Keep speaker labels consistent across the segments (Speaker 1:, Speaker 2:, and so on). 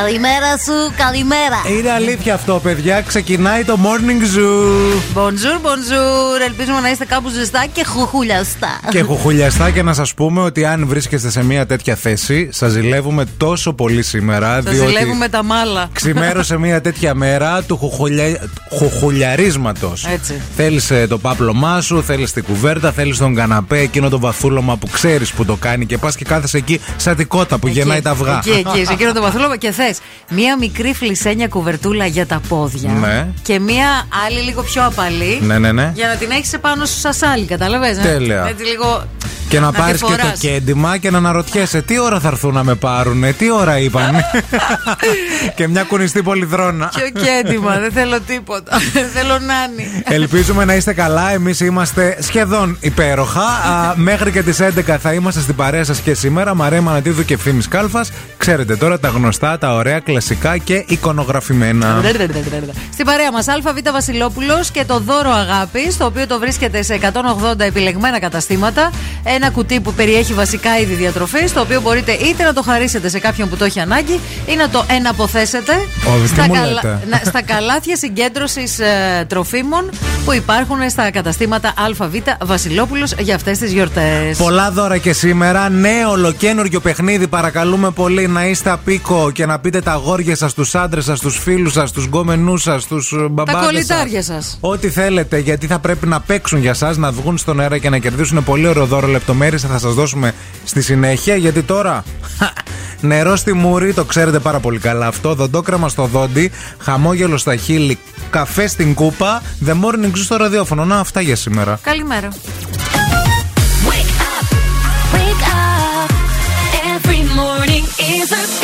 Speaker 1: Καλημέρα σου, καλημέρα.
Speaker 2: Είναι αλήθεια αυτό, παιδιά. Ξεκινάει το morning zoo.
Speaker 1: Bonjour, bonjour. Ελπίζουμε να είστε κάπου ζεστά και χουχουλιαστά.
Speaker 2: Και χουχουλιαστά και να σας πούμε ότι αν βρίσκεστε σε μια τέτοια θέση, σας ζηλεύουμε τόσο πολύ σήμερα.
Speaker 1: Σας ζηλεύουμε τα μάλα.
Speaker 2: Ξημέρωσε μια τέτοια μέρα του χουχουλια... χουχουλιαρίσματος.
Speaker 1: Έτσι.
Speaker 2: Θέλεις ε, το πάπλωμά σου, θέλεις την κουβέρτα, θέλεις τον καναπέ, εκείνο το βαθούλωμα που ξέρεις που το κάνει και πας και κάθεσαι εκεί σαν τη κότα που
Speaker 1: Εκεί,
Speaker 2: γεννάει τα αυγά.
Speaker 1: Εκεί, εκεί, σε εκείνο το βαθούλωμα και θε μία μικρή φλισένια κουβερτούλα για τα πόδια.
Speaker 2: Ναι.
Speaker 1: Και μία άλλη λίγο πιο απαλή.
Speaker 2: Ναι, ναι, ναι.
Speaker 1: Για να την έχεις επάνω σου σαν σάλι, κατάλαβε.
Speaker 2: Τέλεια.
Speaker 1: Έτσι λίγο.
Speaker 2: Και να,
Speaker 1: Να τη
Speaker 2: πάρεις και το
Speaker 1: φοράς.
Speaker 2: κέντημα και να αναρωτιέσαι τι ώρα θα έρθουν να με πάρουνε, τι ώρα είπαν. και μια κουνιστή πολυδρόνα.
Speaker 1: Πιο κέντημα, δεν θέλω τίποτα. Δεν θέλω νάνι.
Speaker 2: Ελπίζουμε να είστε καλά. Εμείς είμαστε σχεδόν υπέροχα. Α, μέχρι και τις 11 θα είμαστε στην παρέα σας και σήμερα. Μαρέα Μανατίδου και ευθύνη Κάλφας. Ξέρετε τώρα τα γνωστά, τα ωραία, κλασικά και εικονογραφημένα.
Speaker 1: Στην παρέα μας, ΑΒ Βασιλόπουλος και το δώρο αγάπης, το οποίο το βρίσκεται σε 180 επιλεγμένα καταστήματα. Ένα κουτί που περιέχει βασικά είδη διατροφής, το οποίο μπορείτε είτε να το χαρίσετε σε κάποιον που το έχει ανάγκη ή να το εναποθέσετε
Speaker 2: Ω, τι
Speaker 1: στα,
Speaker 2: μου
Speaker 1: καλα-
Speaker 2: λέτε.
Speaker 1: να- στα καλάθια συγκέντρωσης τροφίμων που υπάρχουν στα καταστήματα ΑΒ Βασιλόπουλος για αυτές τις γιορτές.
Speaker 2: Πολλά δώρα και σήμερα. Νέο ολοκένουργιο παιχνίδι. Παρακαλούμε πολύ να είστε απίκο και να πείτε τα αγόρια σας, τους άντρες σας, τους φίλους σας, τους γκόμενούς σας, τους μπαμπάδες.
Speaker 1: Τα κολλητάρια σας.
Speaker 2: Ό,τι θέλετε, γιατί θα πρέπει να παίξουν για σας, να βγουν στον αέρα και να κερδίσουν πολύ ωραίο δώρο. Λεπτομέρειες θα σας δώσουμε στη συνέχεια. Γιατί τώρα. Νερό στη μούρη, το ξέρετε πάρα πολύ καλά αυτό. Δοντόκραμα στο δόντι, χαμόγελο στα χείλη, καφέ στην κούπα. The morning zoo στο ραδιόφωνο. Να, αυτά για σήμερα.
Speaker 1: Καλημέρα.
Speaker 3: Wake up, wake up. Every morning is a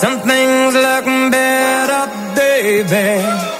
Speaker 4: Some things look better, baby.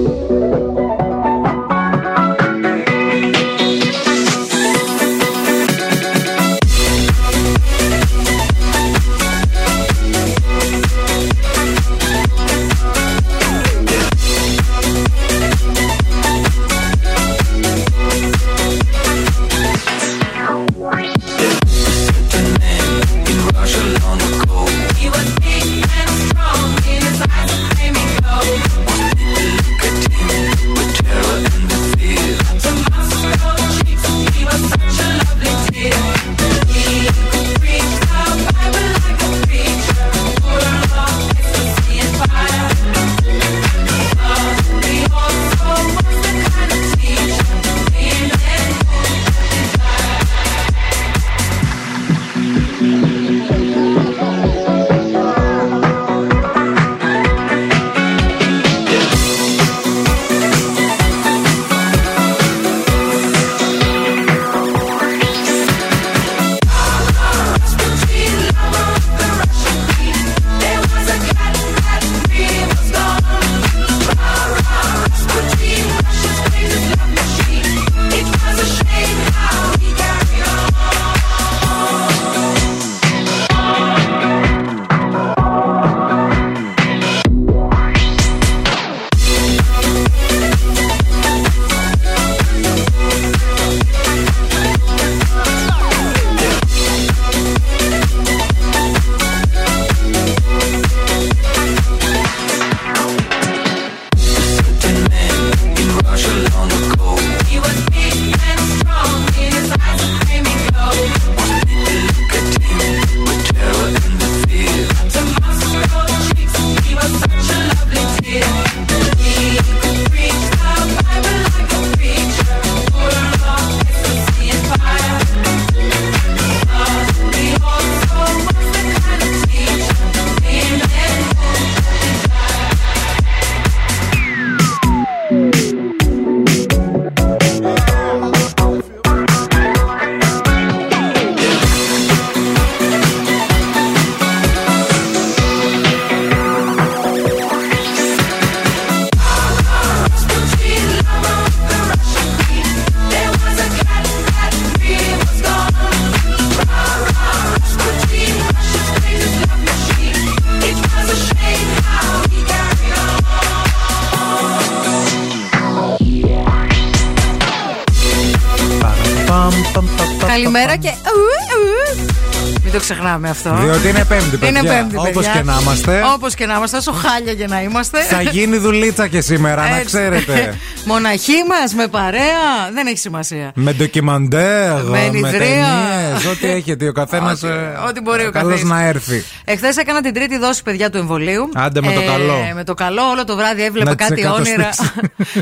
Speaker 1: Ξεχνάμε αυτό.
Speaker 2: Διότι είναι πέμπτη, παιδιά.
Speaker 1: Είναι πέμπτη,
Speaker 2: Όπως
Speaker 1: παιδιά.
Speaker 2: και να είμαστε.
Speaker 1: Όπως και να είμαστε, όσο χάλια και να είμαστε.
Speaker 2: Θα γίνει δουλίτσα και σήμερα, να
Speaker 1: Έτσι.
Speaker 2: ξέρετε.
Speaker 1: Μοναχή μας, με παρέα. Δεν έχει σημασία.
Speaker 2: με ντοκιμαντέρ,
Speaker 1: Με
Speaker 2: με
Speaker 1: ενιδρία.
Speaker 2: ταινίες, ό,τι έχετε. Ο καθένας.
Speaker 1: Ό,τι- ό,τι μπορεί ο
Speaker 2: Καλώ
Speaker 1: καθένας.
Speaker 2: να έρθει.
Speaker 1: Εχθές έκανα την τρίτη δόση, παιδιά, του εμβολίου.
Speaker 2: Άντε με το καλό.
Speaker 1: Με το καλό, όλο το βράδυ έβλεπα
Speaker 2: Να τις
Speaker 1: κάτι όνειρα.
Speaker 2: εκατοστήσεις.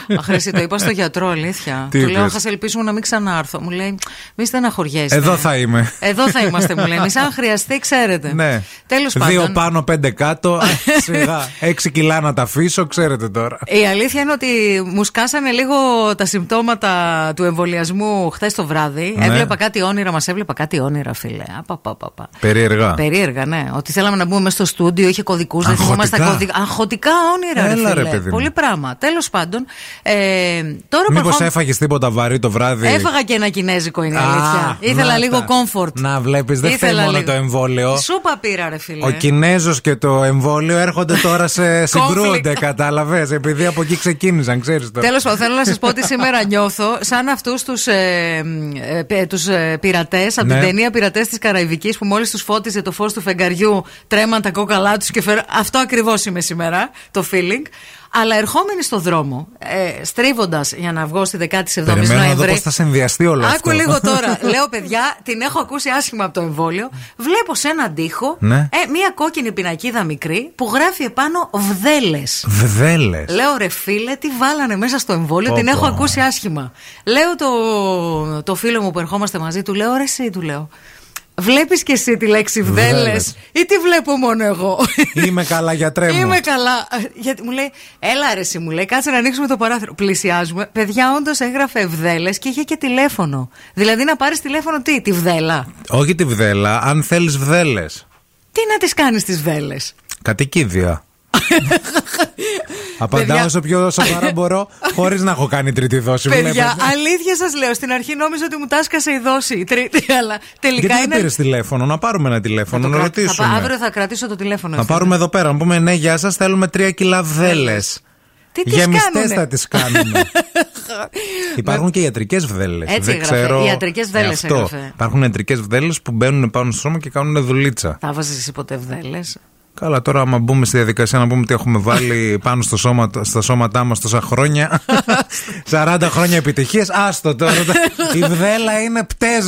Speaker 1: Αχ, ρε, εσύ, το είπα στο γιατρό, αλήθεια.
Speaker 2: Τι
Speaker 1: του λέω,
Speaker 2: είπες;
Speaker 1: θα σε ελπίσουμε να μην ξανάρθω. Μου λέει, μη στεναχωριέστε.
Speaker 2: Εδώ θα είμαι.
Speaker 1: Εδώ θα είμαστε, μου λέει. Εμείς, αν χρειαστεί, ξέρετε.
Speaker 2: Ναι.
Speaker 1: Τέλος
Speaker 2: Δύο
Speaker 1: πάντων.
Speaker 2: πάνω, πέντε κάτω. Α, Σιγά. Έξι κιλά να τα αφήσω, ξέρετε τώρα.
Speaker 1: Η αλήθεια είναι ότι μου σκάσανε λίγο τα συμπτώματα του εμβολιασμού χθες το βράδυ.
Speaker 2: Ναι.
Speaker 1: Έβλεπα κάτι όνειρα, μας έβλεπα κάτι όνειρα, φίλε. Απαπαπαπα.
Speaker 2: Περίεργα.
Speaker 1: Περίεργα, ναι. Ότι θέλαμε να μπούμε μέσα στο στούντιο, είχε κωδικούς, δεν
Speaker 2: Αγχωτικά.
Speaker 1: θυμόμαστε τα κωδικά. Αγχωτικά όνειρα,
Speaker 2: Έλα,
Speaker 1: ρε,
Speaker 2: ρε,
Speaker 1: φίλε.
Speaker 2: παιδί μου.
Speaker 1: Πολύ πράγμα. Τέλος πάντων, ε, τώρα που
Speaker 2: Μήπως
Speaker 1: ερχόμαι-
Speaker 2: έφαγες τίποτα βαρύ το βράδυ;
Speaker 1: Έφαγα και ένα κινέζικο, είναι
Speaker 2: Α,
Speaker 1: αλήθεια. Ήθελα
Speaker 2: να
Speaker 1: λίγο
Speaker 2: τα.
Speaker 1: comfort.
Speaker 2: Να βλέπεις, δεν
Speaker 1: Ήθελα
Speaker 2: φταίει μόνο
Speaker 1: λίγο.
Speaker 2: το εμβόλιο.
Speaker 1: Σούπα πήρα, ρε φίλε.
Speaker 2: Ο Κινέζος και το εμβόλιο έρχονται τώρα σε συγκρούονται,
Speaker 1: Conflict.
Speaker 2: κατάλαβες. Επειδή από εκεί ξεκίνησαν, ξέρεις τώρα.
Speaker 1: Τέλος πάντων, θέλω να σας πω ότι σήμερα νιώθω σαν αυτούς τους ε, ε, τους, ε, πειρατές από
Speaker 2: Ναι.
Speaker 1: την ταινία Πειρατές της Καραϊβικής που μόλις τους φώτιζε το φως του φεγγαριού, τρέμαν τα κόκαλά τους και φέρα... Αυτό ακριβώς είμαι σήμερα, το feeling. Αλλά ερχόμενοι στο δρόμο, ε, στρίβοντας για να βγω στη 17η
Speaker 2: Περιμένω να δω
Speaker 1: Νοέμβρη.
Speaker 2: πώς θα συνδυαστεί όλο αυτό.
Speaker 1: Άκου λίγο τώρα. Λέω, παιδιά, την έχω ακούσει άσχημα από το εμβόλιο. Βλέπω σε έναν τοίχο
Speaker 2: Ναι.
Speaker 1: ε, μία κόκκινη πινακίδα μικρή που γράφει επάνω βδέλες.
Speaker 2: Βδέλες.
Speaker 1: Λέω ρε φίλε, τι βάλανε μέσα στο εμβόλιο,
Speaker 2: Πω,
Speaker 1: την
Speaker 2: πω.
Speaker 1: έχω ακούσει άσχημα. Λέω το, το φίλο μου που ερχόμαστε μαζί, του λέω ρε εσύ, του λέω. Βλέπεις και εσύ τη λέξη βδέλε
Speaker 2: Βδέλες.
Speaker 1: ή τη βλέπω μόνο εγώ;
Speaker 2: Είμαι καλά, γιατρέ μου.
Speaker 1: Είμαι καλά. Γιατί μου λέει, έλα ρε εσύ, μου λέει, κάτσε να ανοίξουμε το παράθυρο. Πλησιάζουμε. Παιδιά, όντως έγραφε βδέλες και είχε και τηλέφωνο. Δηλαδή να πάρεις τηλέφωνο τι, τη βδέλα.
Speaker 2: Όχι τη βδέλα, αν θέλεις βδέλες.
Speaker 1: Τι να τις κάνεις τις βδέλες.
Speaker 2: Κατοικίδια. Απαντάω
Speaker 1: Παιδιά.
Speaker 2: όσο πιο σοβαρά μπορώ, χωρίς να έχω κάνει τρίτη δόση.
Speaker 1: Παιδιά,
Speaker 2: Βλέπετε.
Speaker 1: αλήθεια σας λέω. Στην αρχή νόμιζα ότι μου τάσκασε η δόση η τρίτη, αλλά τελικά
Speaker 2: Γιατί δεν
Speaker 1: είναι.
Speaker 2: πήρες τηλέφωνο, να πάρουμε ένα
Speaker 1: Θα
Speaker 2: τηλέφωνο,
Speaker 1: το
Speaker 2: να
Speaker 1: κρα-
Speaker 2: ρωτήσουμε.
Speaker 1: θα πά- αύριο θα κρατήσω το τηλέφωνο.
Speaker 2: Να
Speaker 1: ευθύς.
Speaker 2: πάρουμε εδώ πέρα, να πούμε ναι, γεια σας, θέλουμε τρία κιλά βδέλες.
Speaker 1: Τι τις
Speaker 2: Γεμιστές
Speaker 1: κάνουνε;
Speaker 2: θα τις κάνουμε. Υπάρχουν και ιατρικές βδέλες.
Speaker 1: Έτσι
Speaker 2: Δεν
Speaker 1: έγραφε.
Speaker 2: ξέρω.
Speaker 1: Ιατρικές βδέλες
Speaker 2: Ε, αυτό.
Speaker 1: έγραφε.
Speaker 2: Υπάρχουν ιατρικές βδέλες που μπαίνουν πάνω στο σώμα και κάνουν δουλίτσα.
Speaker 1: Θα βάζεις εσύ ποτέ βδέλες;
Speaker 2: Καλά, τώρα άμα μπούμε στη διαδικασία να πούμε ότι έχουμε βάλει πάνω στο σώμα, στα σώματά μας τόσα χρόνια. 40 χρόνια επιτυχίες. Άστο τώρα. Η βδέλα είναι πτέζ.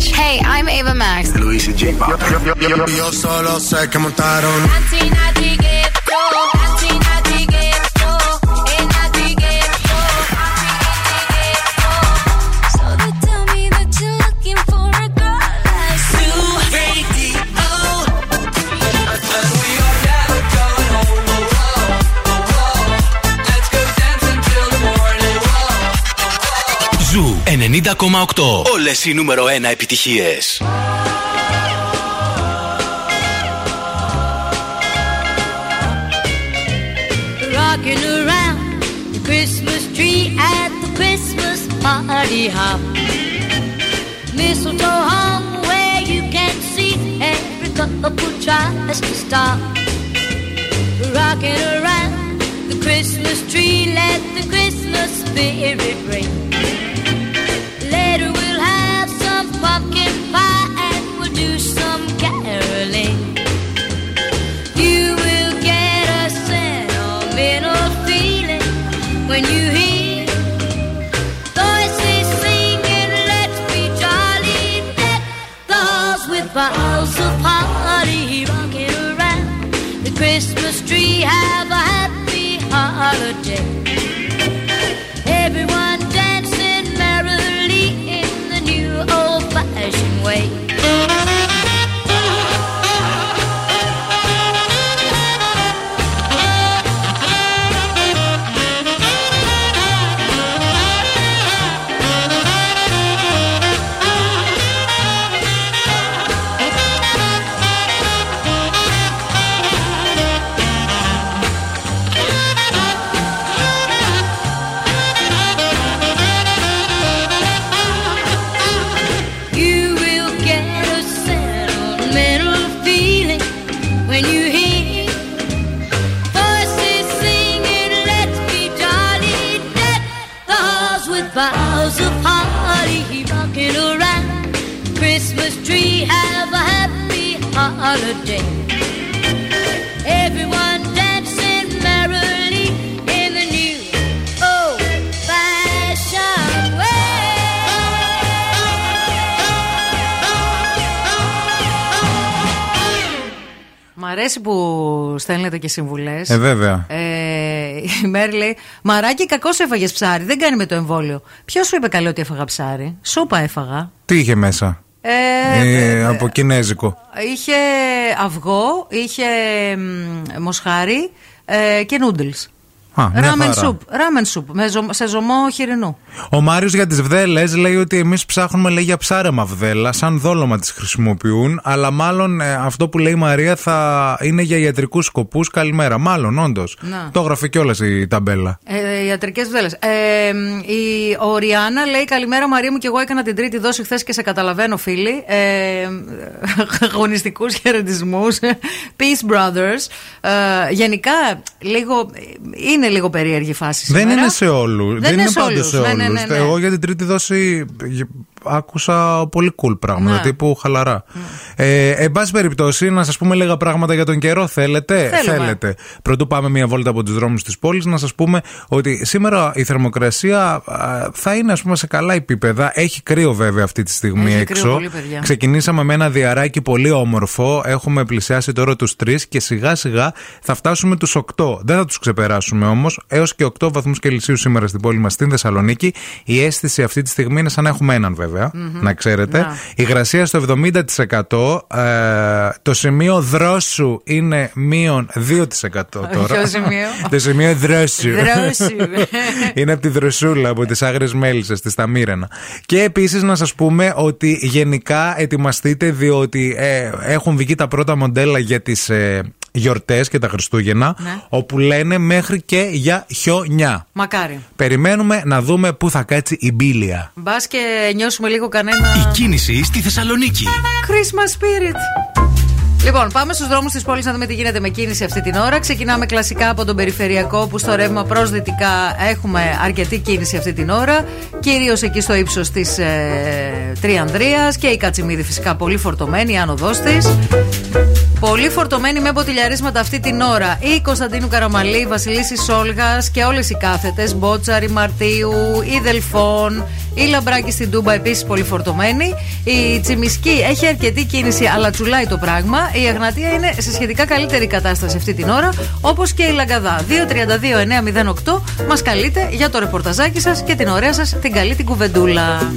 Speaker 5: English.
Speaker 6: Hey, I'm Ava Max.
Speaker 7: Luis J. Yo, yo,
Speaker 5: yo, yo, solo sé que montaron.
Speaker 8: 90,8. Όλες οι νούμερο 1 επιτυχίες.
Speaker 9: Rocking around the Christmas tree at the Christmas party hop. Mistletoe hung where you can see every couple tries to stop. Rocking around the Christmas tree, let the Christmas spirit ring.
Speaker 1: Αρέσει που στέλνετε και συμβουλές.
Speaker 2: Ε, βέβαια.
Speaker 1: Ε, η Μέρη λέει: Μαράκι, κακό έφαγες ψάρι. Δεν κάνει με το εμβόλιο. Ποιος σου είπε καλέ ότι έφαγα ψάρι; Σούπα έφαγα.
Speaker 2: Τι είχε μέσα;
Speaker 1: Ε,
Speaker 2: Ε,
Speaker 1: ε,
Speaker 2: από κινέζικο.
Speaker 1: είχε αυγό, είχε μ, μοσχάρι ε, και noodles.
Speaker 2: Α, μια
Speaker 1: Ράμεν
Speaker 2: χαρά.
Speaker 1: σουπ, ράμεν σουπ με ζω- σε ζωμό χοιρινού.
Speaker 2: Ο Μάριος για τις βδέλες λέει ότι εμείς ψάχνουμε λέει, για ψάρεμα βδέλα, σαν δόλωμα τις χρησιμοποιούν, αλλά μάλλον ε, αυτό που λέει η Μαρία θα είναι για ιατρικούς σκοπούς. Καλημέρα. Μάλλον, όντως.
Speaker 1: Να.
Speaker 2: Το έγραφε κιόλας η ταμπέλα.
Speaker 1: Ε, ιατρικές βδέλες. Ε, η, ο Ριάννα λέει: Καλημέρα, Μαρία μου, και εγώ έκανα την τρίτη δόση χθες και σε καταλαβαίνω, φίλοι. Ε, Αγωνιστικούς χαιρετισμούς. Peace Brothers. Ε, γενικά, λίγο, είναι λίγο περίεργη η φάση
Speaker 2: Δεν
Speaker 1: σήμερα.
Speaker 2: είναι σε όλου. Δεν, είναι
Speaker 1: σε
Speaker 2: πάντω
Speaker 1: όλους.
Speaker 2: σε
Speaker 1: Ναι,
Speaker 2: όλους.
Speaker 1: ναι, ναι, ναι.
Speaker 2: Εγώ για την τρίτη δόση γε- άκουσα πολύ cool πράγματα,
Speaker 1: Ναι.
Speaker 2: τύπου χαλαρά. Ε, εν πάση περιπτώσει, να σας πούμε λίγα πράγματα για τον καιρό. Θέλετε;
Speaker 1: Θέλουμε.
Speaker 2: Θέλετε. Πρωτού πάμε μία βόλτα από τους δρόμους της πόλης, να σας πούμε ότι σήμερα η θερμοκρασία α, θα είναι ας πούμε σε καλά επίπεδα. Έχει κρύο βέβαια αυτή τη στιγμή
Speaker 1: Έχει κρύο
Speaker 2: έξω.
Speaker 1: πολύ, παιδιά.
Speaker 2: Ξεκινήσαμε με ένα διαράκι πολύ όμορφο. Έχουμε πλησιάσει τώρα τους 3 και σιγά σιγά θα φτάσουμε τους 8. Δεν θα τους ξεπεράσουμε όμως. Έως και 8 βαθμούς Κελσίου σήμερα στην πόλη μας στην Θεσσαλονίκη. Η αίσθηση αυτή τη στιγμή είναι σαν να έχουμε έναν βέβαια. Να ξέρετε.
Speaker 1: Να.
Speaker 2: Η υγρασία στο 70%. Ε, το σημείο δρόσου είναι μείον 2% τώρα.
Speaker 1: Ποιο σημείο;
Speaker 2: το σημείο δρόσου.
Speaker 1: Δρόσου.
Speaker 2: Είναι από τη δροσούλα, από τις άγριες μέλισσες, τη Ταμίρενα. Και επίσης να σας πούμε ότι γενικά ετοιμαστείτε, διότι ε, έχουν βγει τα πρώτα μοντέλα για τις ε, γιορτές και τα Χριστούγεννα,
Speaker 1: Ναι.
Speaker 2: όπου λένε μέχρι και για χιονιά.
Speaker 1: Μακάρι.
Speaker 2: Περιμένουμε να δούμε πού θα κάτσει η μπίλια.
Speaker 1: Μπας και νιώσουμε λίγο κανένα.
Speaker 8: Η κίνηση στη Θεσσαλονίκη.
Speaker 1: Christmas spirit. Λοιπόν, πάμε στους δρόμους της πόλης να δούμε τι γίνεται με κίνηση αυτή την ώρα. Ξεκινάμε κλασικά από τον περιφερειακό, που στο ρεύμα προ δυτικά έχουμε αρκετή κίνηση αυτή την ώρα. Κυρίως εκεί στο ύψος της ε, Τριανδρία και η Κατσιμίδη φυσικά πολύ φορτωμένη, η άνοδό της. Πολύ φορτωμένη με ποτηλιαρίσματα αυτή την ώρα. Η Κωνσταντίνου Καραμαλή, η Βασιλίση Σόλγας και όλες οι κάθετες. Μπότσαρη Μαρτίου, η Δελφών, η Λαμπράκη στην Τούμπα επίσης πολύ φορτωμένη. Η Τσιμισκή έχει αρκετή κίνηση, αλλά τσουλάει το πράγμα. Η Αγνατία είναι σε σχετικά καλύτερη κατάσταση αυτή την ώρα, όπως και η Λαγκαδά. 232-908 μας καλείτε για το ρεπορταζάκι σας και την ωραία σας την καλή την κουβεντούλα.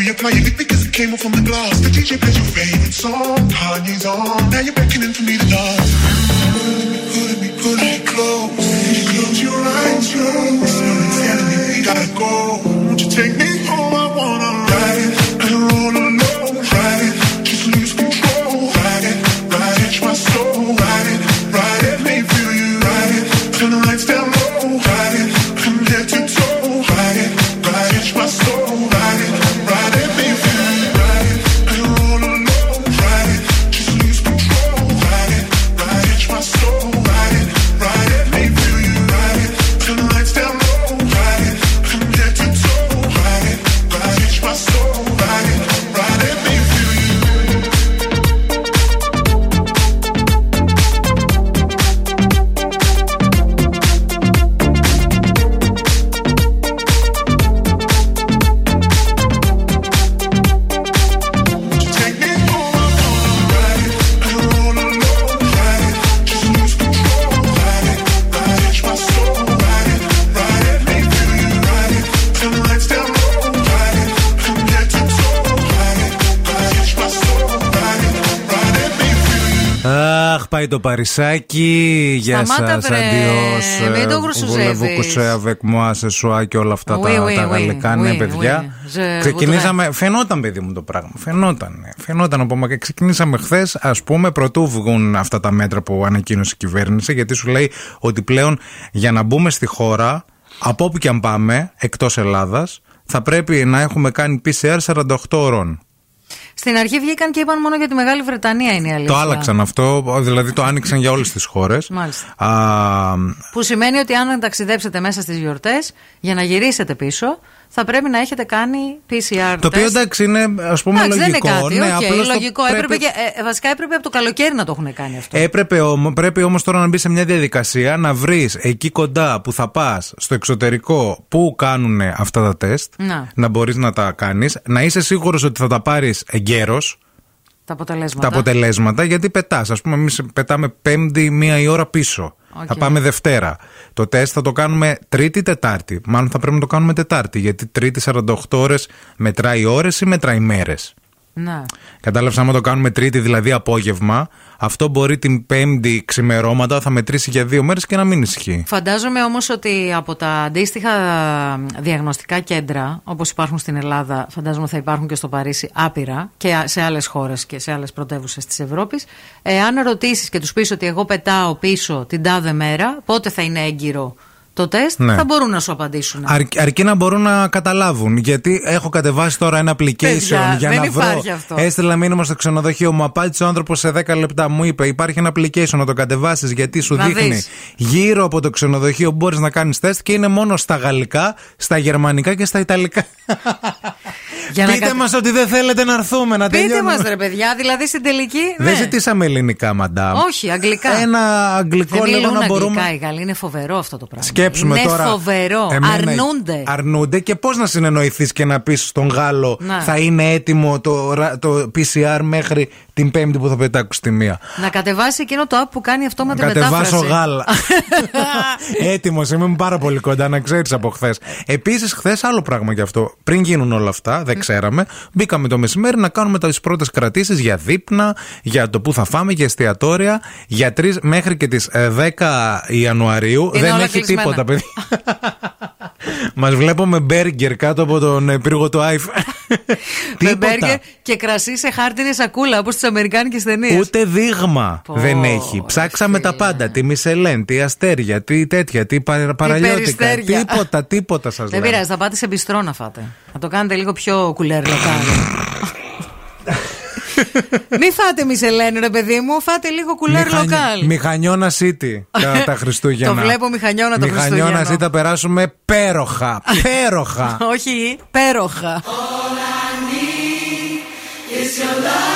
Speaker 10: Bar. Reapply your lip because it came off from the glass. The DJ plays your favorite song. Kanye's on. Now you're beckoning for me to dance.
Speaker 2: Το Παρισάκι. Γεια
Speaker 1: Σταμάτα,
Speaker 2: σας.
Speaker 1: βρε.
Speaker 2: Αντιός.
Speaker 1: Μην το γρουσουζεύεις.
Speaker 2: Βουλεύου κουσέ, avec moi, ce soir και όλα αυτά
Speaker 1: Oui,
Speaker 2: τα,
Speaker 1: oui,
Speaker 2: τα
Speaker 1: oui,
Speaker 2: γαλλικά.
Speaker 1: oui,
Speaker 2: ναι,
Speaker 1: oui.
Speaker 2: παιδιά.
Speaker 1: Je
Speaker 2: Ξεκινήσαμε. Φαινόταν, παιδί μου, το πράγμα. Φαινόταν. Φαινόταν από μακριά. Ξεκινήσαμε χθες, ας πούμε, πρωτού βγουν αυτά τα μέτρα που ανακοίνωσε η κυβέρνηση, γιατί σου λέει ότι πλέον για να μπούμε στη χώρα, από όπου και αν πάμε, εκτός Ελλάδας, θα πρέπει να έχουμε κάνει PCR 48 ώρων.
Speaker 1: Στην αρχή βγήκαν και είπαν μόνο για τη Μεγάλη Βρετανία είναι η αλήθεια.
Speaker 2: Το άλλαξαν αυτό, δηλαδή το άνοιξαν για όλες τις χώρες.
Speaker 1: Μάλιστα. Που σημαίνει ότι αν ταξιδέψετε μέσα στις γιορτές, για να γυρίσετε πίσω, θα πρέπει να έχετε κάνει PCR.
Speaker 2: Το οποίο
Speaker 1: τεστ.
Speaker 2: εντάξει είναι ας πούμε
Speaker 1: Εντάξει,
Speaker 2: λογικό.
Speaker 1: δεν είναι κάτι.
Speaker 2: ναι,
Speaker 1: οκ,
Speaker 2: απλώς το
Speaker 1: λογικό.
Speaker 2: πρέπει-
Speaker 1: Έπρεπε και, ε, βασικά έπρεπε από το καλοκαίρι να το έχουν κάνει αυτό.
Speaker 2: Έπρεπε όμως, πρέπει όμως τώρα να μπει σε μια διαδικασία να βρεις εκεί κοντά που θα πας στο εξωτερικό που κάνουν αυτά τα τεστ,
Speaker 1: Να.
Speaker 2: να μπορείς να τα κάνεις, να είσαι σίγουρος ότι θα τα πάρεις εγκαίρος
Speaker 1: τα αποτελέσματα.
Speaker 2: τα αποτελέσματα, γιατί πετάς. Ας πούμε, εμείς πετάμε Πέμπτη μία η ώρα πίσω.
Speaker 1: Οκ.
Speaker 2: Θα πάμε Δευτέρα. Το τεστ θα το κάνουμε Τρίτη, Τετάρτη. Μάλλον θα πρέπει να το κάνουμε Τετάρτη, γιατί Τρίτη 48 ώρες μετράει ώρες ή μετράει μέρες;
Speaker 1: Να.
Speaker 2: Κατάλαβες, άμα το κάνουμε Τρίτη, δηλαδή απόγευμα, αυτό μπορεί την Πέμπτη ξημερώματα θα μετρήσει για δύο μέρες και να μην ισχύει.
Speaker 1: Φαντάζομαι όμως ότι από τα αντίστοιχα διαγνωστικά κέντρα, όπως υπάρχουν στην Ελλάδα, φαντάζομαι θα υπάρχουν και στο Παρίσι άπειρα και σε άλλες χώρες και σε άλλες πρωτεύουσες της Ευρώπης. Εάν ρωτήσεις και τους πεις ότι εγώ πετάω πίσω την τάδε μέρα, πότε θα είναι έγκυρο το τεστ,
Speaker 2: Ναι.
Speaker 1: θα μπορούν να σου απαντήσουν.
Speaker 2: Αρ, αρκεί να μπορούν να καταλάβουν. Γιατί έχω κατεβάσει τώρα ένα application
Speaker 1: Παιδιά,
Speaker 2: για
Speaker 1: δεν
Speaker 2: να βρω.
Speaker 1: υπάρχει αυτό.
Speaker 2: Έστειλα μήνυμα στο ξενοδοχείο, μου απάντησε ο άνθρωπος σε 10 λεπτά. Μου είπε: Υπάρχει ένα application να το κατεβάσεις γιατί σου
Speaker 1: Να
Speaker 2: δείχνει
Speaker 1: δεις.
Speaker 2: γύρω από το ξενοδοχείο που μπορείς να κάνεις τεστ και είναι μόνο στα γαλλικά, στα γερμανικά και στα ιταλικά.
Speaker 1: Για να
Speaker 2: Πείτε
Speaker 1: κατα-
Speaker 2: μας ότι δεν θέλετε να έρθουμε, να
Speaker 1: Πείτε
Speaker 2: τελειώνουμε.
Speaker 1: μας, ρε παιδιά, δηλαδή στην τελική.
Speaker 2: Δεν
Speaker 1: ναι.
Speaker 2: ζητήσαμε ελληνικά, μαντάμ.
Speaker 1: Όχι, αγγλικά.
Speaker 2: Ένα αγγλικό
Speaker 1: Δεν
Speaker 2: λίγο
Speaker 1: μιλούν
Speaker 2: να
Speaker 1: αγγλικά
Speaker 2: μπορούμε.
Speaker 1: οι Γάλλοι. Είναι φοβερό αυτό το πράγμα.
Speaker 2: Σκέψουμε
Speaker 1: είναι
Speaker 2: τώρα.
Speaker 1: φοβερό.
Speaker 2: εμένα-
Speaker 1: Αρνούνται.
Speaker 2: Αρνούνται και πώς να συνεννοηθείς και να πεις στον Γάλλο
Speaker 1: Ναι.
Speaker 2: θα είναι έτοιμο το, ρα- το PCR μέχρι την Πέμπτη που θα πετάξω στη μία.
Speaker 1: Να κατεβάσει εκείνο το app που κάνει αυτόματη
Speaker 2: Να κατεβάσω
Speaker 1: μετάφραση.
Speaker 2: γάλα. Έτοιμος, είμαι πάρα πολύ κοντά, να ξέρεις από χθες. Επίσης, χθες άλλο πράγμα γι' αυτό. Πριν γίνουν όλα αυτά, δεν ξέραμε. Μπήκαμε το μεσημέρι να κάνουμε τις πρώτες κρατήσεις για δείπνα, για το που θα φάμε, για εστιατόρια. Για τρεις μέχρι και τις 10 Ιανουαρίου.
Speaker 1: Είναι
Speaker 2: δεν
Speaker 1: όλα
Speaker 2: έχει
Speaker 1: κλεισμένα.
Speaker 2: τίποτα, παιδί. Μας βλέπω με μπέργκερ κάτω από τον ε, πύργο του Άιφ.
Speaker 1: Με μπέργκερ και κρασί σε χάρτινη σακούλα όπως τις Αμερικάνικες ταινίες.
Speaker 2: Ούτε δείγμα
Speaker 1: Πω,
Speaker 2: δεν έχει.
Speaker 1: ρε
Speaker 2: Ψάξαμε τα
Speaker 1: φίλε.
Speaker 2: πάντα. Τι Μισελέν, τι αστέρια, τι τέτοια, τι πα- παραλιώτικα.
Speaker 1: περιστέρια.
Speaker 2: Τίποτα, τίποτα σας λέω.
Speaker 1: Δεν πειράζει, θα πάτε σε μπιστρό να φάτε. Να το κάνετε λίγο πιο κουλέρ λοκάλι. Μη φάτε μισελένη, ρε παιδί μου, φάτε λίγο κουλέρ
Speaker 2: Μηχανι-
Speaker 1: λοκάλι.
Speaker 2: Μηχανιώνα City τα, τα Χριστούγεννα.
Speaker 1: Το βλέπω μηχανιώνα το
Speaker 2: Μηχανιώνα
Speaker 1: Χριστούγεννο.
Speaker 2: City θα περάσουμε πέροχα. Πέροχα.
Speaker 1: Όχι, πέροχα.
Speaker 11: When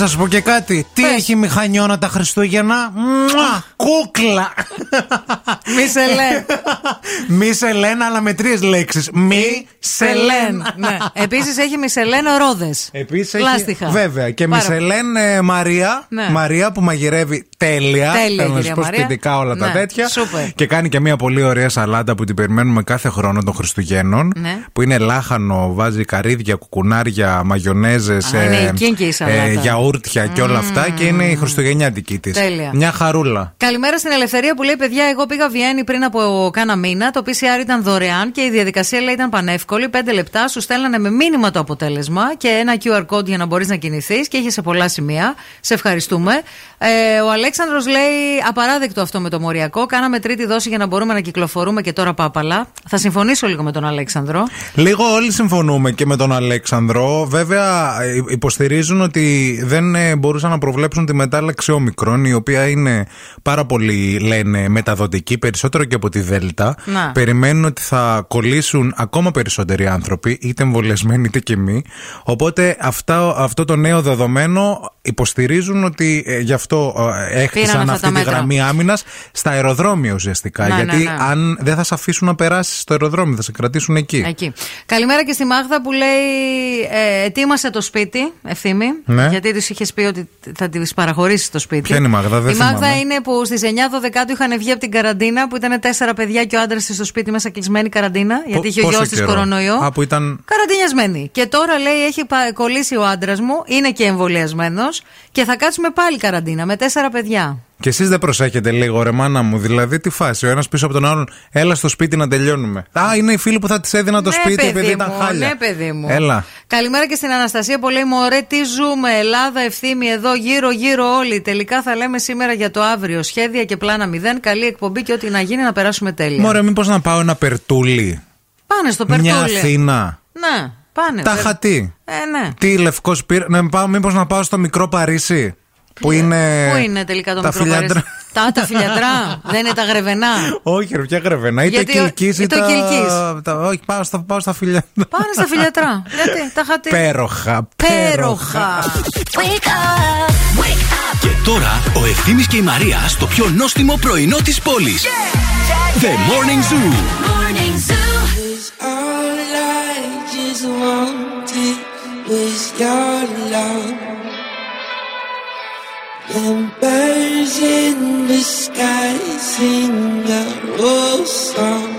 Speaker 2: να σας πω και κάτι. Τι
Speaker 1: Πες.
Speaker 2: έχει μηχανιώνα τα Χριστούγεννα; Μουα, κούκλα.
Speaker 1: Μη σε λένε.
Speaker 2: Μη σε λένε, αλλά με τρεις λέξεις. Μη σε λένε.
Speaker 1: ναι. Επίσης έχει Μισελέν ρόδες.
Speaker 2: Επίσης έχει.
Speaker 1: Λάστιχα.
Speaker 2: Βέβαια. Και
Speaker 1: Πάρα-
Speaker 2: Μισελέν ε, Μαρία.
Speaker 1: Ναι.
Speaker 2: Μαρία που μαγειρεύει τέλεια.
Speaker 1: Τέλεια,
Speaker 2: Θέλω να
Speaker 1: κυρία
Speaker 2: σα πω
Speaker 1: Μαρία.
Speaker 2: σπιτικά όλα τα
Speaker 1: Ναι,
Speaker 2: τέτοια.
Speaker 1: σούπερ.
Speaker 2: Και κάνει και μια πολύ ωραία σαλάτα που την περιμένουμε κάθε χρόνο των Χριστουγέννων.
Speaker 1: Ναι.
Speaker 2: Που είναι λάχανο, βάζει καρύδια, κουκουνάρια, μαγιονέζες.
Speaker 1: Α, είναι η κίνκι η σαλάτα.
Speaker 2: γιαούρτια και όλα αυτά. Και είναι η Χριστουγεννιάτικη της.
Speaker 1: Τέλεια.
Speaker 2: Μια χαρούλα.
Speaker 1: Καλημέρα στην Ελευθερία που λέει: Παιδιά, εγώ πήγα Βιέννη πριν από κάνα μήνα. Το PCR ήταν δωρεάν και η διαδικασία λέει ήταν πανεύκολη. Πέντε λεπτά σου στέλνανε με μήνυμα το αποτέλεσμα και ένα QR code για να μπορείς να κινηθείς και είχε σε πολλά σημεία. Σε ευχαριστούμε. Ε, ο Αλέξανδρος λέει: Απαράδεκτο αυτό με το μοριακό. Κάναμε τρίτη δόση για να μπορούμε να κυκλοφορούμε και τώρα πάπαλα. Θα συμφωνήσω λίγο με τον Αλέξανδρο.
Speaker 2: Λίγο όλοι συμφωνούμε και με τον Αλέξανδρο. Βέβαια, ε, υποστηρίζουν ότι δεν ε, μπορούσαν να προβλέψουν τη μετάλλαξη όμικρον, η οποία είναι πάρα πολύ, λένε, μεταδοτική, περισσότερο και από τη Δέλτα.
Speaker 1: Να.
Speaker 2: Περιμένουν ότι θα κολλήσουν ακόμα περισσότεροι άνθρωποι, είτε εμβολιασμένοι είτε και μη. Οπότε αυτά, αυτό το νέο δεδομένο υποστηρίζουν ότι ε, γι' αυτό ε, έχτισαν
Speaker 1: αυτά τα
Speaker 2: αυτή τη
Speaker 1: μέτρα.
Speaker 2: γραμμή άμυνας στα αεροδρόμια ουσιαστικά.
Speaker 1: Να,
Speaker 2: γιατί
Speaker 1: ναι, ναι.
Speaker 2: αν δεν θα σε αφήσουν να περάσεις στο αεροδρόμιο, θα σε κρατήσουν εκεί.
Speaker 1: Εκεί. Καλημέρα και στη Μάγδα που λέει: ε, Ετοίμασε το σπίτι, ευθύμη.
Speaker 2: Ναι.
Speaker 1: Γιατί της είχες πει ότι θα της παραχωρήσεις το σπίτι.
Speaker 2: Ποια είναι η Μάγδα, δεν
Speaker 1: Η Μάγδα
Speaker 2: θυμάμαι.
Speaker 1: είναι που στις 9 Δεκάτου είχαν βγει από την καραντίνα που ήταν τέσσερα παιδιά και ο άντρας της στο σπίτι μέσα κλεισμένη καραντίνα. Γιατί είχε ο
Speaker 2: πόσο
Speaker 1: γιος της
Speaker 2: καιρό;
Speaker 1: κορονοϊό.
Speaker 2: Α, που ήταν.
Speaker 1: Καραντινιασμένη. Και τώρα λέει: Έχει πα- κολλήσει ο άντρας μου, είναι και εμβολιασμένος και θα κάτσουμε πάλι καραντίνα με τέσσερα παιδιά.
Speaker 2: Και εσείς δεν προσέχετε λίγο, ρε μάνα μου. Δηλαδή, τι φάση. Ο ένας πίσω από τον άλλον, έλα στο σπίτι να τελειώνουμε. Α, είναι οι φίλοι που θα τη έδινα το
Speaker 1: ναι,
Speaker 2: σπίτι
Speaker 1: παιδί
Speaker 2: επειδή ήταν
Speaker 1: μου,
Speaker 2: χάλια.
Speaker 1: Ναι, παιδί μου.
Speaker 2: Έλα.
Speaker 1: Καλημέρα και στην Αναστασία που λέει: Μωρέ, τι ζούμε. Ελλάδα, ευθύμη εδώ, γύρω-γύρω όλοι. Τελικά θα λέμε σήμερα για το αύριο. Σχέδια και πλάνα μηδέν. Καλή εκπομπή και ό,τι να γίνει να περάσουμε τέλεια.
Speaker 2: Μωρέ, μήπως να πάω ένα περτούλι.
Speaker 1: Πάνε στο περτούλι.
Speaker 2: Μια Αθήνα.
Speaker 1: Ναι, πάνε.
Speaker 2: Τα
Speaker 1: περ-
Speaker 2: χατή.
Speaker 1: Ε, ναι.
Speaker 2: Τι λευκός πήρα. Να πάω, μήπως να πάω στο μικρό Παρίσι. Που είναι.
Speaker 1: Πού είναι τελικά το
Speaker 2: τα
Speaker 1: μικρό
Speaker 2: φιλιαντρά.
Speaker 1: Παρίσι; Τα, τα φιλιατρά. Δεν είναι τα γρεβενά;
Speaker 2: Όχι, ρε, ποια γρεβενά. Ή το
Speaker 1: Γιατί ο-
Speaker 2: κυλκής
Speaker 1: ή
Speaker 2: ή
Speaker 1: το
Speaker 2: τα.
Speaker 1: Κιλκής.
Speaker 2: τα- Όχι, πάω στα, πάω στα φιλιαντρά.
Speaker 1: Πάνε στα φιλιατρά. Γιατί τα χατή.
Speaker 2: Πέροχα,
Speaker 1: Πέροχα.
Speaker 8: Και τώρα ο Ευθύμης και η Μαρία στο πιο νόστιμο πρωινό της πόλης. The Morning Zoo.
Speaker 12: All I just wanted was your love. And birds in the sky sing a old song.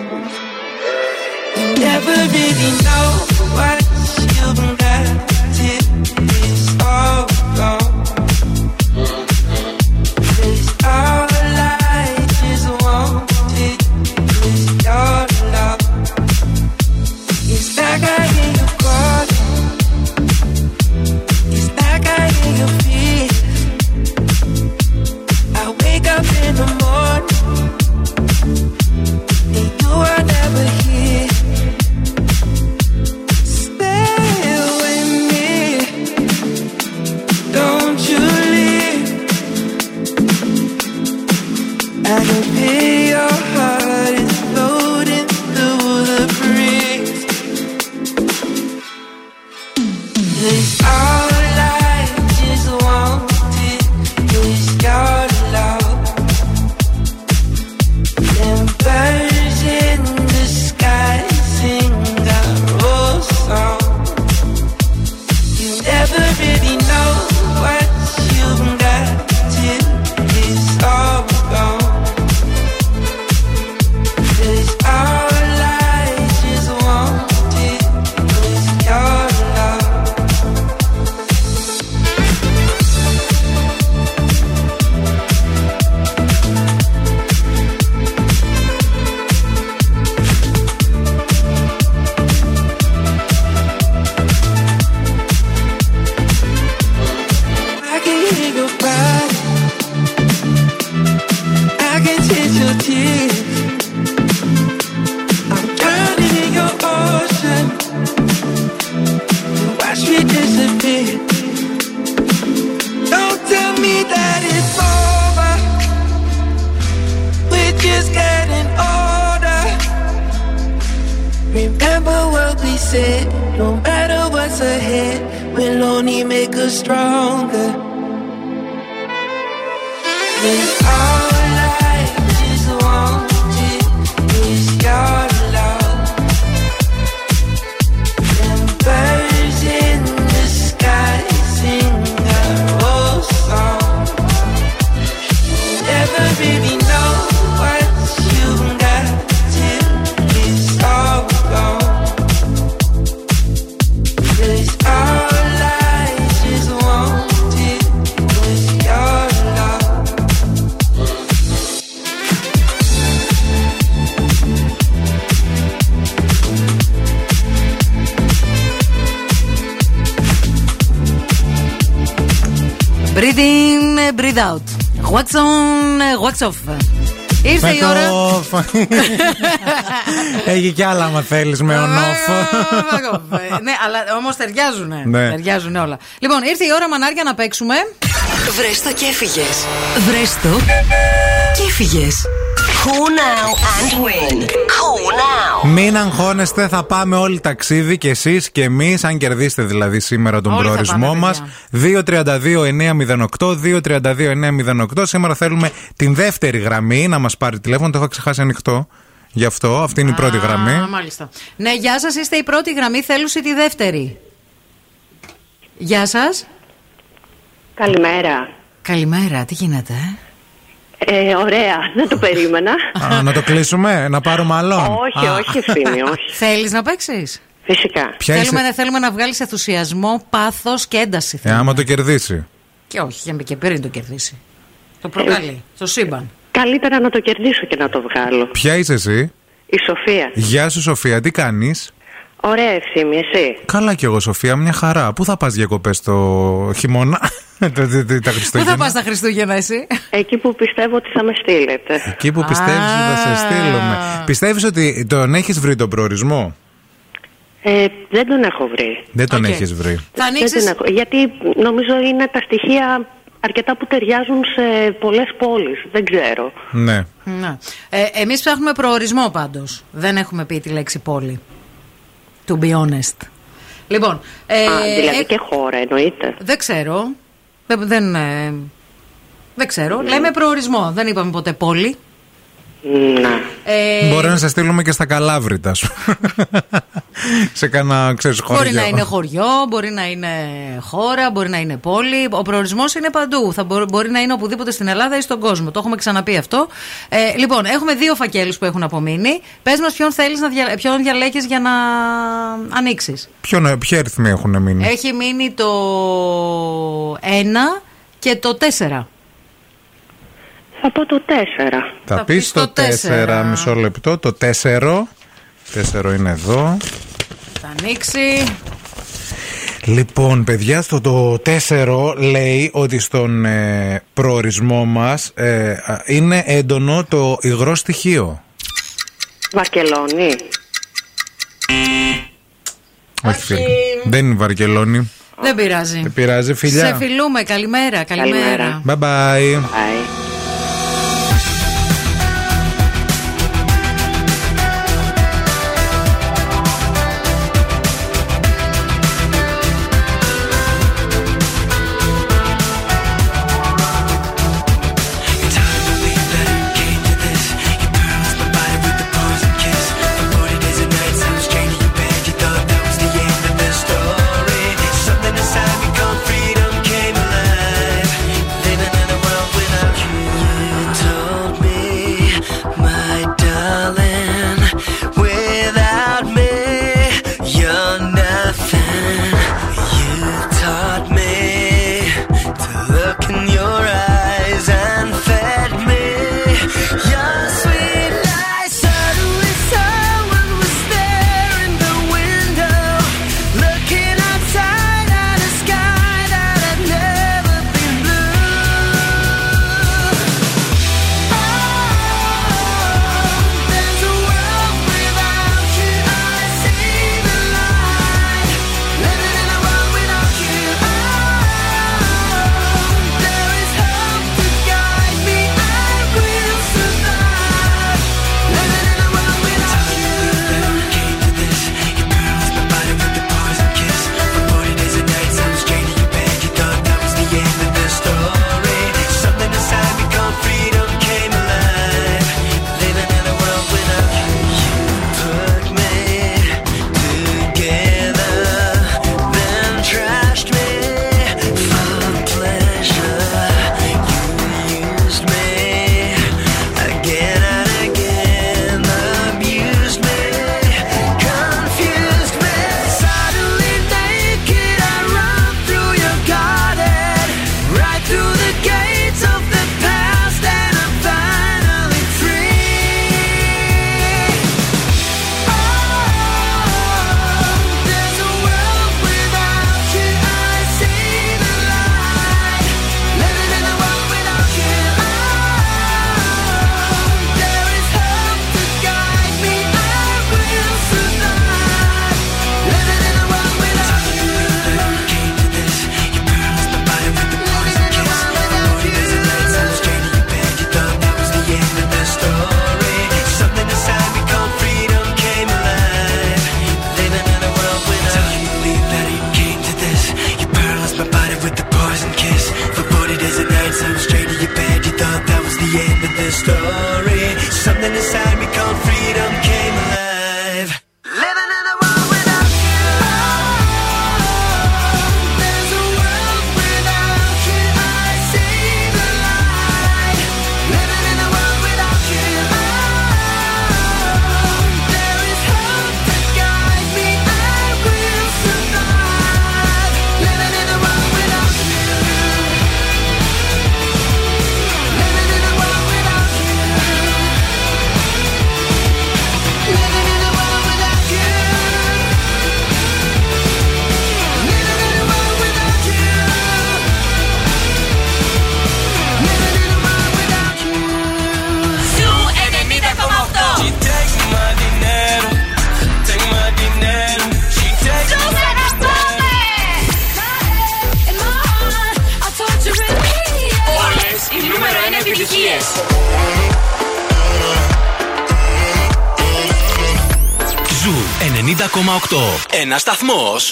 Speaker 12: You never really know in
Speaker 2: το- Έχει κι άλλα, άμα θέλεις, με ονόφ.
Speaker 1: ναι, αλλά όμως ταιριάζουν.
Speaker 2: Ναι.
Speaker 1: Ταιριάζουν όλα. Λοιπόν, ήρθε η ώρα μανάρια να παίξουμε.
Speaker 13: Βρες το και έφυγες. Βρες το και έφυγες. Call now and win. Call now.
Speaker 2: Μην αγχώνεστε, θα πάμε όλοι ταξίδι και εσείς και εμείς, αν κερδίσετε δηλαδή σήμερα τον
Speaker 1: Όλοι θα
Speaker 2: προορισμό
Speaker 1: πάμε,
Speaker 2: μας. 232-908, 232-908. Σήμερα θέλουμε την δεύτερη γραμμή να μας πάρει τηλέφωνο. Το έχω ξεχάσει ανοιχτό. Γι' αυτό, αυτή είναι η πρώτη γραμμή.
Speaker 1: Α, μάλιστα. Ναι, γεια σας, είστε η πρώτη γραμμή. Θέλουσε τη δεύτερη. Γεια σας.
Speaker 14: Καλημέρα.
Speaker 1: Καλημέρα, τι γίνεται, ε;
Speaker 14: Ε, ωραία, δεν το περίμενα.
Speaker 2: Α, να το κλείσουμε, να πάρουμε άλλο.
Speaker 14: όχι, όχι, ευθύνη, όχι.
Speaker 1: Θέλεις να παίξεις;
Speaker 14: Φυσικά.
Speaker 2: Ποια
Speaker 1: θέλουμε,
Speaker 2: είσαι-
Speaker 1: θέλουμε να βγάλεις ενθουσιασμό, πάθος και ένταση.
Speaker 2: Ε, άμα το κερδίσει.
Speaker 1: Και όχι, και- και πριν το κερδίσει. Το προκαλεί. Το σύμπαν.
Speaker 14: Καλύτερα να το κερδίσω και να το βγάλω.
Speaker 2: Ποια είσαι εσύ,
Speaker 14: Η Σοφία.
Speaker 2: Γεια σου Σοφία, τι κάνεις;
Speaker 14: Ωραία ευθύμη, εσύ.
Speaker 2: Καλά κι εγώ Σοφία, μια χαρά. Πού θα πας διακοπές το χειμώνα, τα- τα- τα- τα
Speaker 1: Πού θα
Speaker 2: Χριστούγεννα;
Speaker 1: πα τα Χριστούγεννα, εσύ;
Speaker 14: Εκεί που πιστεύω ότι θα με στείλετε.
Speaker 2: Εκεί που πιστεύεις ότι θα σε στείλουμε. Πιστεύεις ότι τον έχεις βρει τον προορισμό;
Speaker 14: Ε, δεν τον έχω βρει.
Speaker 2: Δεν τον
Speaker 1: Οκ.
Speaker 2: έχεις βρει.
Speaker 1: Θα
Speaker 14: Δεν
Speaker 1: ανοίξεις;
Speaker 14: τον έχω. Γιατί νομίζω είναι τα στοιχεία αρκετά που ταιριάζουν σε πολλές πόλεις. Δεν ξέρω.
Speaker 2: Ναι.
Speaker 1: Ναι. Ε, Εμείς ψάχνουμε προορισμό πάντως. Δεν έχουμε πει τη λέξη πόλη. To be honest. Λοιπόν. Ε,
Speaker 14: Α, δηλαδή
Speaker 1: ε,
Speaker 14: και χώρα εννοείται.
Speaker 1: Δεν ξέρω. Δεν, δεν, ε, δεν ξέρω. Λέμε προορισμό. Δεν είπαμε ποτέ πόλη.
Speaker 14: Να.
Speaker 1: Ε,
Speaker 2: Μπορεί να σε στείλουμε και στα Καλάβρητα σου. σε κανένα, ξέρεις, χωριό.
Speaker 1: Μπορεί να είναι χωριό, μπορεί να είναι χώρα, μπορεί να είναι πόλη. Ο προορισμός είναι παντού. Θα μπο- μπορεί να είναι οπουδήποτε στην Ελλάδα ή στον κόσμο. Το έχουμε ξαναπεί αυτό. Ε, λοιπόν, έχουμε δύο φακέλους που έχουν απομείνει. Πες μας ποιον θέλεις να δια, ποιον διαλέγεις για να ανοίξεις.
Speaker 2: Ποιον, ποια αριθμοί έχουν μείνει;
Speaker 1: Έχει μείνει το 1 και το 4.
Speaker 14: Θα πω το 4.
Speaker 2: Θα
Speaker 1: θα
Speaker 2: πεις
Speaker 1: πεις
Speaker 2: το
Speaker 1: το τέσσερα.
Speaker 2: 4, μισό λεπτό. Το 4. 4 είναι εδώ.
Speaker 1: Θα ανοίξει.
Speaker 2: Λοιπόν, παιδιά, στο το 4 λέει ότι στον ε, προορισμό μας ε, α, είναι έντονο το υγρό στοιχείο.
Speaker 14: Βαρκελόνη.
Speaker 2: Όχι, φίλε. Δεν είναι Βαρκελόνη.
Speaker 1: Δεν πειράζει.
Speaker 2: Δεν πειράζει, φιλιά.
Speaker 1: Σε φιλούμε. Καλημέρα. Καλημέρα.
Speaker 2: Bye bye.
Speaker 14: Bye.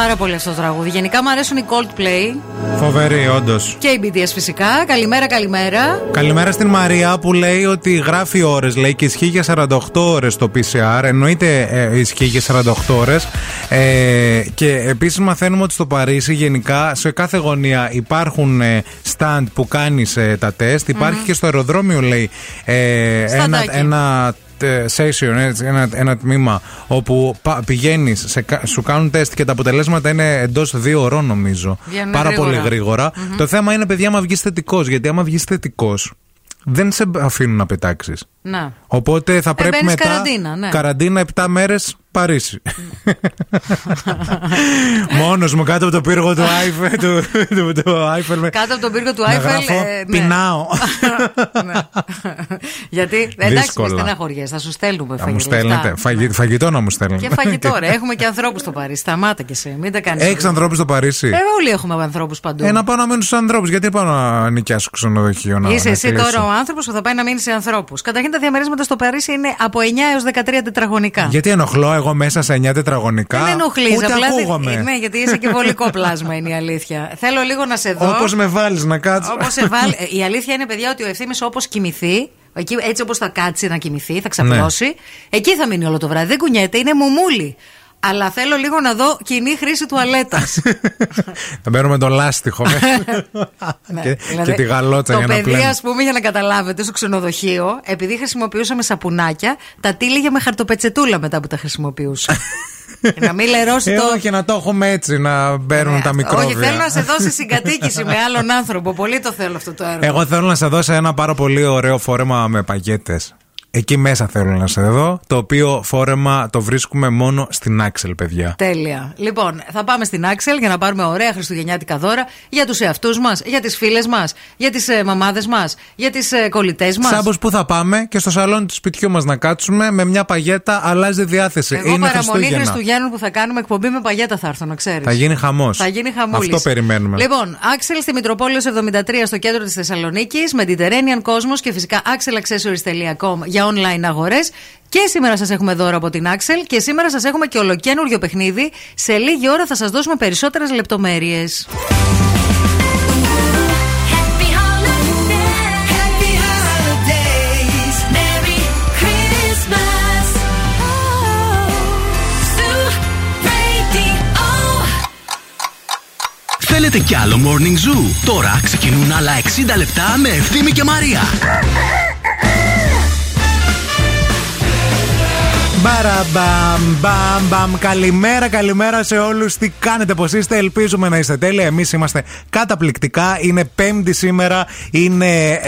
Speaker 1: πάρα πολύ αυτό το τραγούδι. Γενικά μου αρέσουν οι Coldplay
Speaker 2: Φοβερή, όντως.
Speaker 1: και οι BTS φυσικά. Καλημέρα, καλημέρα.
Speaker 2: Καλημέρα στην Μαρία που λέει ότι γράφει ώρες. Λέει και ισχύει για 48 ώρες το PCR. Εννοείται ε, ισχύει για 48 ώρες. Ε, και επίσης μαθαίνουμε ότι στο Παρίσι γενικά σε κάθε γωνία υπάρχουν ε, stand που κάνεις τα τεστ. Υπάρχει και στο αεροδρόμιο λέει ε, ένα,
Speaker 1: Σταντάκι.
Speaker 2: ένα ε, session, έτσι, ένα, ένα τμήμα όπου πηγαίνεις, σου κάνουν τεστ και τα αποτελέσματα είναι εντός δύο ωρών νομίζω.
Speaker 1: Βγαίνουν
Speaker 2: Πάρα
Speaker 1: γρήγορα.
Speaker 2: πολύ γρήγορα. Το θέμα είναι, παιδιά, άμα βγεις θετικός. Γιατί άμα βγεις θετικός, δεν σε αφήνουν να πετάξεις.
Speaker 1: Να.
Speaker 2: Οπότε θα πρέπει
Speaker 1: Ε, μπαίνεις
Speaker 2: μετά.
Speaker 1: καραντίνα, ναι.
Speaker 2: καραντίνα 7 μέρες Παρίσι. Μόνος μου κάτω από το πύργο του Άιφελ. του, του, του Άιφελ με-
Speaker 1: Κάτω από τον πύργο του
Speaker 2: να
Speaker 1: Άιφελ.
Speaker 2: γράφω,
Speaker 1: ε, ναι.
Speaker 2: Πεινάω.
Speaker 1: Γιατί εντάξει, μες
Speaker 2: Δύσκολα.
Speaker 1: στεναχωριές, θα σου στέλνουμε
Speaker 2: Θα μου
Speaker 1: φαγητό.
Speaker 2: στέλνετε. Φαγη- φαγητό να μου στέλνετε.
Speaker 1: Και φαγητό, ρε. Έχουμε και ανθρώπους στο Παρίσι. Σταμάτα και σε. Μην τα κάνεις.
Speaker 2: Έχεις ανθρώπους στο Παρίσι;
Speaker 1: Ε, όλοι έχουμε ανθρώπους παντού.
Speaker 2: Ε, να πάω να μείνω στους ανθρώπους. Γιατί πάω να νοικιάσω ξενοδοχείο να
Speaker 1: Είσαι
Speaker 2: να
Speaker 1: εσύ
Speaker 2: κλείσω;
Speaker 1: τώρα ο άνθρωπος που θα πάει να μείνει σε ανθρώπους. Καταρχήν τα διαμερίσματα στο Παρίσι είναι από 9 έως 13 τετραγωνικά.
Speaker 2: Γιατί ενοχλώ εγώ μέσα σε 9 τετραγωνικά.
Speaker 1: Δεν ενοχλείς,
Speaker 2: Ούτε
Speaker 1: απλά. δεν-
Speaker 2: ακούγομαι.
Speaker 1: Ναι, γιατί είσαι και βολικό πλάσμα είναι η αλήθεια. Θέλω λίγο να σε δω.
Speaker 2: Όπως με βάλεις να κάτσω.
Speaker 1: Όπως σε βάλει- ε, Η αλήθεια είναι, παιδιά, ότι ο ευθύνη όπως κοιμηθεί, εκεί, έτσι όπως θα κάτσει να κοιμηθεί, θα ξαπλώσει,
Speaker 2: Ναι.
Speaker 1: εκεί θα μείνει όλο το βράδυ. Δεν κουνιέται, είναι μουμούλη. Αλλά θέλω λίγο να δω κοινή χρήση τουαλέτας.
Speaker 2: Θα μπαίνουμε το λάστιχο μέσα. και, και τη γαλότσα
Speaker 1: Ναι, το
Speaker 2: για να
Speaker 1: παιδί,
Speaker 2: πλένει.
Speaker 1: ας πούμε, για να καταλάβετε, στο ξενοδοχείο, επειδή χρησιμοποιούσαμε σαπουνάκια, τα τύλιγε με χαρτοπετσετούλα μετά που τα χρησιμοποιούσε. Για να μην λερώσει
Speaker 2: Ε,
Speaker 1: το.
Speaker 2: όχι, να το έχουμε έτσι, να παίρνουν τα μικρόβια.
Speaker 1: Όχι, θέλω να σε δώσει συγκατοίκηση με άλλον άνθρωπο. Πολύ το θέλω αυτό το έργο.
Speaker 2: Εγώ θέλω να σε δώσω ένα πάρα πολύ ωραίο φόρεμα με παγέτες. Εκεί μέσα θέλω να σε δω. Το οποίο φόρεμα το βρίσκουμε μόνο στην Άξελ, παιδιά.
Speaker 1: Τέλεια. Λοιπόν, θα πάμε στην Άξελ για να πάρουμε ωραία χριστουγεννιάτικα δώρα για τους εαυτούς μας, για τις φίλες μας, για τις ε, μαμάδες μας, για τις ε, κολλητές μας.
Speaker 2: Σάμπος που θα πάμε και στο σαλόνι του σπιτιού μας να κάτσουμε με μια παγέτα αλλάζει διάθεση.
Speaker 1: Εγώ
Speaker 2: Είναι
Speaker 1: παραμονή
Speaker 2: Χριστούγεννα.
Speaker 1: Χριστουγέννων που θα κάνουμε εκπομπή με παγέτα θα έρθω, να ξέρεις.
Speaker 2: Θα γίνει χαμός.
Speaker 1: Θα γίνει χαμούλης.
Speaker 2: Αυτό περιμένουμε.
Speaker 1: Λοιπόν, Άξελ στη Μητροπόλεως 73 στο κέντρο της Θεσσαλονίκης, Mediterranean Cosmos και φυσικά axelaccessories.com για online αγορές. Και σήμερα σας έχουμε δώρο από την Axel και σήμερα σας έχουμε και ολοκένουργιο παιχνίδι. Σε λίγη ώρα θα σας δώσουμε περισσότερες λεπτομέρειες.
Speaker 8: Θέλετε κι άλλο Morning Zoo; Τώρα ξεκινούν άλλα 60 λεπτά με Ευθύμη και Μαρία.
Speaker 2: Μπαραμπαμ, μπαμ, μπαμ. Καλημέρα, καλημέρα σε όλους. Τι κάνετε, πώς είστε, ελπίζουμε να είστε τέλεια. Εμείς είμαστε καταπληκτικά. Είναι Πέμπτη σήμερα, είναι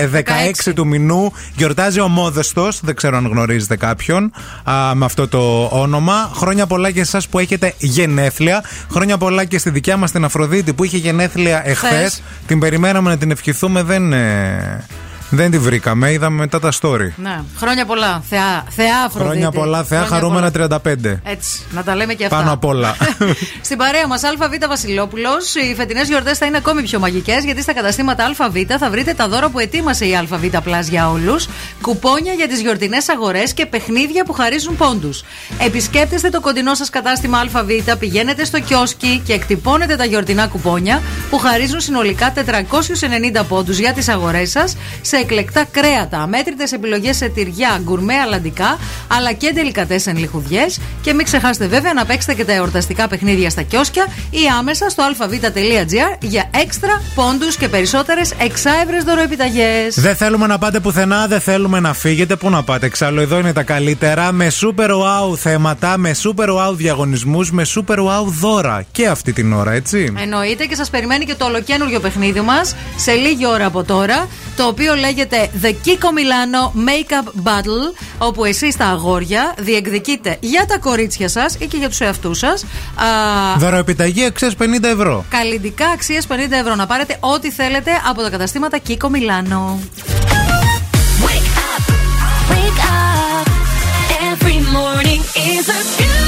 Speaker 2: 16 του μηνού. Γιορτάζει ο Μόδεστος. Δεν ξέρω αν γνωρίζετε κάποιον α, με αυτό το όνομα. Χρόνια πολλά για εσάς που έχετε γενέθλια. Χρόνια πολλά και στη δικιά μας την Αφροδίτη που είχε γενέθλια εχθές.
Speaker 1: Χθες.
Speaker 2: Την περιμέναμε να την ευχηθούμε, δεν. ε, δεν τη βρήκαμε, είδαμε μετά τα story.
Speaker 1: Ναι, χρόνια πολλά. Θεά, θεά Αφροδίτη.
Speaker 2: Χρόνια πολλά, θεά
Speaker 1: Χρόνια
Speaker 2: χαρούμενα
Speaker 1: πολλά.
Speaker 2: 35.
Speaker 1: Έτσι, να τα λέμε και αυτά.
Speaker 2: Πάνω απ' όλα.
Speaker 1: Στην παρέα μας, ΑΒ Βασιλόπουλος, οι φετινές γιορτές θα είναι ακόμη πιο μαγικές γιατί στα καταστήματα ΑΒ θα βρείτε τα δώρα που ετοίμασε η ΑΒ Plus για όλους, κουπόνια για τις γιορτινές αγορές και παιχνίδια που χαρίζουν πόντους. Επισκέπτεστε το κοντινό σας κατάστημα ΑΒ, πηγαίνετε στο κιόσκι και εκτυπώνετε τα γιορτινά κουπόνια που χαρίζουν συνολικά 490 πόντους για τις αγορές σας σε εκλεκτά κρέατα, αμέτρητες επιλογές σε τυριά, γκουρμέ, αλαντικά, αλλά και τελικατέσεν λιχουδιές. Και μην ξεχάσετε βέβαια να παίξετε και τα εορταστικά παιχνίδια στα κιόσκια ή άμεσα στο alphavita.gr για έξτρα πόντους και περισσότερες εξάευρες δωροεπιταγές.
Speaker 2: Δεν θέλουμε να πάτε πουθενά, δεν θέλουμε να φύγετε. Πού να πάτε, εξάλλου εδώ είναι τα καλύτερα. Με super wow θέματα, με super wow διαγωνισμούς, με super wow δώρα. Και αυτή την ώρα, έτσι.
Speaker 1: Εννοείται και σας περιμένει και το ολοκένουργιο παιχνίδι μας σε λίγη ώρα από τώρα. Το οποίο λέγεται The Kiko Milano Makeup Battle. Όπου εσείς τα αγόρια διεκδικείτε για τα κορίτσια σας ή και για τους εαυτούς σας.
Speaker 2: Δωροεπιταγή εξέ 50 ευρώ.
Speaker 1: Καλλιντικά αξίας 50 ευρώ. Να πάρετε ό,τι θέλετε από τα καταστήματα Kiko Milano.
Speaker 4: Wake up. Every morning is a beautiful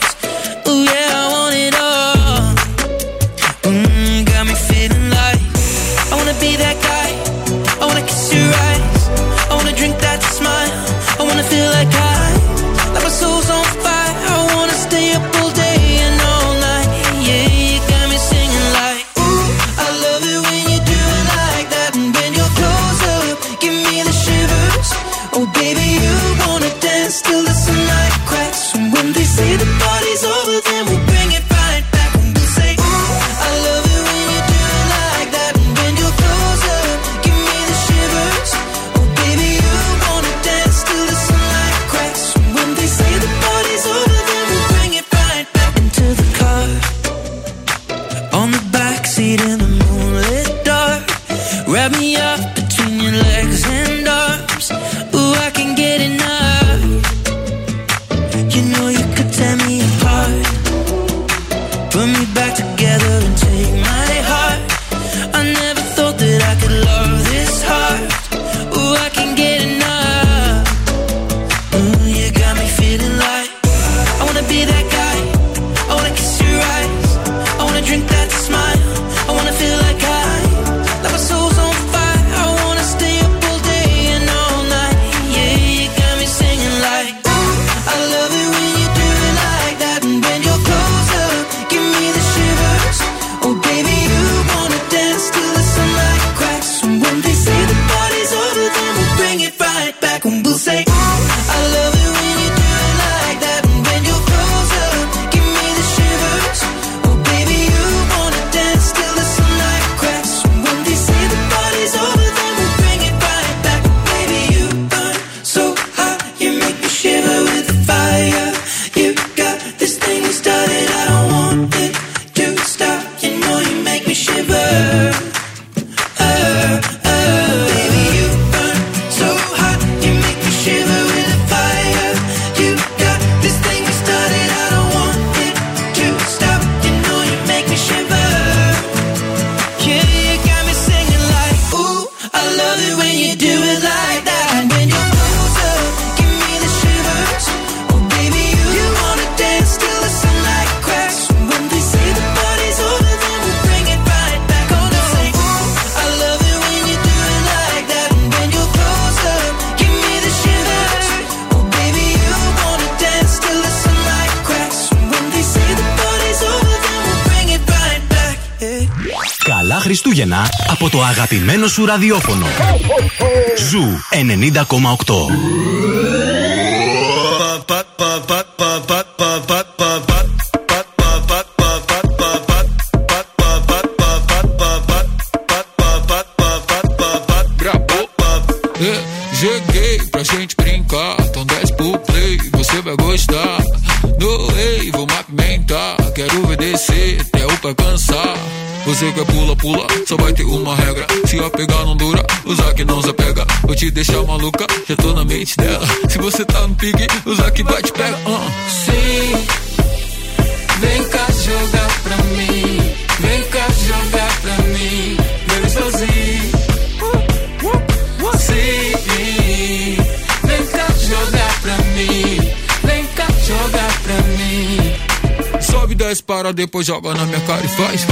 Speaker 8: Σου ραδιόφωνο. Ζου 90,8.
Speaker 11: Te deixar maluca, já tô na mente dela. Se você tá no pique, usar que vai te pega. Uh. Sim, vem cá jogar pra mim. Vem cá jogar pra mim. Bebe sozinho. Sim, vem cá jogar pra mim. Vem cá jogar pra mim. Sobe, desce, para, depois joga na minha cara e faz.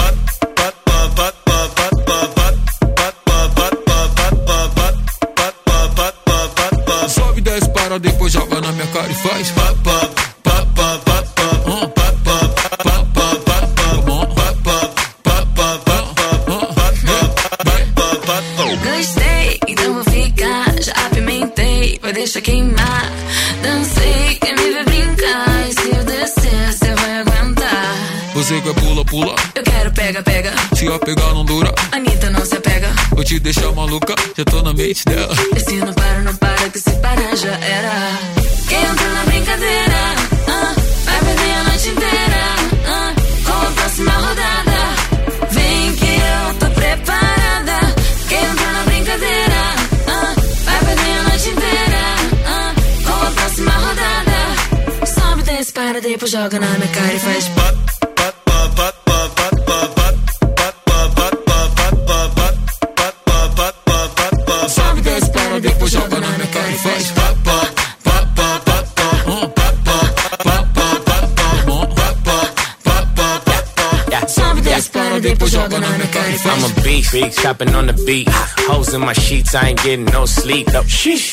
Speaker 11: Faz.
Speaker 15: I'm a beast, big chopping on the beat. Hoes in my sheets, I ain't getting no sleep. No,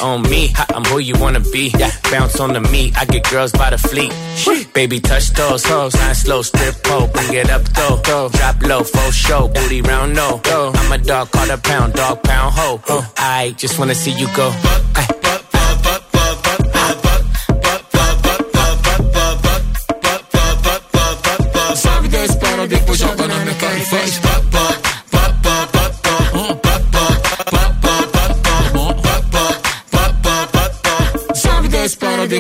Speaker 15: on me, I'm who you wanna be. Yeah. Bounce on the meat, I get girls by the fleet. Sheesh. Baby, touch those hoes, nine slow, strip pole, bring it up though. Drop low, full show, booty round no. I'm a dog, call a pound, dog pound ho. I just wanna see you go. Ay.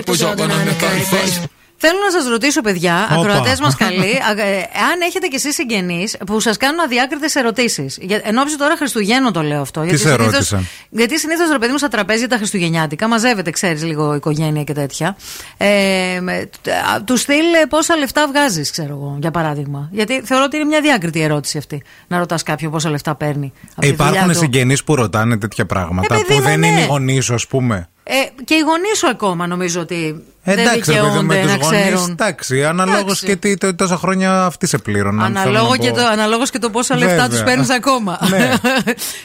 Speaker 11: Depois joga na minha cara e faz.
Speaker 1: Θέλω να σας ρωτήσω, παιδιά,
Speaker 2: Όπα.
Speaker 1: ακροατές μας καλοί, α, ε, αν έχετε κι εσείς συγγενείς που σας κάνουν αδιάκριτες ερωτήσεις. Εν ώψη τώρα Χριστουγέννων το λέω αυτό.
Speaker 2: Τι σε
Speaker 1: συνήθως-
Speaker 2: ρώτησαν;
Speaker 1: Γιατί συνήθως ρε παιδί μου στα τραπέζια τα Χριστουγεννιάτικα μαζεύεται, ξέρεις λίγο οικογένεια και τέτοια. Ε, με- τ- α, τους στυλ ε, πόσα λεφτά βγάζεις, ξέρω εγώ, για παράδειγμα. Γιατί θεωρώ ότι είναι μια διάκριτη ερώτηση αυτή. Να ρωτάς κάποιον πόσα λεφτά παίρνει. από τη δουλειά
Speaker 2: Υπάρχουν
Speaker 1: του.
Speaker 2: συγγενείς που ρωτάνε τέτοια πράγματα
Speaker 1: Ε, παιδί
Speaker 2: που
Speaker 1: μου,
Speaker 2: δεν
Speaker 1: ναι.
Speaker 2: είναι οι γονείς σου, ας πούμε.
Speaker 1: Ε, και οι γονείς σου ακόμα νομίζω ότι δεν
Speaker 2: Εντάξει, ρε παιδί,
Speaker 1: δικαιούνται
Speaker 2: με
Speaker 1: να
Speaker 2: του γονείς.
Speaker 1: ξέρουν.
Speaker 2: Εντάξει, αναλόγως
Speaker 1: Εντάξει.
Speaker 2: και τι τό- τόσα χρόνια αυτοί σε πλήρωναν. θέλω
Speaker 1: Αναλόγω
Speaker 2: να
Speaker 1: και,
Speaker 2: πω.
Speaker 1: το, αναλόγως και το πόσα λεφτά
Speaker 2: Βέβαια.
Speaker 1: τους παίρνεις ακόμα.
Speaker 2: Ναι.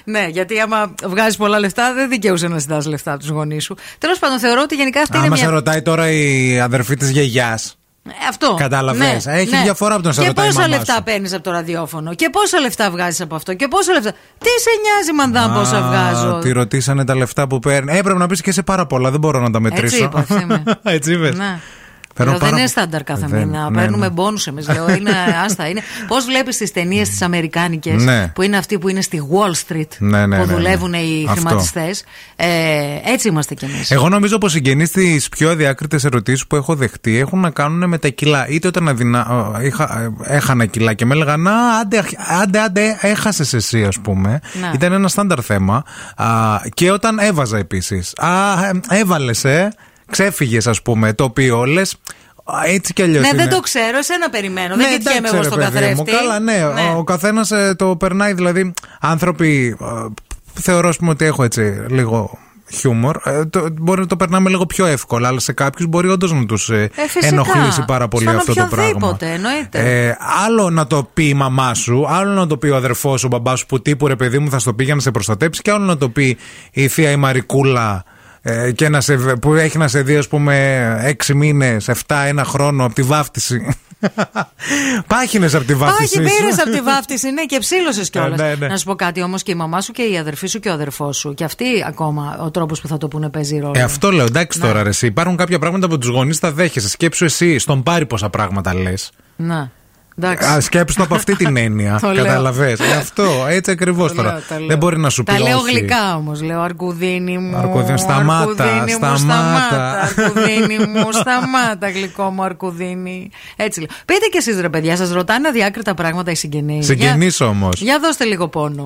Speaker 1: ναι, γιατί άμα βγάζεις πολλά λεφτά, δεν δικαιούσε να ζητάς λεφτά από τους γονείς σου. Τέλος πάντων, θεωρώ ότι γενικά αυτή
Speaker 2: Άμα
Speaker 1: είναι
Speaker 2: σε
Speaker 1: μια.
Speaker 2: ρωτάει τώρα η αδερφή της γιαγιάς.
Speaker 1: Ε, Αυτό.
Speaker 2: Κατάλαβες.
Speaker 1: Ναι,
Speaker 2: Έχει
Speaker 1: ναι.
Speaker 2: διαφορά από το να σε
Speaker 1: Και
Speaker 2: ρωτάει η
Speaker 1: πόσα
Speaker 2: μαμά
Speaker 1: λεφτά
Speaker 2: σου.
Speaker 1: παίρνεις από το ραδιόφωνο. Και πόσα λεφτά βγάζεις από αυτό. Και πόσα λεφτά. Τι σε νοιάζει, μαντά, πόσα βγάζω;
Speaker 2: Τη ρωτήσανε τα λεφτά που παίρνει. Έπρεπε να πεις και σε πάρα πολλά, δεν μπορώ να τα μετρήσω.
Speaker 1: είπα, Ευθύμη.
Speaker 2: Έτσι είπες.
Speaker 1: Ναι.
Speaker 2: Παίρνω
Speaker 1: Λέω, δεν
Speaker 2: πάρα-
Speaker 1: είναι στάνταρ κάθε
Speaker 2: Δεν-
Speaker 1: μήνα.
Speaker 2: ναι,
Speaker 1: Παίρνουμε
Speaker 2: ναι.
Speaker 1: μπόνους εμείς. Λέω, είναι άστα. Είναι... Πώς βλέπεις τις ταινίες τις Αμερικάνικες
Speaker 2: Ναι.
Speaker 1: που είναι αυτοί που είναι στη Wall Street
Speaker 2: Ναι, ναι,
Speaker 1: που
Speaker 2: ναι, ναι.
Speaker 1: δουλεύουν οι
Speaker 2: Αυτό.
Speaker 1: χρηματιστές; Ε, έτσι είμαστε κι εμείς.
Speaker 2: Εγώ νομίζω πως οι συγγενείς τι πιο αδιάκριτες ερωτήσεις που έχω δεχτεί έχουν να κάνουν με τα κιλά. Είτε όταν αδυνα... ε, είχα... ε, έχανα κιλά και με έλεγαν Α, άντε, άντε, άντε έχασες εσύ, ας πούμε.
Speaker 1: Ναι.
Speaker 2: Ήταν ένα στάνταρ θέμα. Α, και όταν έβαζα επίσης. Α, έβαλες, ε. Ξέφυγες, ας πούμε. Το οποίο λες. Έτσι κι αλλιώς.
Speaker 1: Ναι, δεν το ξέρω, εσένα περιμένω. δεν κοιτιέμαι
Speaker 2: εντάξει,
Speaker 1: εγώ
Speaker 2: ρε
Speaker 1: στον
Speaker 2: παιδί μου,
Speaker 1: καθρέφτη.
Speaker 2: Καλά, ναι. Ο, ο καθένας το περνάει. Δηλαδή, άνθρωποι. ε, θεωρώ, ας πούμε, ότι έχω έτσι λίγο χιούμορ. ε, το, μπορεί να το περνάμε λίγο πιο εύκολα, αλλά σε κάποιους μπορεί όντως να τους
Speaker 1: Ε, φυσικά.
Speaker 2: ενοχλήσει πάρα πολύ
Speaker 1: Στον
Speaker 2: αυτό το πράγμα.
Speaker 1: οποιοδήποτε, εννοείται.
Speaker 2: Ε, άλλο να το πει η μαμά σου, άλλο να το πει ο αδερφός σου, ο μπαμπάς σου, που τύπου ρε παιδί μου θα στο πει για να σε προστατέψει, και άλλο να το πει η θεία η Μαρικούλα. Ε, και να σε, που έχει να σε δει, ας πούμε, έξι μήνες, 7, ένα χρόνο από τη βάφτιση. Πάχινες από τη βάφτιση.
Speaker 1: Όχι,
Speaker 2: σου.
Speaker 1: πήρες από τη βάφτιση, ναι, και ψήλωσες κιόλας.
Speaker 2: Ε, ναι, ναι.
Speaker 1: Να σου πω κάτι όμως και η μαμά σου και η αδερφή σου και ο αδερφός σου. Και αυτοί ακόμα ο τρόπος που θα το πούνε παίζει ρόλο.
Speaker 2: Ε, αυτό λέω. Εντάξει
Speaker 1: Ναι.
Speaker 2: τώρα, ρε, εσύ. Υπάρχουν κάποια πράγματα από τους γονείς τα δέχεσαι. Σκέψου εσύ, στον πάρει πόσα πράγματα λες.
Speaker 1: Να. Εντάξει.
Speaker 2: Α, σκέψου το από αυτή την έννοια.
Speaker 1: Το λέω.
Speaker 2: Καταλαβέ. αυτό, έτσι ακριβώς
Speaker 1: Το
Speaker 2: τώρα.
Speaker 1: λέω, το λέω.
Speaker 2: Δεν μπορεί να σου πει.
Speaker 1: Τα λέω
Speaker 2: όχι.
Speaker 1: γλυκά όμως. Λέω αρκουδίνη μου.
Speaker 2: Αρκουδίνη, σταμάτα,
Speaker 1: αρκουδίνη μου,
Speaker 2: σταμάτα.
Speaker 1: σταμάτα. Αρκουδίνη μου, σταμάτα, γλυκό μου αρκουδίνη. Έτσι λέω. Πείτε κι εσείς ρε παιδιά, σας ρωτάνε αδιάκριτα πράγματα οι συγγενείς.
Speaker 2: Συγγενείς όμως.
Speaker 1: Για δώστε λίγο πόνο.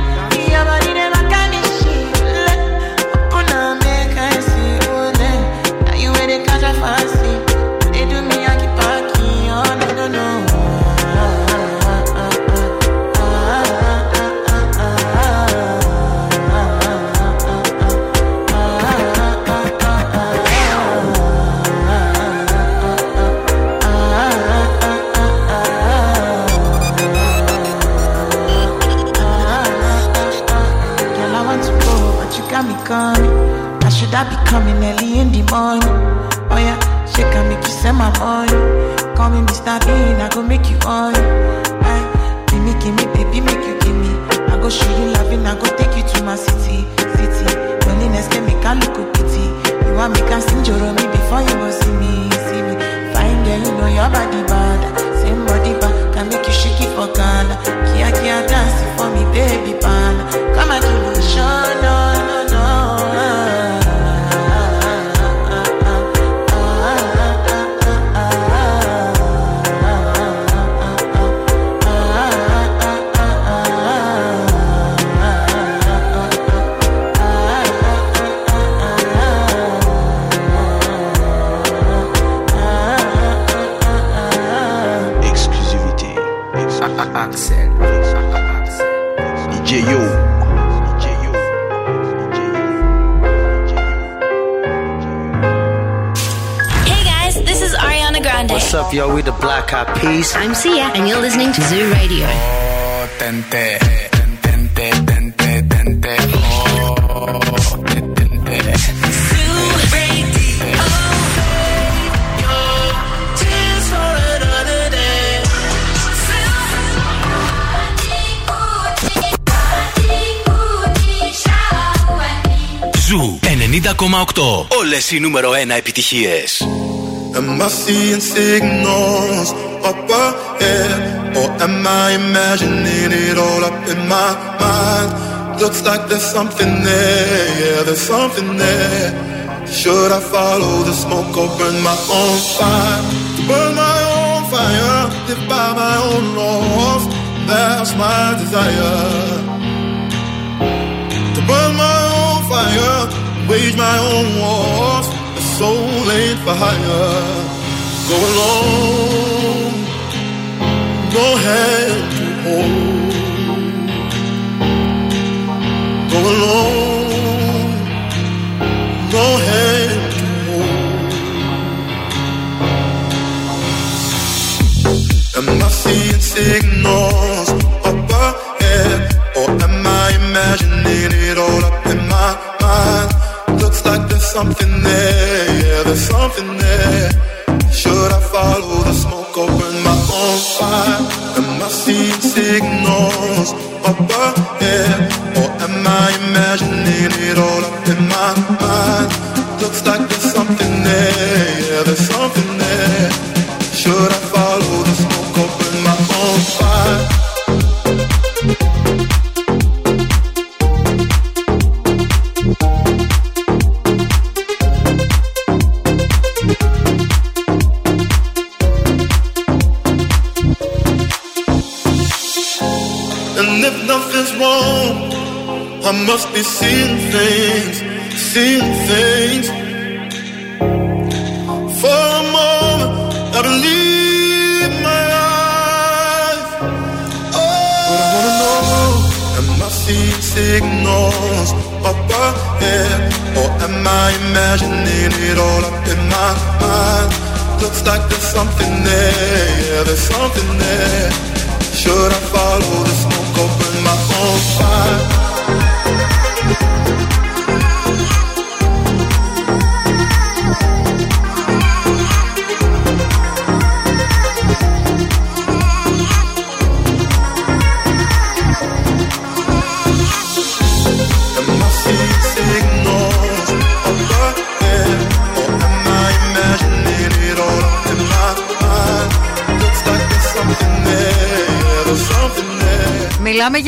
Speaker 16: coming early in the morning? Oh yeah, she can make you send my money. Call me Mr. Bean, I go make you on. Hey, give me, give me, baby, make you give me. I go show you loving, I go take you to my city, city. Loneliness can make a look pity. You want me can sing Joro me before you go see me, see me. Fine girl, you know your body bad.
Speaker 17: Black Eyed Peas.
Speaker 6: I'm Sia, and you're listening to Zoo Radio.
Speaker 3: Oh, tente, tente, tente, tente, oh, tente.
Speaker 8: Ζου 90,8. Όλες οι νούμερο 1 επιτυχίες.
Speaker 18: Am I seeing signals up ahead? Or am I imagining it all up in my mind? Looks like there's something there, yeah, there's something there. Should I follow the smoke or burn my own fire? To burn my own fire, live by my own laws. That's my desire. To burn my own fire, wage my own wars. The soul ain't for hire. Go alone, go ahead and hold. Go alone, go ahead and hold. Am I seeing signals up ahead, or am I imagining it all up in my mind? Looks like there's something there, yeah, there's something there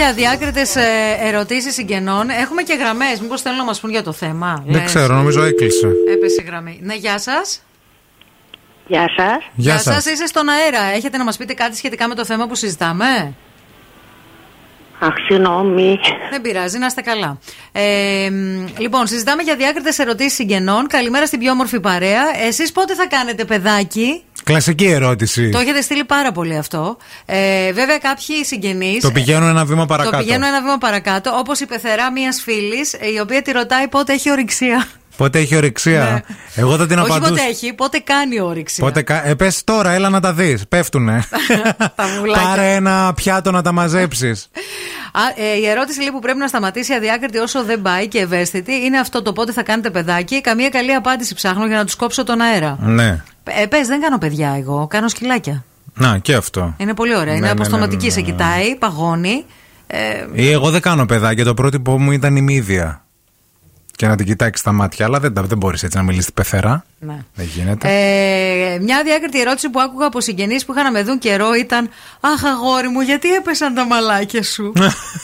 Speaker 1: για αδιάκριτε ερωτήσεις συγγενών. Έχουμε και γραμμές. Μήπως θέλουν να μας πούν για το θέμα.
Speaker 2: Δεν
Speaker 1: Λες.
Speaker 2: ξέρω, νομίζω έκλεισε.
Speaker 1: Έπεσε η γραμμή. Ναι, γεια σας.
Speaker 14: Γεια σας.
Speaker 2: Γεια σας.
Speaker 1: είστε στον αέρα. Έχετε να μας πείτε κάτι σχετικά με το θέμα που συζητάμε;
Speaker 14: Αχ, συγγνώμη.
Speaker 1: Δεν πειράζει, να είστε καλά. Ε, μ, λοιπόν, συζητάμε για διάκριτες ερωτήσεις συγγενών. Καλημέρα στην πιο όμορφη παρέα. Εσείς πότε θα κάνετε παιδάκι;
Speaker 2: Κλασική ερώτηση.
Speaker 1: Το έχετε στείλει πάρα πολύ αυτό. Ε, βέβαια, κάποιοι συγγενείς.
Speaker 2: Το πηγαίνουν ένα βήμα
Speaker 1: Το
Speaker 2: παρακάτω.
Speaker 1: πηγαίνω ένα βήμα παρακάτω, όπως η πεθερά μιας φίλης, η οποία τη ρωτάει πότε έχει ορυξία.
Speaker 2: Πότε έχει ορυξία; Εγώ θα την
Speaker 1: Όχι
Speaker 2: απαντούσα.
Speaker 1: πότε έχει, πότε κάνει όρυξία.
Speaker 2: Πότε κα... ε, πες τώρα, έλα να τα δεις. Πέφτουνε.
Speaker 1: Τα βουλάκια.
Speaker 2: Πάρε ένα πιάτο να τα μαζέψεις.
Speaker 1: Α, ε, η ερώτηση λέει που πρέπει να σταματήσει αδιάκριτη όσο δεν πάει και ευαίσθητη είναι αυτό το πότε θα κάνετε παιδάκι. Καμία καλή απάντηση ψάχνω για να τους κόψω τον αέρα.
Speaker 2: ναι.
Speaker 1: Ε, πες, δεν κάνω παιδιά εγώ, κάνω σκυλάκια.
Speaker 2: Να, και αυτό.
Speaker 1: Είναι πολύ ωραία.
Speaker 2: Ναι,
Speaker 1: είναι
Speaker 2: ναι,
Speaker 1: αποστοματική,
Speaker 2: ναι, ναι,
Speaker 1: σε
Speaker 2: ναι.
Speaker 1: κοιτάει, παγώνει. Ε,
Speaker 2: Ή εγώ δεν κάνω παιδάκια. Το πρότυπο μου ήταν η μύδια. Και να την κοιτάξει στα μάτια. Αλλά δεν, τα- δεν μπορείς έτσι να μιλήσεις την πεθερά.
Speaker 1: ναι.
Speaker 2: Δεν γίνεται.
Speaker 1: Ε, μια αδιάκριτη ερώτηση που άκουγα από συγγενείς που είχαν να με δουν καιρό ήταν Αχ, αγόρι μου, γιατί έπεσαν τα μαλάκια σου;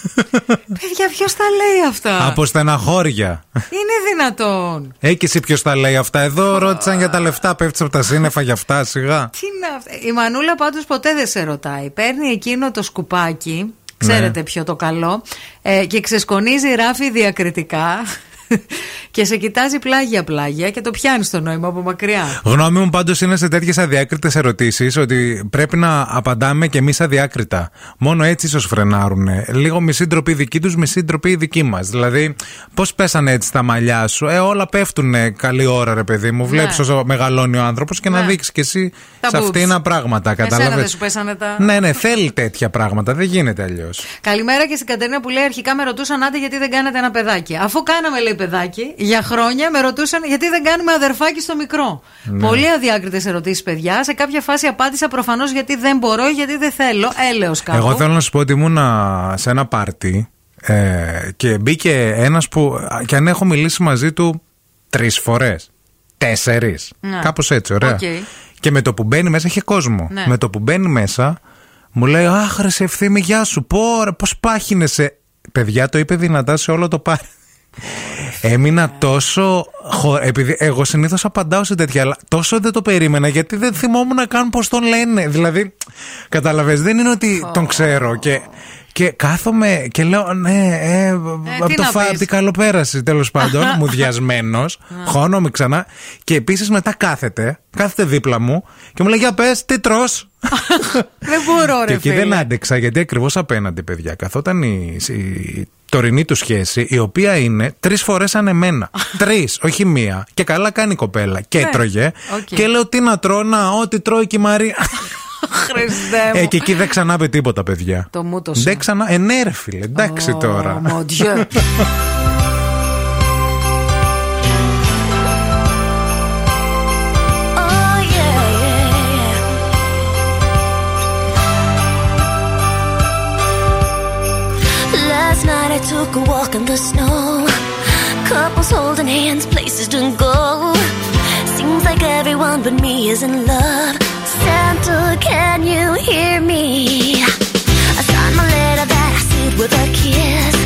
Speaker 1: Παιδιά, ποιος τα λέει αυτά;
Speaker 2: Από στεναχώρια.
Speaker 1: Είναι δυνατόν.
Speaker 2: Ε, και εσύ ποιος τα λέει αυτά; Εδώ ρώτησαν για τα λεφτά. Πέφτεις από τα σύννεφα για αυτά, σιγά.
Speaker 1: Τι είναι αυτά. Η Μανούλα πάντως ποτέ δεν σε ρωτάει. Παίρνει εκείνο το σκουπάκι, ξέρετε
Speaker 2: Ναι.
Speaker 1: ποιο το καλό, ε, και ξεσκονίζει ράφι διακριτικά και σε κοιτάζει πλάγια-πλάγια και το πιάνει το νόημα από μακριά.
Speaker 2: Γνώμη μου πάντως είναι σε τέτοιες αδιάκριτες ερωτήσεις ότι πρέπει να απαντάμε και εμείς αδιάκριτα. Μόνο έτσι ίσως φρενάρουν. Λίγο μισή ντροπή δική τους, μισή ντροπή δική μας. Δηλαδή, πώς πέσανε έτσι τα μαλλιά σου; Ε, όλα πέφτουν καλή ώρα, ρε παιδί μου. Βλέπεις όσο μεγαλώνει ο άνθρωπος και να
Speaker 1: Ναι.
Speaker 2: δείξεις κι εσύ
Speaker 1: Τα
Speaker 2: σε
Speaker 1: boobs.
Speaker 2: αυτήν πράγματα.
Speaker 1: Εσένα
Speaker 2: Κατάλαβες;
Speaker 1: δεν σου πέσανε τα.
Speaker 2: Ναι, ναι, θέλει τέτοια πράγματα. Δεν γίνεται αλλιώς.
Speaker 1: Καλημέρα και στην Κατερίνα που λέει αρχικά με ρωτούσαν άντε γιατί δεν κάνετε ένα παιδάκι. Αφού κάναμε λέει παιδάκι, για χρόνια με ρωτούσαν γιατί δεν κάνουμε αδερφάκι στο μικρό;
Speaker 2: Ναι.
Speaker 1: Πολύ αδιάκριτες ερωτήσεις, παιδιά. Σε κάποια φάση απάντησα προφανώς γιατί δεν μπορώ ή γιατί δεν θέλω. Έλεος κάπου.
Speaker 2: Εγώ θέλω να σου πω ότι ήμουνα σε ένα πάρτι ε, και μπήκε ένας που α, και αν έχω μιλήσει μαζί του τρεις φορές, τέσσερις,
Speaker 1: Ναι.
Speaker 2: κάπως έτσι, ωραία.
Speaker 1: Οκ.
Speaker 2: Και με το που μπαίνει μέσα είχε κόσμο.
Speaker 1: Ναι.
Speaker 2: Με το που μπαίνει μέσα μου λέει «Αχ ρε συ Ευθύμη, γεια σου, πω, ρε, πώς πάχυνες έτσι». Παιδιά το είπε δυνατά σε όλο το πάρτι. Έμεινα τόσο. χω- Επειδή εγώ συνήθως απαντάω σε τέτοια, αλλά τόσο δεν το περίμενα γιατί δεν θυμόμουν καν πώς τον λένε. Δηλαδή, κατάλαβες, δεν είναι ότι τον ξέρω και. Και κάθομαι και λέω, ναι, ε, από
Speaker 1: τι
Speaker 2: το
Speaker 1: να
Speaker 2: φα,
Speaker 1: πεις.
Speaker 2: από την καλοπέραση τέλος πάντων, μουδιασμένο. χώνομαι ξανά. Και επίσης μετά κάθεται, κάθεται δίπλα μου και μου λέει, Για πες, τι τρως
Speaker 1: Δεν μπορώ,
Speaker 2: και
Speaker 1: ρε
Speaker 2: εκεί
Speaker 1: φίλε.
Speaker 2: δεν άντεξα γιατί ακριβώς απέναντι, παιδιά, καθόταν η, η τωρινή του σχέση, η οποία είναι τρεις φορές σαν εμένα. τρεις, όχι μία. Και καλά κάνει η κοπέλα. Και
Speaker 1: Ναι.
Speaker 2: έτρωγε.
Speaker 1: Οκ.
Speaker 2: Και λέω τι να τρώω, να, ό,τι τρώει και η Μαρία.
Speaker 1: Χριστέ μου.
Speaker 2: ε, και εκεί δεν ξανά είπε τίποτα, παιδιά.
Speaker 1: Το μούτωσε.
Speaker 2: Δεν ξανά. Ε, ναι, ρε φίλε, εντάξει τώρα.
Speaker 19: took a walk in the snow. Couples holding hands, places to go. Seems like everyone but me is in love. Santa, can you hear me? I signed my letter that I sealed with a kiss.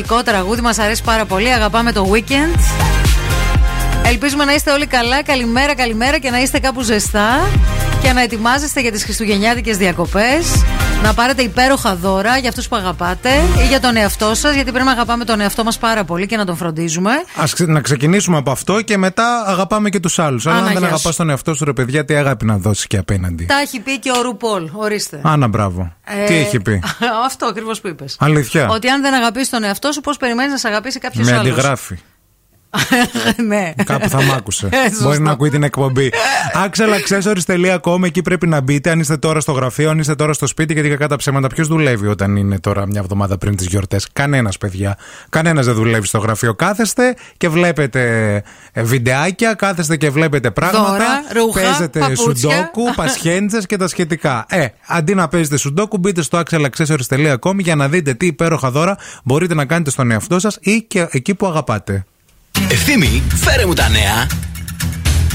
Speaker 1: Μαγικό τραγούδι, μας αρέσει πάρα πολύ. Αγαπάμε το weekend. Ελπίζουμε να είστε όλοι καλά. Καλημέρα, καλημέρα και να είστε κάπου ζεστά και να ετοιμάζεστε για τις Χριστουγεννιάτικες διακοπές. Να πάρετε υπέροχα δώρα για αυτούς που αγαπάτε ή για τον εαυτό σας, γιατί πρέπει να αγαπάμε τον εαυτό μας πάρα πολύ και να τον φροντίζουμε.
Speaker 2: Ας ξε- να ξεκινήσουμε από αυτό και μετά αγαπάμε και τους άλλους. Αλλά
Speaker 1: Άννα,
Speaker 2: αν δεν
Speaker 1: γεια
Speaker 2: αγαπάς
Speaker 1: σου.
Speaker 2: τον εαυτό σου, ρε παιδιά, τι αγάπη να δώσεις και απέναντι.
Speaker 1: Τα έχει πει και ο Ρουπόλ. Ορίστε.
Speaker 2: Άνα, μπράβο.
Speaker 1: Ε,
Speaker 2: Τι έχει πει;
Speaker 1: Αυτό ακριβώς που είπες.
Speaker 2: Αλήθεια.
Speaker 1: Ότι αν δεν αγαπήσεις τον εαυτό σου, πώς περιμένεις να σε αγαπήσει κάποιος
Speaker 2: Με
Speaker 1: άλλος;
Speaker 2: αντιγράφει.
Speaker 1: ναι.
Speaker 2: Κάπου θα μ' άκουσε.
Speaker 1: Ε, σωστό.
Speaker 2: Μπορεί να ακούει την εκπομπή. Axelaccessories.com εκεί πρέπει να μπείτε. Αν είστε τώρα στο γραφείο, αν είστε τώρα στο σπίτι, γιατί κακά τα ψέματα. Ποιος δουλεύει όταν είναι τώρα μια εβδομάδα πριν τις γιορτές; Κανένας, παιδιά. Κανένας δεν δουλεύει στο γραφείο. Κάθεστε και βλέπετε ε, βιντεάκια, κάθεστε και βλέπετε πράγματα.
Speaker 1: Δώρα, ρούχα,
Speaker 2: παίζετε
Speaker 1: παπούτσια.
Speaker 2: σουντόκου, πασχέντζες και τα σχετικά. Ε, αντί να παίζετε σουντόκου, μπείτε στο axelaccessories.com για να δείτε τι υπέροχα δώρα μπορείτε να κάνετε στον εαυτό σας ή και εκεί που αγαπάτε.
Speaker 8: Ευθύμη, φέρε μου τα νέα.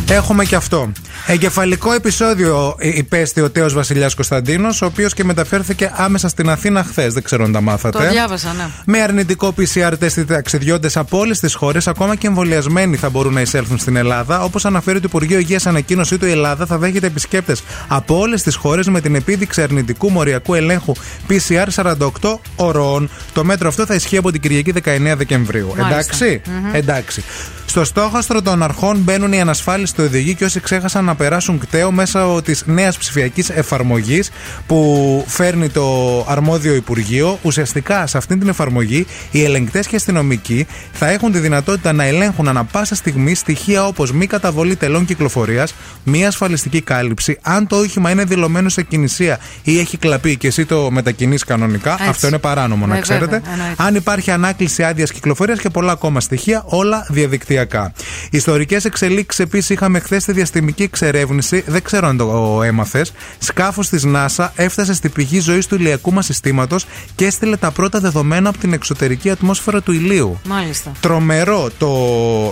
Speaker 2: Έχουμε και αυτό. Εγκεφαλικό επεισόδιο ε, υπέστη ο τέος Βασιλιάς Κωνσταντίνος, ο οποίος και μεταφέρθηκε άμεσα στην Αθήνα χθες. Δεν ξέρω αν τα μάθατε.
Speaker 1: Το διάβασα, ναι.
Speaker 2: Με αρνητικό PCR τεστ οι ταξιδιώτες από όλες τις χώρες, ακόμα και εμβολιασμένοι, θα μπορούν να εισέλθουν στην Ελλάδα. Όπως αναφέρει το Υπουργείο Υγείας ανακοίνωσή του, η Ελλάδα θα δέχεται επισκέπτες από όλες τις χώρες με την επίδειξη αρνητικού μοριακού ελέγχου PCR 48 ωρών. Το μέτρο αυτό θα ισχύει από την Κυριακή 19 Δεκεμβρίου.
Speaker 1: Μάλιστα.
Speaker 2: Εντάξει;
Speaker 1: Μμμ.
Speaker 2: Εντάξει. Στο στόχαστρο των αρχών μπαίνουν οι ανασφάλιστοι οδηγοί και όσοι ξέχασαν να περάσουν κταίο μέσα της νέας ψηφιακής εφαρμογής που φέρνει το αρμόδιο Υπουργείο. Ουσιαστικά σε αυτή την εφαρμογή οι ελεγκτές και αστυνομικοί θα έχουν τη δυνατότητα να ελέγχουν ανα πάσα στιγμή στοιχεία όπως μη καταβολή τελών κυκλοφορίας, μη ασφαλιστική κάλυψη, αν το όχημα είναι δηλωμένο σε κινησία ή έχει κλαπεί και εσύ το μετακινείς κανονικά.
Speaker 1: Έτσι.
Speaker 2: Αυτό είναι παράνομο, να
Speaker 1: Ε,
Speaker 2: ξέρετε.
Speaker 1: βέβαια, εννοείται.
Speaker 2: Αν υπάρχει ανάκληση άδειας κυκλοφορίας και πολλά ακόμα στοιχεία, όλα διαδικτυακά. Ιστορικές εξελίξεις επίσης είχαμε χθες στη διαστημική εξερεύνηση, δεν ξέρω αν το έμαθες. Σκάφος της NASA έφτασε στη πηγή ζωής του ηλιακού μας συστήματος και έστειλε τα πρώτα δεδομένα από την εξωτερική ατμόσφαιρα του ηλίου.
Speaker 1: Μάλιστα.
Speaker 2: Τρομερό το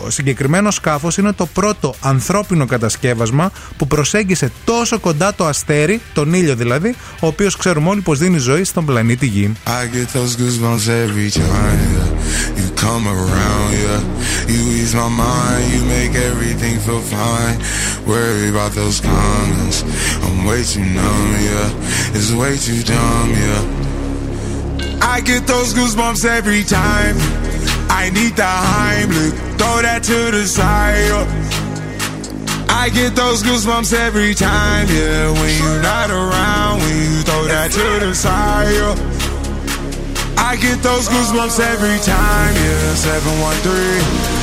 Speaker 2: συγκεκριμένο σκάφος είναι το πρώτο ανθρώπινο κατασκεύασμα που προσέγγισε τόσο κοντά το αστέρι, τον ήλιο δηλαδή, ο οποίος ξέρουμε όλοι πως δίνει ζωή στον πλανήτη Γη.
Speaker 20: I get those goosebumps every time yeah. you come around. Yeah, you ease my mind, you make everything feel fine. Worry about those comments, I'm way too numb. Yeah, it's way too dumb. Yeah, I get those goosebumps every time. I need the Heimlich, throw that to the side. I get those goosebumps every time, yeah. When you're not around, when you throw that to the side. I get those goosebumps every time, yeah. 713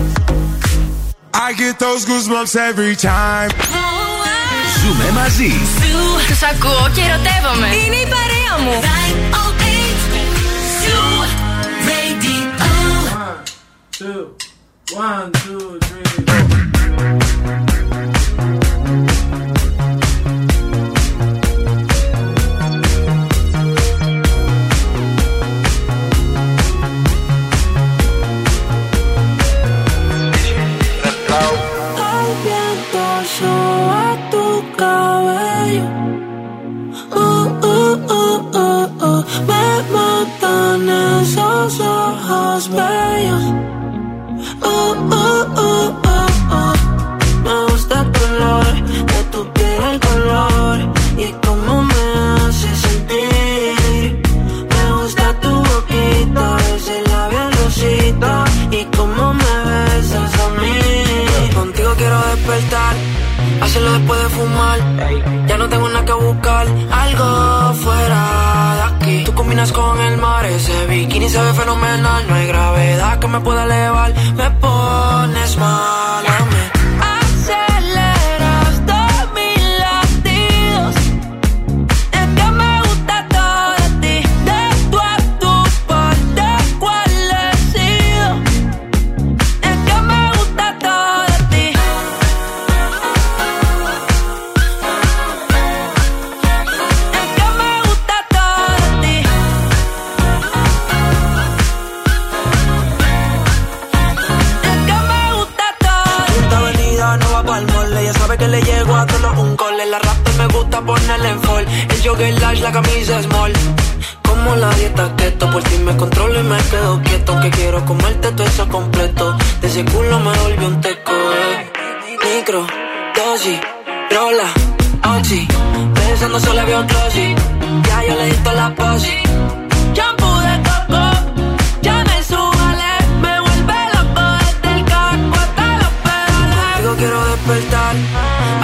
Speaker 20: Get those goosebumps every time.
Speaker 8: Ζούμε μαζί.
Speaker 19: Του ακούω και ερωτεύομαι. Είναι η παρέα μου.
Speaker 21: Two, one, two, three.
Speaker 22: go with you. Ooh, ooh, ooh, ooh, ooh. Met my thunder, oh so
Speaker 12: hot, where? Ooh, ooh, ooh, ooh, ooh. Ya no tengo nada que buscar, algo fuera de aquí. Tú combinas con el mar, ese bikini se ve fenomenal. No hay gravedad que me pueda elevar, me pones mal a mí. Jogger large, la camisa small. Como la dieta keto, por ti me controlo y me quedo quieto. Que quiero comerte todo eso completo. De ese culo me volvió un teco, eh. Micro, dosis, rola, oxi. Pensando solo veo glossy. Ya yo le di toda la posi.
Speaker 22: Shampoo de coco, ya me subale, me vuelve loco desde el carro hasta los pedales.
Speaker 12: Digo quiero despertar,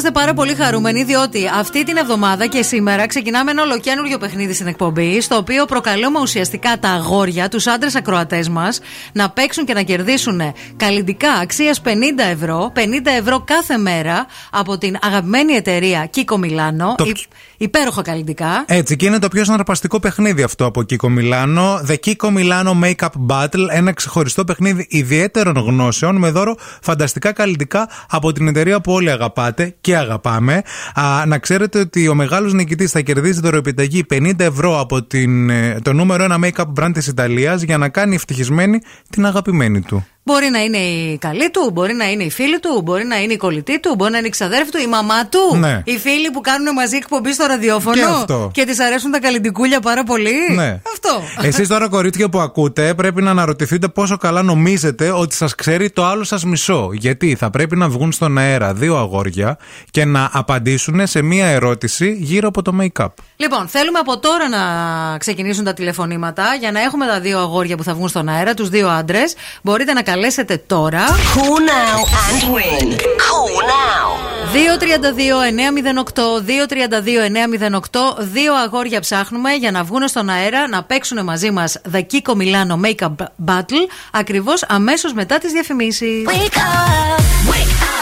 Speaker 1: Είμαστε πάρα πολύ χαρούμενοι διότι αυτή την εβδομάδα και σήμερα ξεκινάμε ένα ολοκένουργιο παιχνίδι στην εκπομπή. Στο οποίο προκαλούμε ουσιαστικά τα αγόρια, τους άντρες ακροατές μας, να παίξουν και να κερδίσουν καλλιντικά αξίας 50 ευρώ, 50 ευρώ κάθε μέρα από την αγαπημένη εταιρεία Kiko Milano.
Speaker 2: Το-
Speaker 1: Υ- Υπέροχα καλλιντικά.
Speaker 2: Έτσι, και είναι το πιο συναρπαστικό παιχνίδι αυτό από Kiko Milano. The Kiko Milano Makeup Battle. Ένα ξεχωριστό παιχνίδι ιδιαίτερων γνώσεων με δώρο φανταστικά καλλιτικά από την εταιρεία που όλοι αγαπάτε και αγαπάμε. Α, να ξέρετε ότι ο μεγάλος νικητής θα κερδίσει δωροεπιταγή 50 ευρώ από την, ε, το νούμερο ένα make-up brand της Ιταλίας για να κάνει ευτυχισμένη την αγαπημένη του.
Speaker 1: Μπορεί να είναι η καλή του, μπορεί να είναι η φίλη του, μπορεί να είναι η κολλητή του, μπορεί να είναι η ξαδέρφη του, η μαμά του.
Speaker 2: Ναι.
Speaker 1: Οι φίλοι που κάνουν μαζί εκπομπή στο ραδιόφωνο
Speaker 2: Και αυτό.
Speaker 1: και της αρέσουν τα καλλιντικούλια πάρα πολύ.
Speaker 2: Ναι.
Speaker 1: Αυτό.
Speaker 2: Εσείς τώρα, κορίτσια που ακούτε, πρέπει να αναρωτηθείτε πόσο καλά νομίζετε ότι σας ξέρει το άλλο σας μισό. Γιατί θα πρέπει να βγουν στον αέρα δύο αγόρια και να απαντήσουν σε μία ερώτηση γύρω από το make-up.
Speaker 1: Λοιπόν, θέλουμε από τώρα να ξεκινήσουν τα τηλεφωνήματα για να έχουμε τα δύο αγόρια που θα βγουν στον αέρα, τους δύο άντρες. Μπορείτε να καλέσετε τώρα.
Speaker 13: Call now and win. Call now.
Speaker 1: 232-908, 232-908. Δύο αγόρια ψάχνουμε για να βγουν στον αέρα να παίξουν μαζί μας The Kiko Milano Makeup Battle ακριβώς αμέσως μετά τις διαφημίσεις.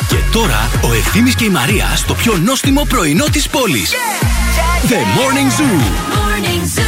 Speaker 8: Και τώρα ο Ευθύμης και η Μαρία στο πιο νόστιμο πρωινό της πόλης. The Morning Zoo.
Speaker 4: Morning Zoo.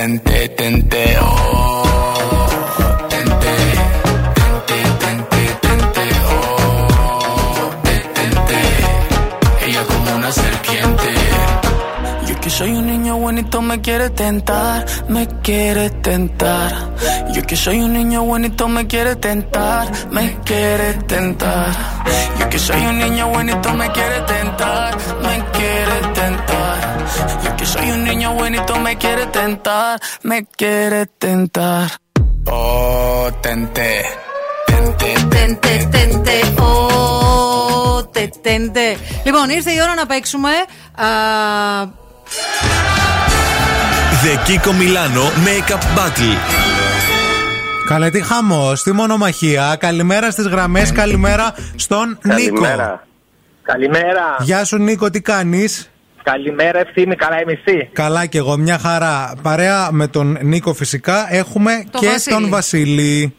Speaker 12: Tente, tente, tente. Oh, tente, tente, tente, tente. Oh, detente. Ella como una serpiente. Yo que soy un niño bonito me quiere tentar, me quiere tentar. Yo que soy un niño bonito me quiere tentar, me quiere tentar. Yo que soy un niño bonito me quiere tentar, me quiere tentar. Yo que soy un niño bonito me quiere tentar, me quiere tentar. Oh, tente. Tente,
Speaker 1: Τέντε, τέντε, ο, τε, τέντε. Λοιπόν, ήρθε η ώρα να παίξουμε. Α,
Speaker 8: The Kiko Milano Makeup Battle.
Speaker 2: Καλέ, τι χαμός, τι μονομαχία. Καλημέρα στις γραμμές, καλημέρα στον Νίκο.
Speaker 23: Καλημέρα. Καλημέρα.
Speaker 2: Γεια σου, Νίκο, τι κάνεις;
Speaker 23: Καλημέρα, Ευθύμη, καλά είμαι εσύ.
Speaker 2: Καλά και εγώ, μια χαρά. Παρέα με τον Νίκο φυσικά έχουμε
Speaker 23: Το
Speaker 2: και
Speaker 23: Βασίλη.
Speaker 2: τον Βασίλη.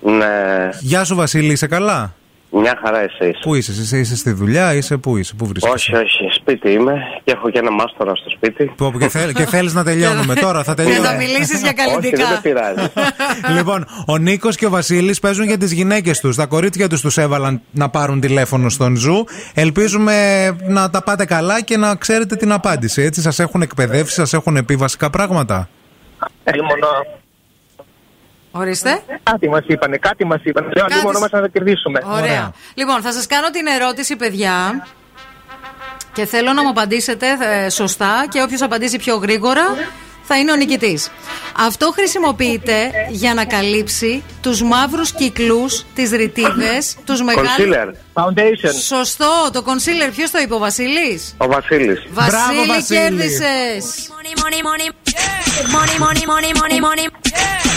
Speaker 23: Ναι,
Speaker 2: Γεια σου Βασίλη, είσαι καλά;
Speaker 23: Μια χαρά εσείς.
Speaker 2: Πού είσαι, είσαι, είσαι στη δουλειά, είσαι πού είσαι, πού βρίσκεσαι;
Speaker 23: Όχι, όχι, σπίτι είμαι και έχω και ένα μάστορα στο σπίτι.
Speaker 2: Πω, πω, και, θέλ, και θέλεις να τελειώνουμε τώρα, θα τελειώνουμε.
Speaker 1: θα μιλήσεις για
Speaker 23: Όχι, δεν με πειράζει.
Speaker 2: λοιπόν, ο Νίκος και ο Βασίλης παίζουν για τις γυναίκες τους. Τα κορίτσια τους τους έβαλαν να πάρουν τηλέφωνο στον Ζου. Ελπίζουμε να τα πάτε καλά και να ξέρετε την απάντηση. Έτσι, σας έχουν εκπαιδεύσει, σας έχουν πει βασικά πράγματα;
Speaker 23: Μόνο...
Speaker 1: Ορίστε.
Speaker 23: Κάτι μας είπανε, κάτι μας είπανε. Λέω
Speaker 1: Κάτι
Speaker 23: μόνο
Speaker 1: σ-
Speaker 23: μας να τα κερδίσουμε.
Speaker 1: Ωραία. Λοιπόν, θα σας κάνω την ερώτηση, παιδιά. Και θέλω να μου απαντήσετε ε, σωστά και όποιος απαντήσει πιο γρήγορα θα είναι ο νικητής. Αυτό χρησιμοποιείται για να καλύψει τους μαύρους κύκλους, τις ρητίδες, τους μεγάλους...
Speaker 23: Concealer, foundation.
Speaker 1: Σωστό, το concealer. Ποιος το είπε, ο Βασίλης;
Speaker 23: Ο Βασίλης.
Speaker 1: Βασίλη,
Speaker 23: Βασίλη.
Speaker 1: κέρδισες.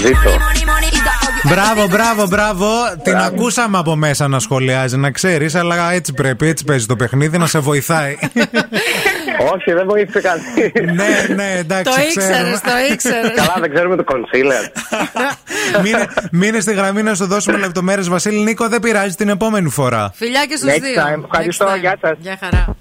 Speaker 23: Ζήτω.
Speaker 2: Μπράβο, μπράβο, μπράβο. Την ακούσαμε από μέσα να σχολιάζει, να ξέρεις, αλλά έτσι πρέπει, έτσι παίζει το παιχνίδι, να σε βοηθάει.
Speaker 23: Όχι, δεν βοήθησε κάτι.
Speaker 2: ναι, ναι, εντάξει.
Speaker 1: Το
Speaker 2: ξέρουμε.
Speaker 1: ήξερες, το ήξερες.
Speaker 23: Καλά, δεν ξέρουμε το concealer.
Speaker 2: μείνε, μείνε στη γραμμή να σου δώσουμε λεπτομέρειες, Βασίλη. Νίκο, δεν πειράζει την επόμενη φορά.
Speaker 1: Φιλιά και στους
Speaker 23: Next
Speaker 1: δύο.
Speaker 23: time. Ευχαριστώ,
Speaker 1: Next time.
Speaker 23: γεια σας.
Speaker 1: Γεια χαρά.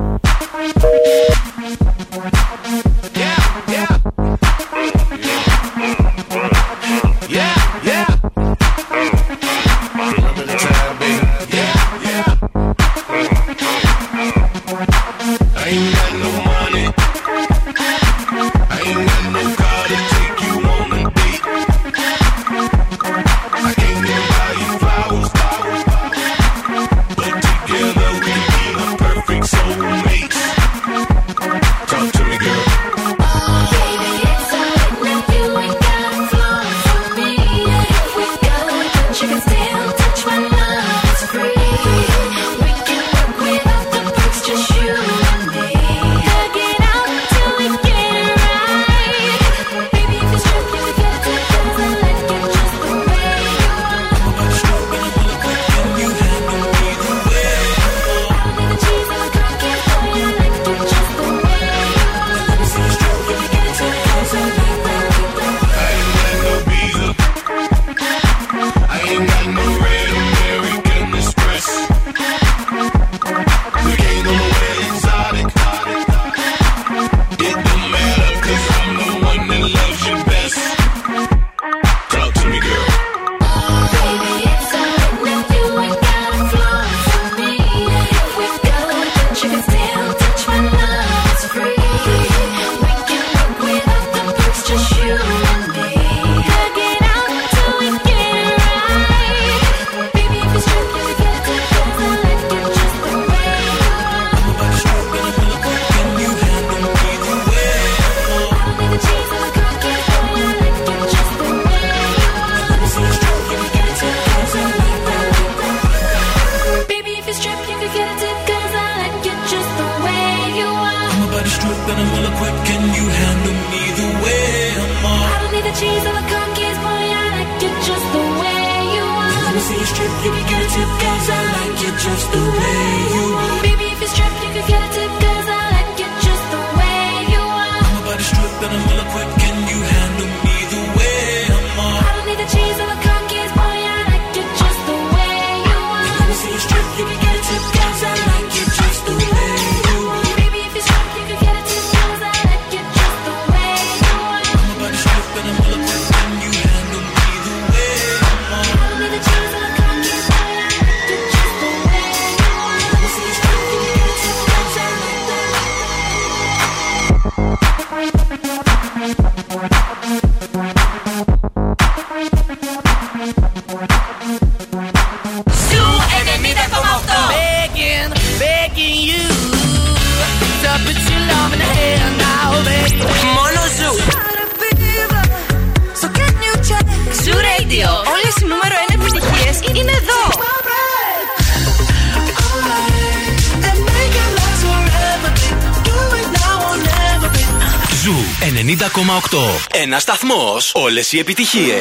Speaker 8: σταθμό. Όλε οι επιτυχίε.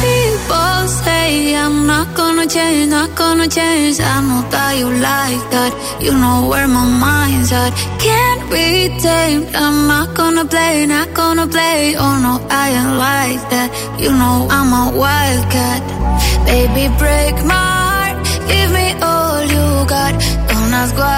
Speaker 11: People say I'm not gonna change, not gonna change. I know that you like that. You know where my mind's at. Can't be tamed. I'm not gonna play, not gonna play. Oh no, I ain't like that. You know I'm a wildcat. Baby, break my heart. Give me all you got. Don't ask why, why, why. Don't be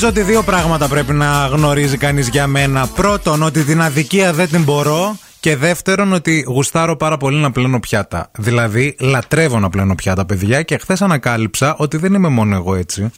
Speaker 2: Νομίζω ότι δύο πράγματα πρέπει να γνωρίζει κανείς για μένα. Πρώτον, ότι την αδικία δεν την μπορώ. Και δεύτερον, ότι γουστάρω πάρα πολύ να πλένω πιάτα. Δηλαδή, λατρεύω να πλένω πιάτα, παιδιά. Και χθες ανακάλυψα ότι δεν είμαι μόνο εγώ έτσι.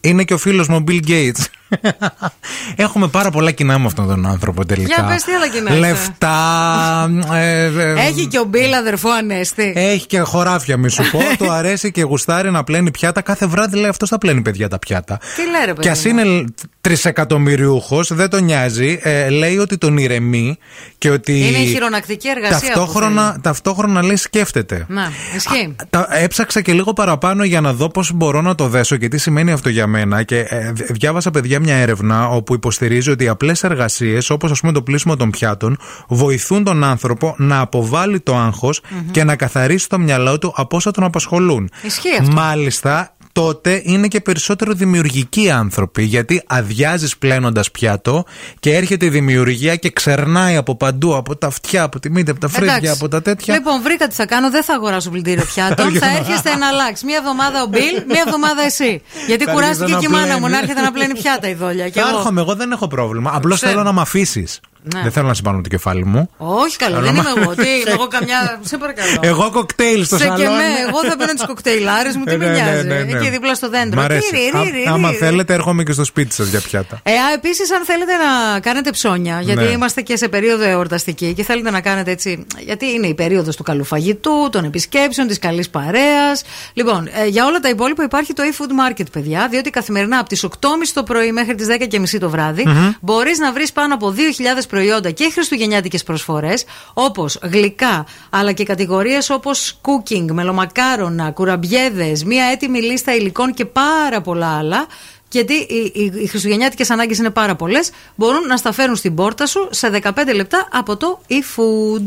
Speaker 2: Είναι και ο φίλος μου, ο Bill Gates. Έχουμε πάρα πολλά κοινά με αυτόν τον άνθρωπο τελικά.
Speaker 1: Για πες τι άλλα κοινά έχετε.
Speaker 2: Λεφτά. ε, ε,
Speaker 1: Έχει και ο Μπίλ αδερφό Ανέστη.
Speaker 2: Έχει και χωράφια, μη σου πω. Του αρέσει και γουστάρει να πλένει πιάτα. Κάθε βράδυ λέει αυτός θα πλένει παιδιά τα πιάτα.
Speaker 1: Τι λέει ρε παιδί.
Speaker 2: Και α
Speaker 1: μου.
Speaker 2: είναι τρισεκατομμυριούχος, δεν τον νοιάζει. Ε, λέει ότι τον ηρεμεί και ότι.
Speaker 1: Είναι η χειρονακτική εργασία. που
Speaker 2: Ταυτόχρονα, ταυτόχρονα λέει σκέφτεται.
Speaker 1: θέλει. Να, ισχύει.
Speaker 2: Τα, έψαξα και λίγο παραπάνω για να δω πώς μπορώ να το δέσω και τι σημαίνει αυτό για μένα. Και ε, δι- διάβασα, παιδιά, μια έρευνα όπου υποστηρίζει ότι οι απλές εργασίες, όπως ας πούμε το πλήσιμο των πιάτων, βοηθούν τον άνθρωπο να αποβάλει το αγχος και να καθαρίσει το μυαλό του από όσα τον απασχολούν.
Speaker 1: Ισχύει αυτό.
Speaker 2: Μάλιστα, τότε είναι και περισσότερο δημιουργικοί άνθρωποι. Γιατί αδειάζεις πλένοντας πιάτο και έρχεται η δημιουργία και ξερνάει από παντού, από τα αυτιά, από τη μύτη, από τα φρύδια,
Speaker 1: Εντάξει.
Speaker 2: από τα τέτοια.
Speaker 1: Λοιπόν, βρήκα τι θα κάνω. Δεν θα αγοράσω πλυντήριο πιάτων.
Speaker 2: Για
Speaker 1: θα
Speaker 2: να-
Speaker 1: έρχεστε να αλλάξει. Μία εβδομάδα ο Μπιλ, μία εβδομάδα εσύ. Γιατί
Speaker 2: Θα
Speaker 1: κουράστηκε
Speaker 2: αρχίσω
Speaker 1: και η
Speaker 2: να
Speaker 1: μάνα μου
Speaker 2: πλένει.
Speaker 1: να έρχεται να πλένει πιάτα η δόλια. Και
Speaker 2: Θα
Speaker 1: εγώ.
Speaker 2: έρχομαι, εγώ δεν έχω πρόβλημα. Απλώς
Speaker 1: Ξέρω.
Speaker 2: θέλω να με αφήσεις.
Speaker 1: Ναι.
Speaker 2: Δεν θέλω να συμπάνω το κεφάλι μου.
Speaker 1: Όχι καλό, δεν είμαι εγώ. Τι είμαι εγώ καμιά. Σε παρακαλώ.
Speaker 2: Εγώ κοκτέιλ στο
Speaker 1: σε
Speaker 2: σαλόνι.
Speaker 1: και με, εγώ θα παίρνω τις κοκτέιλάρες μου, τι
Speaker 2: Ε,
Speaker 1: με
Speaker 2: ναι, ναι,
Speaker 1: νοιάζει.
Speaker 2: ναι, ναι.
Speaker 1: Εκεί δίπλα στο
Speaker 2: Μ'
Speaker 1: δέντρο.
Speaker 2: αρέσει.
Speaker 1: Ρίρι, ρίρι,
Speaker 2: Α- Άμα
Speaker 1: ρίρι.
Speaker 2: θέλετε, έρχομαι και στο σπίτι σας για πιάτα.
Speaker 1: Ε, Επίσης, αν θέλετε να κάνετε ψώνια, γιατί
Speaker 2: Ναι.
Speaker 1: είμαστε και σε περίοδο εορταστική και θέλετε να κάνετε έτσι. Γιατί είναι η περίοδος του καλού φαγητού, των επισκέψεων, της καλής παρέας. Λοιπόν, ε, για όλα τα υπόλοιπα υπάρχει το e-food market, παιδιά, διότι καθημερινά από τις 8.30 το πρωί μέχρι τις 10.30 το βράδυ
Speaker 24: Μμμ.
Speaker 1: μπορείς να βρεις πάνω από 2.000 προϊόντα και χριστουγεννιάτικες προσφορές, όπως γλυκά, αλλά και κατηγορίες όπως cooking, μελομακάρονα, κουραμπιέδες, μία έτοιμη λίστα υλικών και πάρα πολλά άλλα. Γιατί οι, οι, οι χριστουγεννιάτικες ανάγκες είναι πάρα πολλές, μπορούν να στα φέρουν στην πόρτα σου σε 15 λεπτά από το e-food.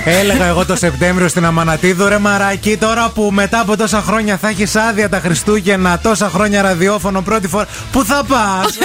Speaker 2: Έλεγα εγώ το Σεπτέμβριο στην Αμανατίδου, ρε Μαράκι, τώρα που μετά από τόσα χρόνια θα έχεις άδεια τα Χριστούγεννα, τόσα χρόνια ραδιόφωνο πρώτη φορά. Πού θα πας!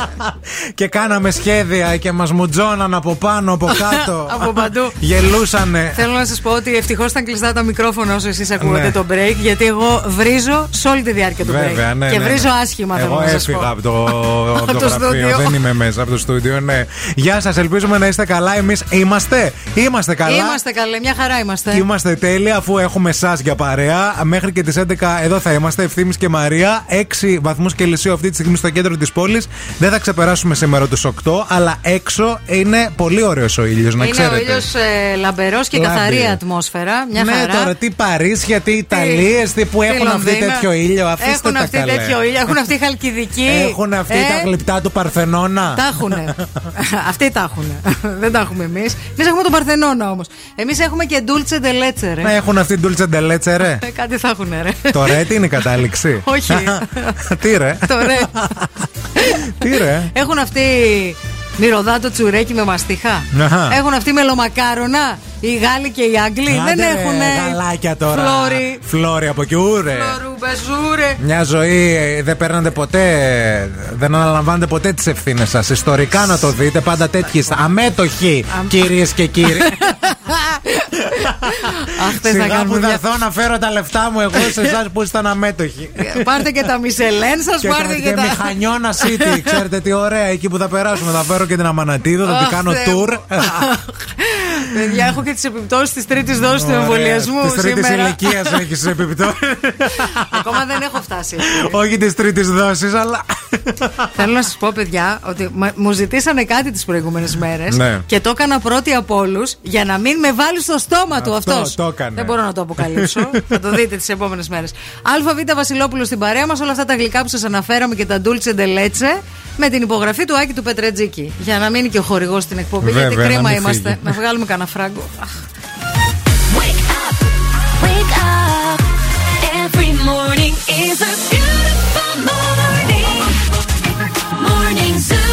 Speaker 2: και κάναμε σχέδια και μας μουτζώναν από πάνω, από κάτω.
Speaker 1: Από παντού.
Speaker 2: Γελούσανε.
Speaker 1: Θέλω να σας πω ότι ευτυχώς ήταν κλειστά τα μικρόφωνα όσο εσείς ακούγατε
Speaker 2: Ναι.
Speaker 1: το break, γιατί εγώ βρίζω σε όλη τη διάρκεια του
Speaker 2: Βέβαια,
Speaker 1: break.
Speaker 2: ναι,
Speaker 1: και
Speaker 2: ναι,
Speaker 1: βρίζω
Speaker 2: ναι.
Speaker 1: άσχημα, θέλω
Speaker 2: Εγώ
Speaker 1: να σας πω.
Speaker 2: έφυγα από το, από το
Speaker 1: το
Speaker 2: γραφείο.
Speaker 1: στούντιο.
Speaker 2: Δεν είμαι μέσα από το στούντιο, ναι. Γεια σας, ελπίζουμε να είστε καλά. Εμείς είμαστε. Είμαστε καλά.
Speaker 1: Είμαστε καλέ, μια χαρά είμαστε.
Speaker 2: Είμαστε τέλεια αφού έχουμε εσά για παρέα. Μέχρι και τις 11 εδώ θα είμαστε. Ευθύνη και Μαρία. 6 βαθμούς Κελσίου αυτή τη στιγμή στο κέντρο της πόλης. Δεν θα ξεπεράσουμε σήμερα τους 8, αλλά έξω είναι πολύ ωραίος ο ήλιος, να
Speaker 1: είναι
Speaker 2: ξέρετε.
Speaker 1: ο ήλιος ε, λαμπερός και
Speaker 2: Λάμπει.
Speaker 1: καθαρή ατμόσφαιρα. Μια
Speaker 2: ναι,
Speaker 1: χαρά.
Speaker 2: τώρα τι Παρίσια, τι Ιταλίες, τι που
Speaker 1: Τι
Speaker 2: έχουν αυτοί
Speaker 1: Λονδίνα.
Speaker 2: τέτοιο ήλιο. Αφήστε
Speaker 1: Έχουν
Speaker 2: τα
Speaker 1: αυτοί
Speaker 2: καλέ.
Speaker 1: τέτοιο ήλιο. Έχουν αυτοί χαλκιδική.
Speaker 2: Έχουν αυτοί
Speaker 1: Ε,
Speaker 2: τα γλυπτά του Παρθενώνα.
Speaker 1: Τα έχουνε. Αυτοί τα έχουνε. Δεν τα έχουμε εμείς. Εμείς έχουμε τον Παρθενώνα όμως. Εμείς έχουμε και Dulce de Leche, ρε.
Speaker 2: Να έχουν αυτή την Dulce de Leche, ρε.
Speaker 1: Ε, Κάτι θα έχουνε, ρε.
Speaker 2: Το ρε, τι είναι η κατάληξη;
Speaker 1: Όχι.
Speaker 2: τι ρε;
Speaker 1: Το ρε.
Speaker 2: Τι ρε;
Speaker 1: Έχουν αυτοί μυρωδάτο τσουρέκι με μαστιχά.
Speaker 2: Αχα.
Speaker 1: Έχουν αυτοί μελομακάρονα. Οι Γάλλοι και οι Άγγλοι δεν
Speaker 2: Άντε, ρε,
Speaker 1: έχουν.
Speaker 2: Γαλάκια τώρα.
Speaker 1: Φλόρι.
Speaker 2: Φλόρι από εκεί, ούρε.
Speaker 1: Ρουμπεζούρε.
Speaker 2: Μια ζωή ε, δεν παίρνατε ποτέ, δεν αναλαμβάνετε ποτέ τις ευθύνες σας. Ιστορικά να το δείτε, πάντα τέτοιοι είστε. Αμέτωχοι, κυρίες και κύριοι.
Speaker 1: Αχ, θες να
Speaker 2: Σιγά
Speaker 1: κάνουμε
Speaker 2: που θα
Speaker 1: μια-
Speaker 2: έρθω να φέρω τα λεφτά μου εγώ σε εσάς που ήσταν αμέτωχοι.
Speaker 1: Πάρτε και τα Μισελέν σας,
Speaker 2: Και,
Speaker 1: πάρτε
Speaker 2: και,
Speaker 1: και τα.
Speaker 2: Μηχανιώνα City, ξέρετε τι ωραία, εκεί που θα περάσουμε. Θα φέρω και την Αμανατίδο, θα την
Speaker 1: Αχ,
Speaker 2: κάνω
Speaker 1: Θεέ μου.
Speaker 2: tour.
Speaker 1: Παιδιά, έχω και τις επιπτώσεις της τρίτης δόσης του
Speaker 2: Ωραία.
Speaker 1: εμβολιασμού
Speaker 2: Της τρίτης
Speaker 1: σήμερα.
Speaker 2: ηλικίας έχεις επιπτώσεις.
Speaker 1: Ακόμα δεν έχω φτάσει. εκεί.
Speaker 2: Όχι της τρίτης δόσης, αλλά.
Speaker 1: Θέλω να σας πω, παιδιά, ότι μα- μου ζητήσανε κάτι τις προηγούμενες μέρες
Speaker 2: Ναι.
Speaker 1: και το έκανα πρώτη από όλους για να μην με βάλει στο στόμα του
Speaker 2: Αυτό
Speaker 1: αυτός.
Speaker 2: το έκανε.
Speaker 1: Δεν μπορώ να το αποκαλύψω. Θα το δείτε τις επόμενες μέρες. ΑΒ Βασιλόπουλος στην παρέα μας, όλα αυτά τα γλυκά που σας αναφέραμε και τα ντούλτσε ντελέτσε με την υπογραφή του Άκη του Πετρετζίκη. Για να μείνει και ο χορηγός στην εκπομπή,
Speaker 2: Βέβαια,
Speaker 1: γιατί
Speaker 2: να
Speaker 1: κρίμα
Speaker 2: μην
Speaker 1: είμαστε.
Speaker 2: φύγει.
Speaker 1: Να βγάλουμε κανένα φράγκο. Αχ.
Speaker 12: Wake up. Every morning is a beautiful morning. Morning Zoo.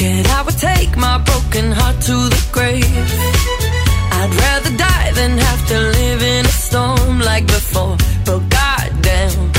Speaker 12: Scared I would take my broken heart to the grave. I'd rather die than have to live in a storm like before. But goddamn,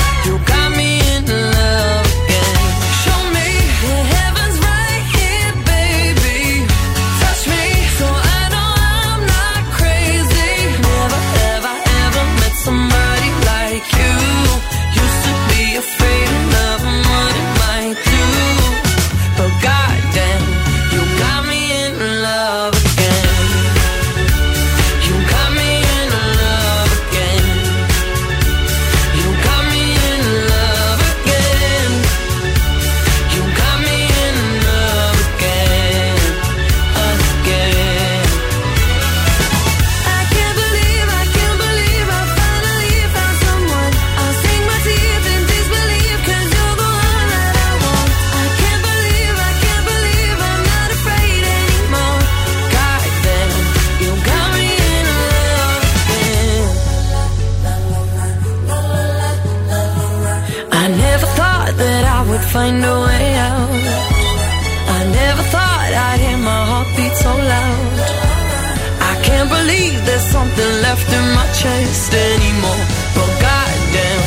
Speaker 12: chest anymore. But goddamn,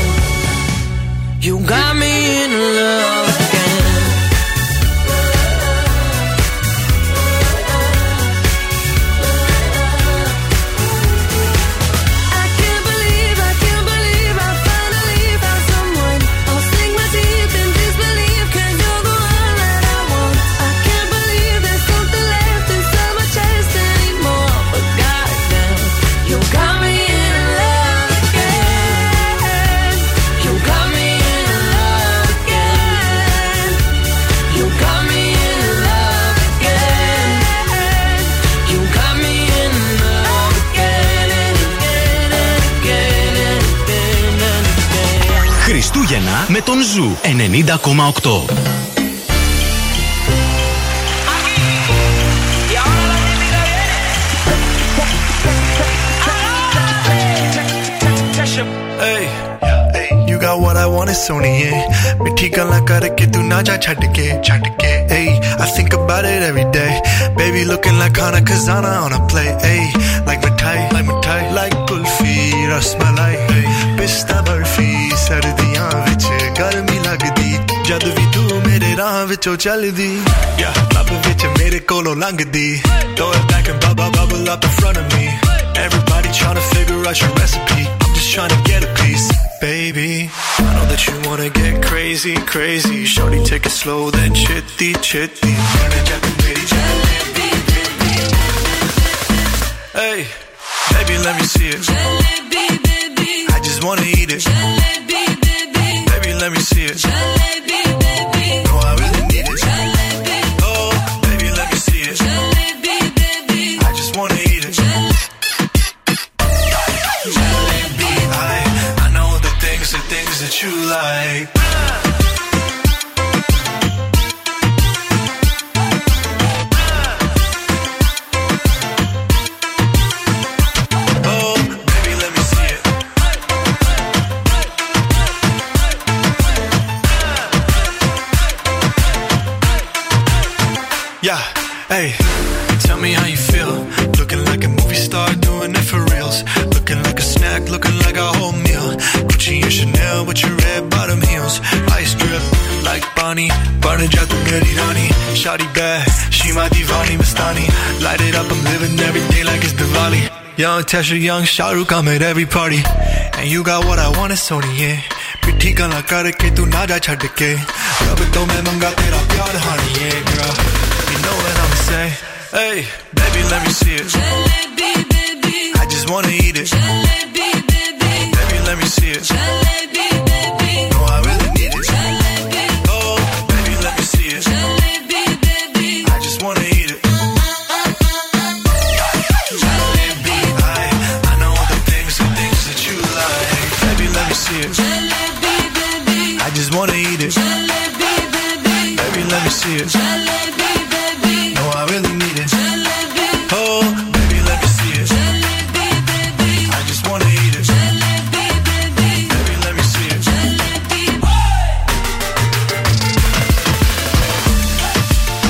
Speaker 12: you got me in love
Speaker 8: Χριστούγεννα με τον Ζου 90,8.
Speaker 25: Hey, hey, you got what I want is सोनिए मिठी गल्ला करके तू ना जा छड़ के छड़ के hey I think about it every day baby looking like Hana Kazana on a play hey like mithai like mithai like kulfi rasmalai hey pista barfi ਸਰਦੀਆਂ ਵਿੱਚ ਗਰਮੀ ਲੱਗਦੀ ਜਦ ਵੀ ਤੂੰ ਮੇਰੇ ਰਾਹ ਵਿੱਚੋਂ ਚੱਲਦੀ yeah ਲੱਭ ਵਿੱਚ ਮੇਰੇ ਕੋਲੋਂ ਲੰਘਦੀ throw it back and bubble bubble up in front of me everybody trying to figure out your recipe I'm just trying to get a piece baby I know that you wanna get crazy crazy shorty take it slow then chitty chitty Hey, baby, let me see it. wanna eat it. Young Tesha, young Shahrukh, I'm at every party. And you got what I want, it's Sony, yeah. पिट्ठी गला करके तू ना जा छड़ के रब तो मैं मंगा तेरा प्यार हानी yeah girl you know what I'ma say hey baby let me see it I just wanna eat it baby let me see it no Baby, let me see it. No, I really need it. Oh, baby, let me see it. I just wanna eat it. Baby, let me see it.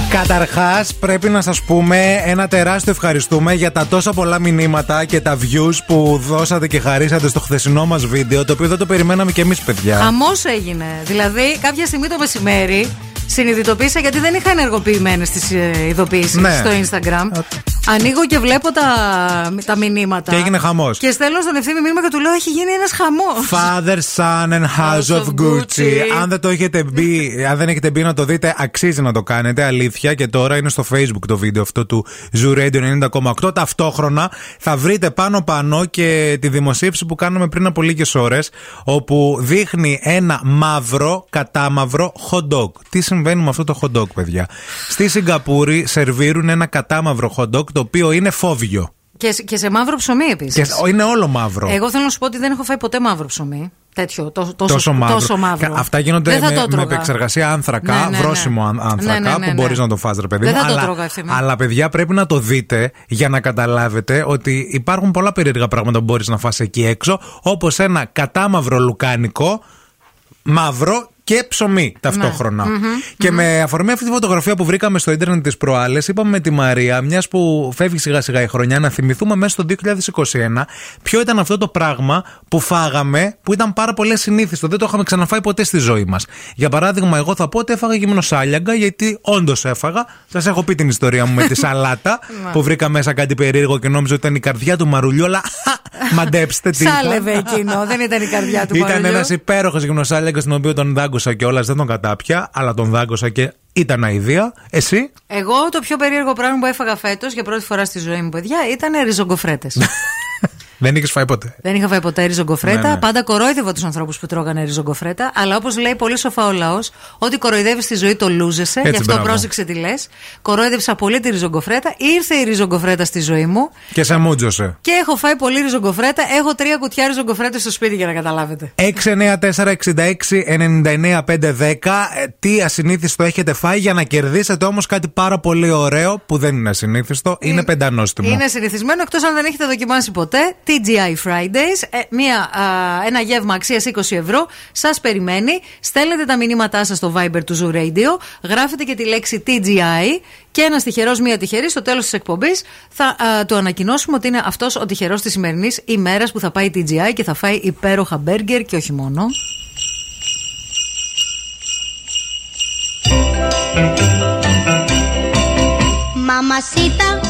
Speaker 2: Καταρχάς, πρέπει να σας πούμε ένα τεράστιο ευχαριστούμε για τα τόσα πολλά μηνύματα και τα views που δώσατε και χαρίσατε στο χθεσινό μας βίντεο, το οποίο δεν το περιμέναμε κι εμείς, παιδιά.
Speaker 1: Χαμός έγινε. Δηλαδή, κάποια στιγμή το μεσημέρι συνειδητοποίησα γιατί δεν είχα ενεργοποιημένες τις ειδοποιήσεις
Speaker 2: Ναι.
Speaker 1: στο Instagram. Ανοίγω και βλέπω τα, τα μηνύματα.
Speaker 2: Και έγινε χαμός.
Speaker 1: Και στέλνω στον ευθύνη μήνυμα και του λέω: Έχει γίνει ένας χαμός.
Speaker 2: Father, Son and House of Gucci. Αν δεν το έχετε μπει, αν δεν έχετε μπει να το δείτε, αξίζει να το κάνετε. Αλήθεια. Και τώρα είναι στο Facebook το βίντεο αυτό του Zoo Radio 90,8. Ταυτόχρονα θα βρείτε πάνω-πάνω και τη δημοσίευση που κάναμε πριν από λίγες ώρες, όπου δείχνει ένα μαύρο, κατάμαυρο hot dog. Τι συμβαίνει με αυτό το hot dog, παιδιά; Στη Σιγκαπούρη σερβίρουν ένα κατάμαυρο hot dog το οποίο είναι φόβιο.
Speaker 1: Και, σε- και σε μαύρο ψωμί επίσης.
Speaker 2: Και είναι όλο μαύρο.
Speaker 1: Εγώ θέλω να σου πω ότι δεν έχω φάει ποτέ μαύρο ψωμί. Τέτοιο, τόσο, τόσο,
Speaker 2: τόσο μαύρο.
Speaker 1: τόσο μαύρο.
Speaker 2: Κα- Αυτά γίνονται
Speaker 1: Δεν θα
Speaker 2: με,
Speaker 1: το
Speaker 2: με
Speaker 1: τρώγα.
Speaker 2: επεξεργασία άνθρακα,
Speaker 1: Ναι, ναι, ναι.
Speaker 2: βρόσιμο αν- άνθρακα,
Speaker 1: Ναι, ναι, ναι,
Speaker 2: που
Speaker 1: ναι.
Speaker 2: μπορείς να το φας ρε παιδί
Speaker 1: Δεν
Speaker 2: μου.
Speaker 1: θα το
Speaker 2: αλλά,
Speaker 1: τρώγα, ευθύμη.
Speaker 2: αλλά παιδιά πρέπει να το δείτε για να καταλάβετε ότι υπάρχουν πολλά περίεργα πράγματα που μπορείς να φας εκεί έξω, όπως ένα κατάμαυρο λουκάνικο, μαύρο και ψωμί ταυτόχρονα.
Speaker 1: Ναι. Μμμ,
Speaker 2: Και με αφορμή αυτή τη φωτογραφία που βρήκαμε στο ίντερνετ τι προάλλες, είπαμε με τη Μαρία, μιας που φεύγει σιγά σιγά η χρονιά, να θυμηθούμε μέσα στο 2021 ποιο ήταν αυτό το πράγμα που φάγαμε που ήταν πάρα πολύ συνήθιστο. Δεν το είχαμε ξαναφάει ποτέ στη ζωή μας. Για παράδειγμα, εγώ θα πω ότι έφαγα γυμνοσάλιαγκα, γιατί όντως έφαγα. Σας έχω πει την ιστορία μου με τη σαλάτα
Speaker 1: Ναι.
Speaker 2: που βρήκα μέσα κάτι περίεργο και νόμιζα ότι ήταν η καρδιά του μαρουλιού, αλλά μαντέψτε τι. ήταν.
Speaker 1: Σάλευε εκείνο, δεν ήταν η καρδιά του
Speaker 2: Ήταν
Speaker 1: παρολιού.
Speaker 2: ένας υπέροχος γυμνοσάλιαγκα, τον οποίο τον δάγκωσα κιόλας. Δεν τον κατάπια, αλλά τον δάγκωσα και ήταν αηδία. Εσύ;
Speaker 1: Εγώ το πιο περίεργο πράγμα που έφαγα φέτος για πρώτη φορά στη ζωή μου, παιδιά, ήταν ριζογκοφρέτες.
Speaker 2: Δεν είχες φάει ποτέ.
Speaker 1: Δεν είχα φάει ποτέ ριζογκοφρέτα.
Speaker 2: Ναι, ναι.
Speaker 1: Πάντα κορόιδευα τους ανθρώπους που τρώγανε ριζογκοφρέτα. Αλλά όπως λέει πολύ σοφά ο λαός, ό,τι κοροϊδεύεις στη ζωή το λούζεσαι.
Speaker 2: Έτσι,
Speaker 1: Γι' αυτό
Speaker 2: μπράβο.
Speaker 1: πρόσεξε τι λες. Κορόιδεψα πολύ τη ριζογκοφρέτα. Ήρθε η ριζογκοφρέτα στη ζωή μου.
Speaker 2: Και σε μούτζωσε.
Speaker 1: Και έχω φάει πολύ ριζογκοφρέτα. Έχω τρία κουτιά ριζογκοφρέτα στο σπίτι για να καταλάβετε.
Speaker 2: 694-66-99-510. Ε, Τι ασυνήθιστο έχετε φάει για να κερδίσετε όμως κάτι πάρα πολύ ωραίο που δεν είναι ασυνήθιστο. Είναι πεντανόστιμο.
Speaker 1: Είναι συνηθισμένο εκτός αν δεν έχετε δοκιμάσει ποτέ. TGI Fridays. Ε, μία, α, ένα γεύμα αξίας 20 ευρώ. Σας περιμένει. Στέλνετε τα μηνύματά σας στο Viber του Zoo Radio. Γράφετε και τη λέξη TGI. Και ένας τυχερός, μία τυχερή, στο τέλος της εκπομπής θα α, το ανακοινώσουμε ότι είναι αυτός ο τυχερός της σημερινής ημέρας που θα πάει TGI και θα φάει υπέροχα μπέργκερ και όχι μόνο.
Speaker 26: Mamacita,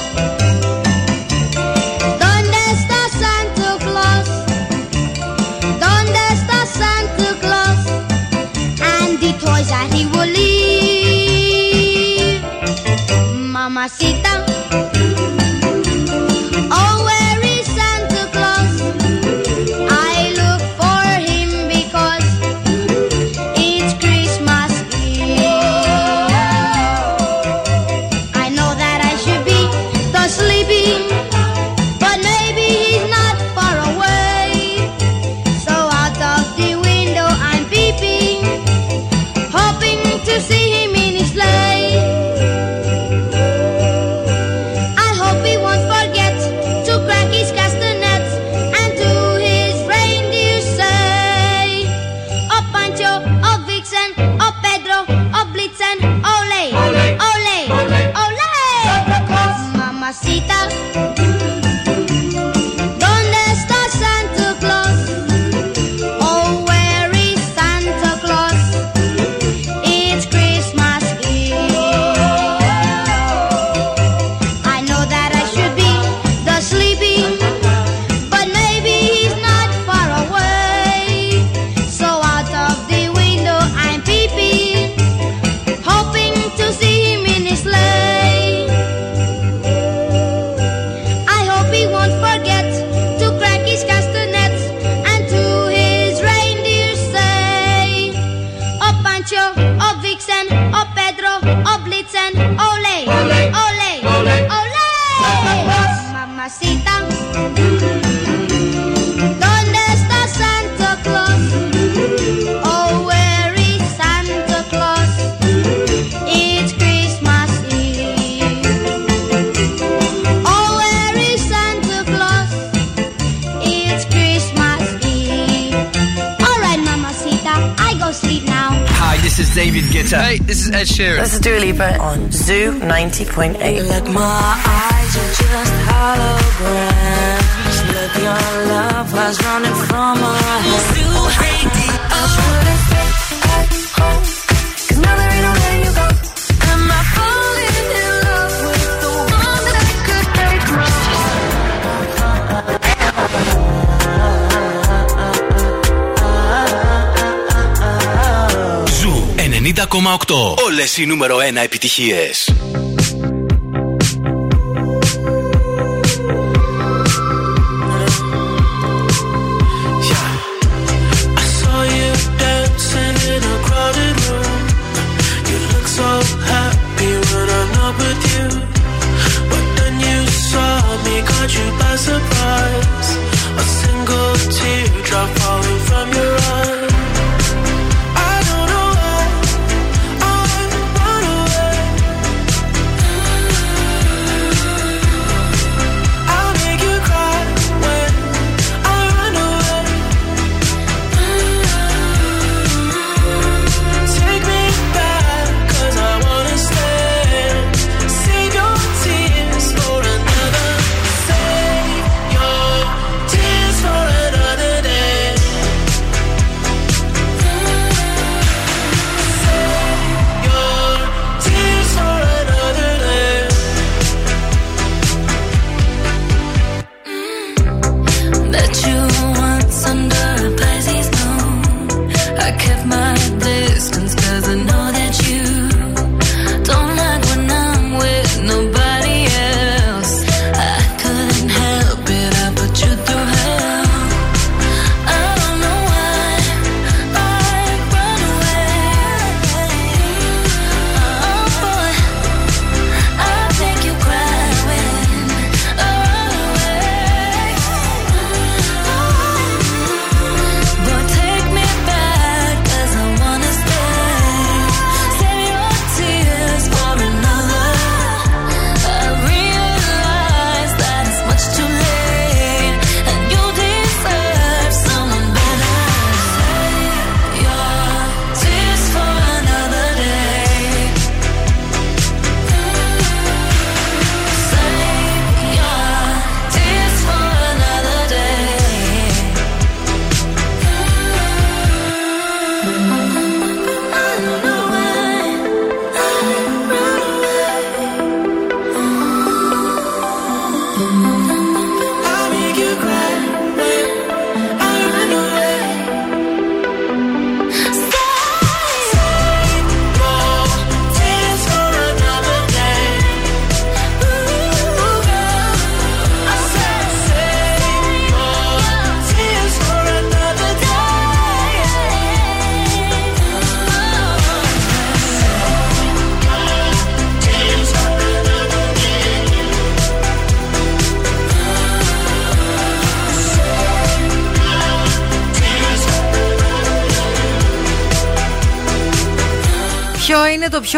Speaker 27: David Guetta.
Speaker 28: Twitter. Hey, this is Ed Sheeran.
Speaker 14: This is Dua Lipa on Zoo 90.8.
Speaker 11: Like Ζού 90
Speaker 12: κομμά 8, όλες οι νούμερο ένα επιτυχίες.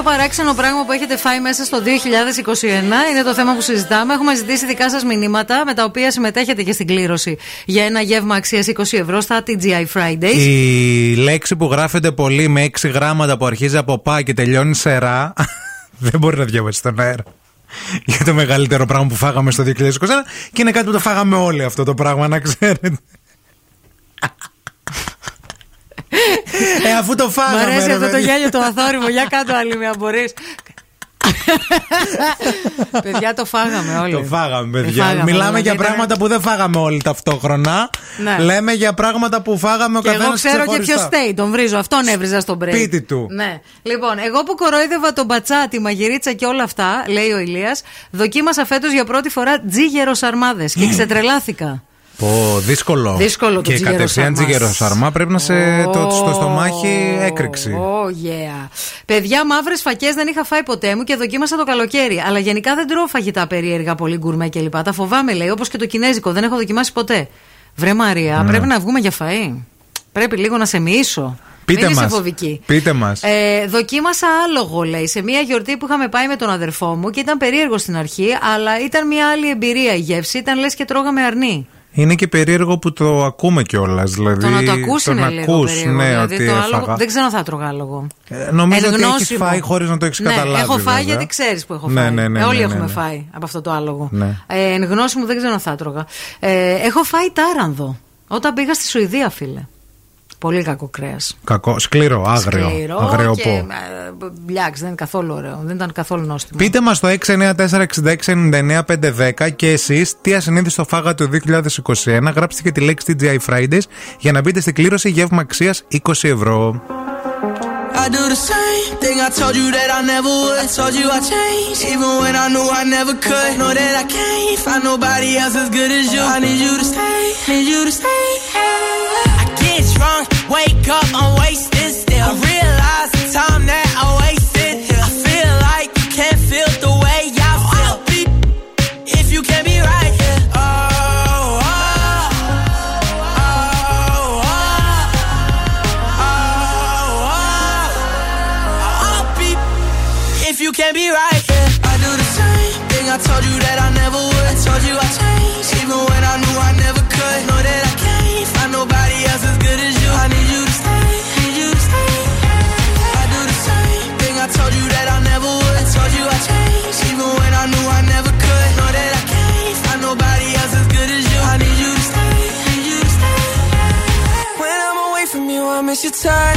Speaker 1: Πιο παράξενο πράγμα που έχετε φάει μέσα στο 2021, είναι το θέμα που συζητάμε. Έχουμε ζητήσει δικά σας μηνύματα με τα οποία συμμετέχετε και στην κλήρωση για ένα γεύμα αξίας 20 ευρώ στα TGI Fridays.
Speaker 2: Η λέξη που γράφεται πολύ με έξι γράμματα που αρχίζει από πα και τελειώνει σε ρα δεν μπορεί να διαβάσει στον αέρα. Για το μεγαλύτερο πράγμα που φάγαμε στο 2021 και είναι κάτι που το φάγαμε όλοι αυτό το πράγμα, να ξέρετε. Ε, αφού το
Speaker 1: Μ'
Speaker 2: φάγαμε.
Speaker 1: αρέσει
Speaker 2: ρε
Speaker 1: αυτό το
Speaker 2: παιδί.
Speaker 1: γέλιο το αθόρυβο. Για κάτω άλλη μια μπορείς. παιδιά, το φάγαμε όλοι.
Speaker 2: Το φάγαμε, παιδιά.
Speaker 1: φάγαμε,
Speaker 2: Μιλάμε
Speaker 1: δηλαδή
Speaker 2: για
Speaker 1: ήταν-
Speaker 2: πράγματα που δεν φάγαμε όλοι ταυτόχρονα.
Speaker 1: Ναι.
Speaker 2: Λέμε για πράγματα που φάγαμε ο
Speaker 1: Και εγώ
Speaker 2: καθένα
Speaker 1: ξέρω και ποιος στέει. Τον βρίζω. Αυτόν έβριζα στον break.
Speaker 2: Σπίτι του.
Speaker 1: Ναι. Λοιπόν, εγώ που κορόιδευα τον μπατσά, τη μαγειρίτσα και όλα αυτά, λέει ο Ηλίας, δοκίμασα φέτος για πρώτη φορά τζίγερο αρμάδε και ξετρελάθηκα.
Speaker 2: Πω, δύσκολο.
Speaker 1: Δύσκολο το
Speaker 2: Και
Speaker 1: τζίγερο
Speaker 2: κατευθείαν
Speaker 1: σαρμάς.
Speaker 2: τζίγερο σαρμά πρέπει να σε το, στο στομάχι έκρηξη.
Speaker 1: Oh yeah. Παιδιά, μαύρες φακές δεν είχα φάει ποτέ μου και δοκίμασα το καλοκαίρι. Αλλά γενικά δεν τρώω φαγητά περίεργα, πολύ γκουρμέ κλπ. Τα φοβάμαι, λέει, όπως και το κινέζικο. Δεν έχω δοκιμάσει ποτέ. Βρε Μαρία,
Speaker 2: Ναι.
Speaker 1: πρέπει να βγούμε για φαΐ; Πρέπει λίγο να σε μοιήσω.
Speaker 2: Πείτε
Speaker 1: Μην είσαι
Speaker 2: μας.
Speaker 1: φοβική.
Speaker 2: Πείτε μας.
Speaker 1: Ε, δοκίμασα άλογο, λέει, σε μια γιορτή που είχαμε πάει με τον αδερφό μου και ήταν περίεργο στην αρχή, αλλά ήταν μια άλλη εμπειρία η γεύση. Ήταν λες και τρώγαμε αρνί.
Speaker 2: Είναι και περίεργο που το ακούμε κιόλας. Δηλαδή,
Speaker 1: Το να το ακούσει
Speaker 2: τον
Speaker 1: είναι λίγο
Speaker 2: ακούς,
Speaker 1: περίεργο.
Speaker 2: ναι,
Speaker 1: δηλαδή
Speaker 2: ότι
Speaker 1: το άλογο,
Speaker 2: έφαγα.
Speaker 1: δεν ξέρω αν θα τρώγα άλογο.
Speaker 2: Ε, νομίζω
Speaker 1: Εν
Speaker 2: ότι έχει
Speaker 1: γνώση μου.
Speaker 2: φάει χωρίς να το έχεις
Speaker 1: ναι,
Speaker 2: καταλάβει.
Speaker 1: Έχω φάει
Speaker 2: βέβαια.
Speaker 1: γιατί ξέρεις που έχω
Speaker 2: Ναι,
Speaker 1: φάει.
Speaker 2: ναι, ναι,
Speaker 1: Ε, Όλοι
Speaker 2: ναι, ναι,
Speaker 1: έχουμε
Speaker 2: ναι.
Speaker 1: φάει από αυτό το άλογο.
Speaker 2: Ναι.
Speaker 1: Ε, εν γνώση μου δεν ξέρω αν θα τρώγα. Ε, έχω φάει τάρανδο. Όταν πήγα στη Σουηδία, φίλε. Πολύ κακό κρέας.
Speaker 2: Κακό, σκληρό, άγριο.
Speaker 1: Σκληρό
Speaker 2: αγριοπό.
Speaker 1: και ε, μπλιάξ, δεν είναι καθόλου ωραίο. Δεν ήταν καθόλου νόστιμο.
Speaker 2: Πείτε μας το 694-6699-510 και εσείς τι ασυνήθιστο φάγατε το 2021. Γράψτε και τη λέξη TGI Fridays για να μπείτε στην κλήρωση γεύμα αξίας 20 ευρώ.
Speaker 12: I do the same thing I told you that I never would. I told you I changed, even when I knew I never could. Know that I can't find nobody else as good as you. I need you to stay, need you to stay. I get drunk, wake up, I'm wasted still. time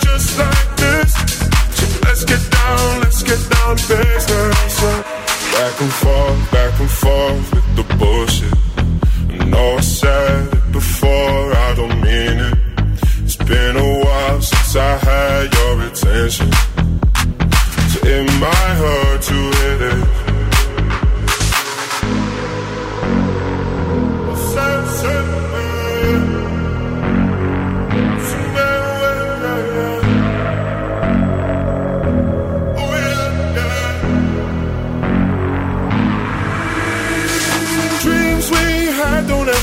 Speaker 29: just like this. So let's get down, let's get down. Back and forth, back and forth with the bullshit. I know I said it before, I don't mean it. It's been a while since I had your attention. So it might hurt to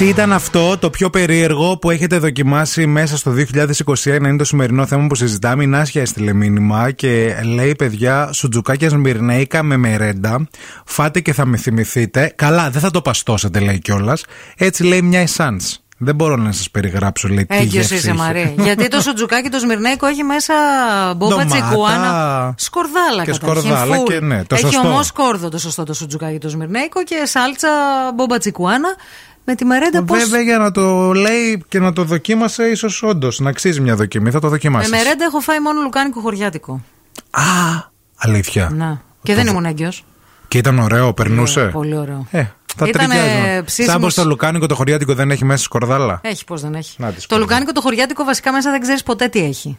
Speaker 2: Τι ήταν αυτό το πιο περίεργο που έχετε δοκιμάσει μέσα στο 2021 είναι το σημερινό θέμα που συζητάμε. Η Νάσια έστειλε μήνυμα και λέει: Παιδιά, σουτζουκάκια σμυρνέικα με μερέντα. Φάτε και θα με θυμηθείτε. Καλά, δεν θα το παστώσετε, λέει κιόλας. Έτσι λέει μια εσάν. Δεν μπορώ να σας περιγράψω, λέει τι
Speaker 1: Έγκυος
Speaker 2: γεύση
Speaker 1: είσαι
Speaker 2: είχε.
Speaker 1: Μαρή. Γιατί το σουτζουκάκι το σμυρνέικο έχει μέσα μπόμπα
Speaker 2: Ντομάτα
Speaker 1: τσικουάνα. Σκορδάλα
Speaker 2: και
Speaker 1: καταρχήν,
Speaker 2: σκορδάλα
Speaker 1: full.
Speaker 2: και ναι, το
Speaker 1: έχει
Speaker 2: σωστό.
Speaker 1: όμως σκόρδο το σωστό το σουτζουκάκι το σμυρνέικο και σάλτσα μπόμπα τσικουάνα με τη μερέντα πώ.
Speaker 2: Βέβαια για να το λέει και να το δοκίμασε, ίσως όντως να αξίζει μια δοκιμή. Θα το
Speaker 1: Με
Speaker 2: δοκιμάσει.
Speaker 1: μερέντα έχω φάει μόνο λουκάνικο χωριάτικο.
Speaker 2: Αλήθεια.
Speaker 1: Να. Και δεν ήμουν έγκυος.
Speaker 2: Και ήταν ωραίο, περνούσε;
Speaker 1: Πολύ ωραίο.
Speaker 2: Ε, τα
Speaker 1: Ήτανε
Speaker 2: ταιριάζουν.
Speaker 1: ψήσιμος-
Speaker 2: Σαν πως το λουκάνικο το χωριάτικο δεν έχει μέσα σκορδάλα.
Speaker 1: Έχει, πώ δεν έχει.
Speaker 2: Να τις
Speaker 1: Το
Speaker 2: πω.
Speaker 1: λουκάνικο το χωριάτικο βασικά μέσα δεν ξέρεις ποτέ τι έχει.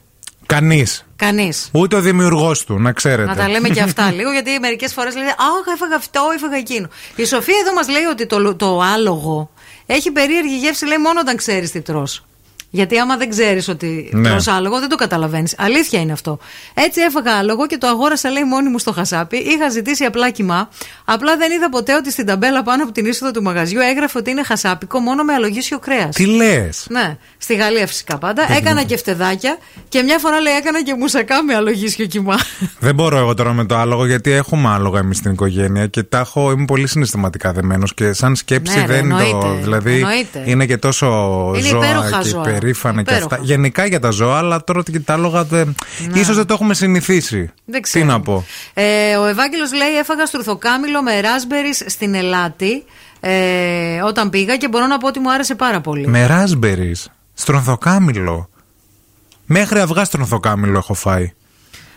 Speaker 2: Κανείς.
Speaker 1: Κανείς.
Speaker 2: Ούτε ο δημιουργός του, να ξέρετε.
Speaker 1: Να τα λέμε και αυτά λίγο, γιατί μερικές φορές λέτε Αχ, έφαγα αυτό, έφαγα εκείνο. Η Σοφία εδώ μας λέει ότι το, το άλογο έχει περίεργη γεύση, λέει μόνο όταν ξέρεις τι τρως. Γιατί άμα δεν ξέρεις ότι
Speaker 2: Ναι.
Speaker 1: τρως άλογο, δεν το καταλαβαίνεις. Αλήθεια είναι αυτό. Έτσι έφαγα άλογο και το αγόρασα, λέει, μόνη μου στο χασάπι. Είχα ζητήσει απλά κοιμά. Απλά δεν είδα ποτέ ότι στην ταμπέλα πάνω από την είσοδο του μαγαζιού έγραφε ότι είναι χασάπικο μόνο με αλογίσιο κρέας.
Speaker 2: Τι λες;
Speaker 1: Ναι, στη Γαλλία φυσικά πάντα. Έκανα και φτεδάκια και μια φορά λέει έκανα και μουσακά με αλογίσιο κοιμά.
Speaker 2: Δεν μπορώ εγώ τώρα με το άλογο γιατί έχουμε άλογα εμείς στην οικογένεια και τα έχω, είμαι πολύ συναισθηματικά δεμένος και σαν σκέψη
Speaker 1: Ναι, ρε,
Speaker 2: δεν το.
Speaker 1: εννοείται,
Speaker 2: Δηλαδή
Speaker 1: εννοείται.
Speaker 2: είναι και τόσο
Speaker 1: Είναι
Speaker 2: ζώα
Speaker 1: υπέροχα
Speaker 2: και
Speaker 1: ζώα.
Speaker 2: Περήφανα και
Speaker 1: Υπέροχα.
Speaker 2: αυτά. Γενικά για τα ζώα, αλλά τώρα και τα άλογα δεν. ίσως δεν το έχουμε συνηθίσει.
Speaker 1: Δεν
Speaker 2: Τι
Speaker 1: ξέρω.
Speaker 2: να πω.
Speaker 1: Ε, ο Ευάγγελος λέει: Έφαγα στουρθοκάμιλο με ράσμπερι στην Ελάτη ε, όταν πήγα και μπορώ να πω ότι μου άρεσε πάρα πολύ.
Speaker 2: Με ράσμπερι. Στρονθοκάμιλο. Μέχρι αυγά στρονθοκάμιλο έχω φάει.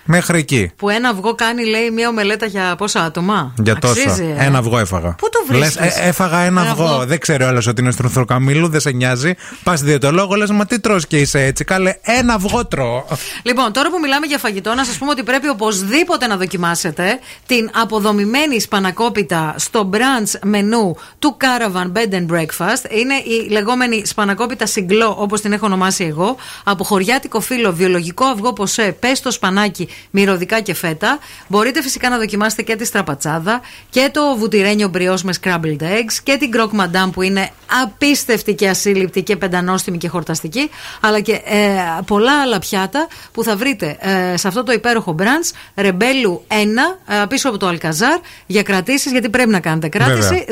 Speaker 2: Μέχρι εκεί.
Speaker 1: Που ένα αυγό κάνει, λέει, μία ομελέτα για πόσα άτομα;
Speaker 2: Για τόσα.
Speaker 1: Αξίζει, ε.
Speaker 2: Ένα αυγό έφαγα.
Speaker 1: Πού το βρίσκεις;
Speaker 2: Λες, ε, έφαγα ένα,
Speaker 1: Ένα
Speaker 2: αυγό.
Speaker 1: αυγό.
Speaker 2: Δεν ξέρει όλο ότι είναι στρουθοκαμίλου, δεν σε νοιάζει. Πας στη διαιτολόγο, λες, μα τι τρως και είσαι έτσι. Κάλε, ένα αυγό τρώω.
Speaker 1: Λοιπόν, τώρα που μιλάμε για φαγητό, να σας πούμε ότι πρέπει οπωσδήποτε να δοκιμάσετε την αποδομημένη σπανακόπιτα στο brunch μενού του Caravan Bed and Breakfast. Είναι η λεγόμενη σπανακόπιτα συγκλό, όπως την έχω ονομάσει εγώ, από χωριάτικο φύλλο, βιολογικό αυγό ποσέ, πέστο σπανάκι, μυρωδικά και φέτα. Μπορείτε φυσικά να δοκιμάσετε και τη στραπατσάδα και το βουτυρένιο μπριός με scrambled eggs και την croque madame που είναι απίστευτη και ασύλληπτη και πεντανόστιμη και χορταστική, αλλά και ε, πολλά άλλα πιάτα που θα βρείτε ε, σε αυτό το υπέροχο brunch Ρεμπέλου 1 ε, πίσω από το Αλκαζάρ για κρατήσεις, γιατί πρέπει να κάνετε κράτηση.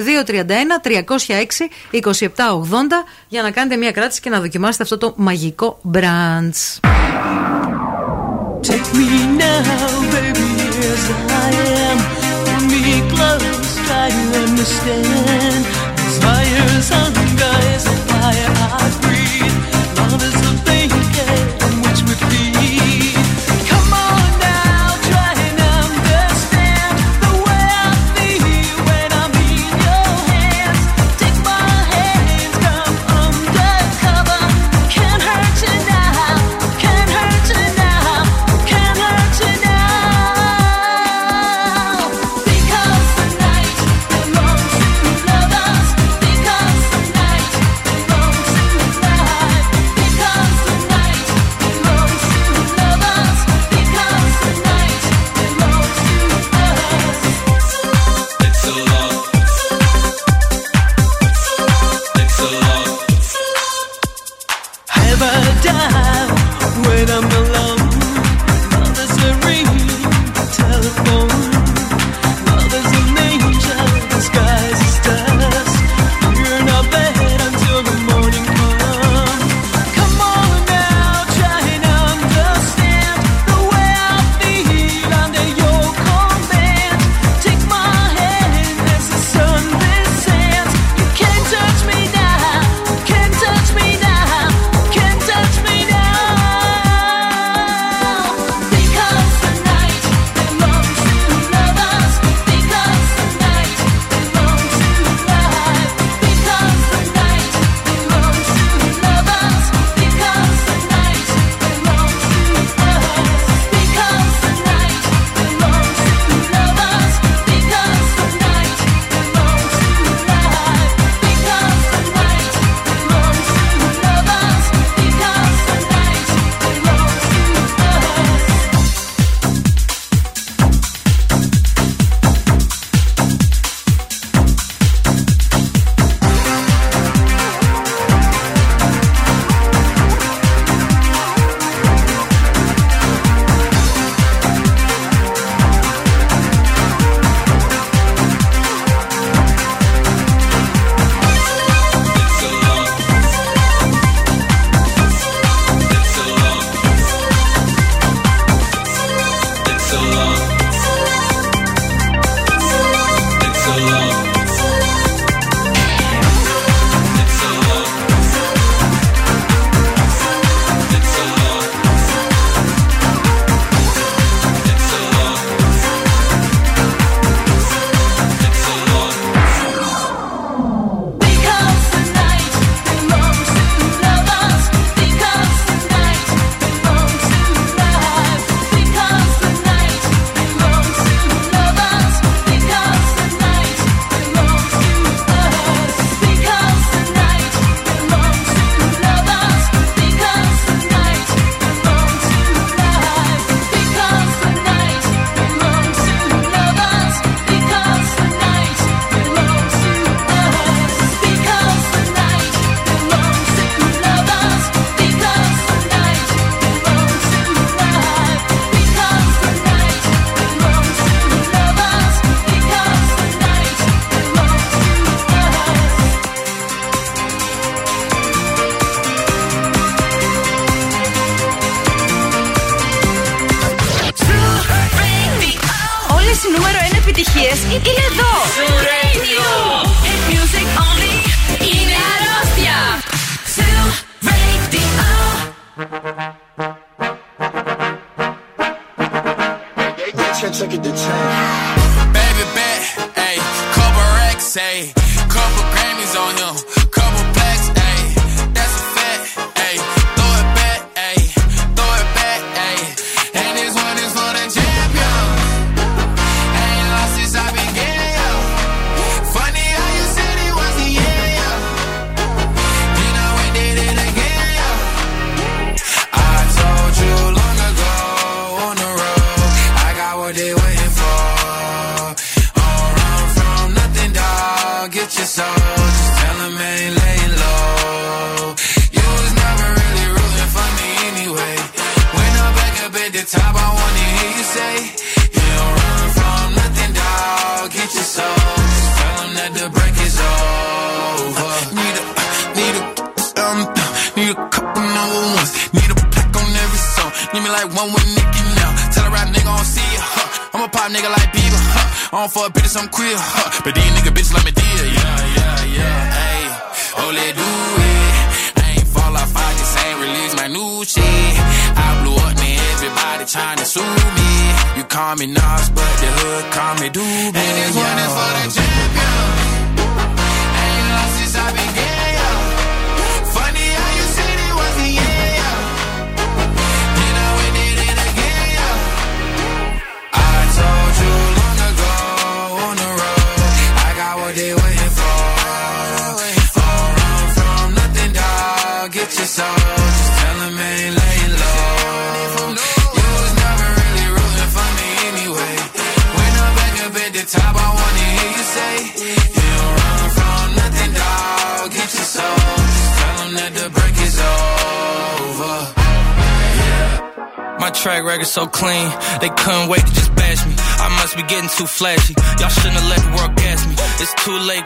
Speaker 1: 231-306-2780 για να κάνετε μια κράτηση και να δοκιμάσετε αυτό το μαγικό brunch.
Speaker 12: Take me now, baby, as I am. Hold me close, try to understand. Desire's hunger
Speaker 30: is a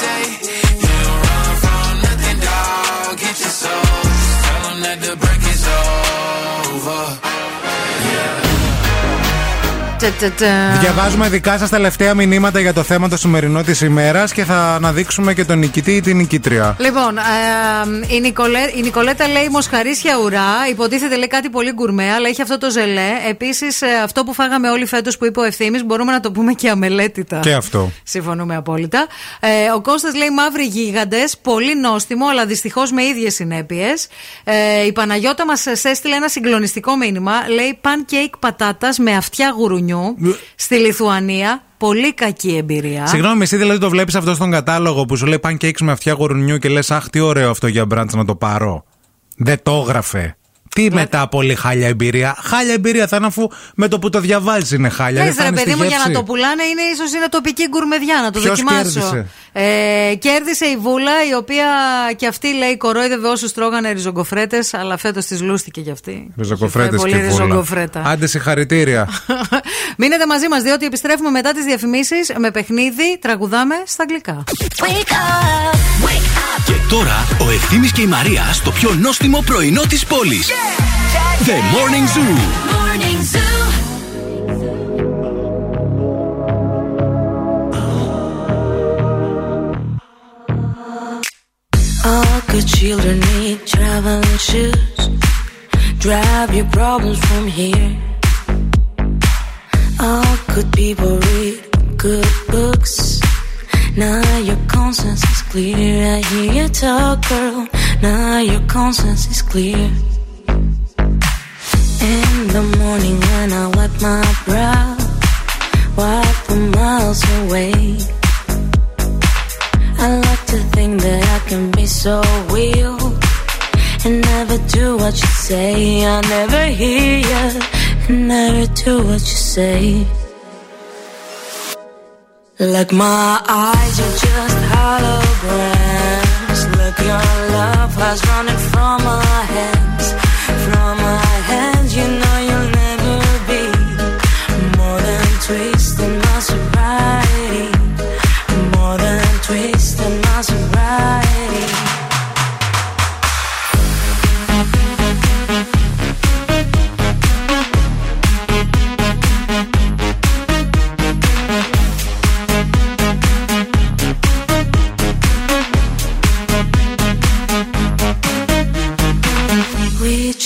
Speaker 30: Say,
Speaker 2: Διαβάζουμε δικά σας τελευταία μηνύματα για το θέμα το σημερινό της ημέρας και θα αναδείξουμε και τον νικητή ή την νικήτρια.
Speaker 1: Λοιπόν, ε, η, Νικολέ, η Νικολέτα λέει μοσχαρίσια ουρά. Υποτίθεται λέει κάτι πολύ γκουρμέ, αλλά έχει αυτό το ζελέ. Επίσης, αυτό που φάγαμε όλοι φέτος που είπε ο ευθύνη, μπορούμε να το πούμε και αμελέτητα.
Speaker 2: Και αυτό.
Speaker 1: Συμφωνούμε απόλυτα. Ε, ο Κώστας λέει μαύροι γίγαντες, πολύ νόστιμο, αλλά δυστυχώς με ίδιες συνέπειες. Ε, η Παναγιώτα μας έστειλε ένα συγκλονιστικό μήνυμα. Λέει pancake πατάτας με αυτιά γουρουνιού στη Λιθουανία. Πολύ κακή εμπειρία.
Speaker 2: Συγγνώμη, εσύ δηλαδή το βλέπεις αυτό στον κατάλογο που σου λέει pancakes με αυτιά γουρουνιού και λες, Αχ, τι ωραίο αυτό για μπραντς να το πάρω. Δεν το έγραφε. Τι μετά πολύ χάλια εμπειρία. Χάλια εμπειρία θα είναι αφού με το που το διαβάζεις είναι χάλια.
Speaker 1: Ναι,
Speaker 2: Δεν θα
Speaker 1: ρε
Speaker 2: είναι
Speaker 1: παιδί
Speaker 2: στη
Speaker 1: μου, για
Speaker 2: γεύση.
Speaker 1: να το πουλάνε είναι ίσως είναι τοπική γκουρμεδιά, να το
Speaker 2: Ποιος
Speaker 1: δοκιμάσω.
Speaker 2: κέρδισε;
Speaker 1: Ε, κέρδισε η Βούλα, η οποία και αυτή λέει κορόιδευε όσους τρώγανε ριζογκοφρέτες, αλλά φέτος της λούστηκε κι αυτή.
Speaker 2: Ριζοκοφρέτε
Speaker 1: Πολύ
Speaker 2: και βούλα.
Speaker 1: ριζογκοφρέτα.
Speaker 2: Άντε συγχαρητήρια.
Speaker 1: Μείνετε μαζί μας, διότι επιστρέφουμε μετά τις διαφημίσεις με παιχνίδι. Τραγουδάμε στα αγγλικά.
Speaker 8: Και τώρα ο Ευθύμης και η Μαρία στο πιο νόστιμο πρωινό της πόλης. The Morning Zoo.
Speaker 4: Morning Zoo.
Speaker 31: All good children need traveling shoes. Drive your problems from here. All good people read good books. Now your conscience is clear. I hear you talk, girl. Now your conscience is clear. In the morning when I wipe my brow, wipe the miles away. I like to think that I can be so real and never do what you say. I never hear you never do what you say. Like my eyes are just holograms. Look, your love has running from my hands, from my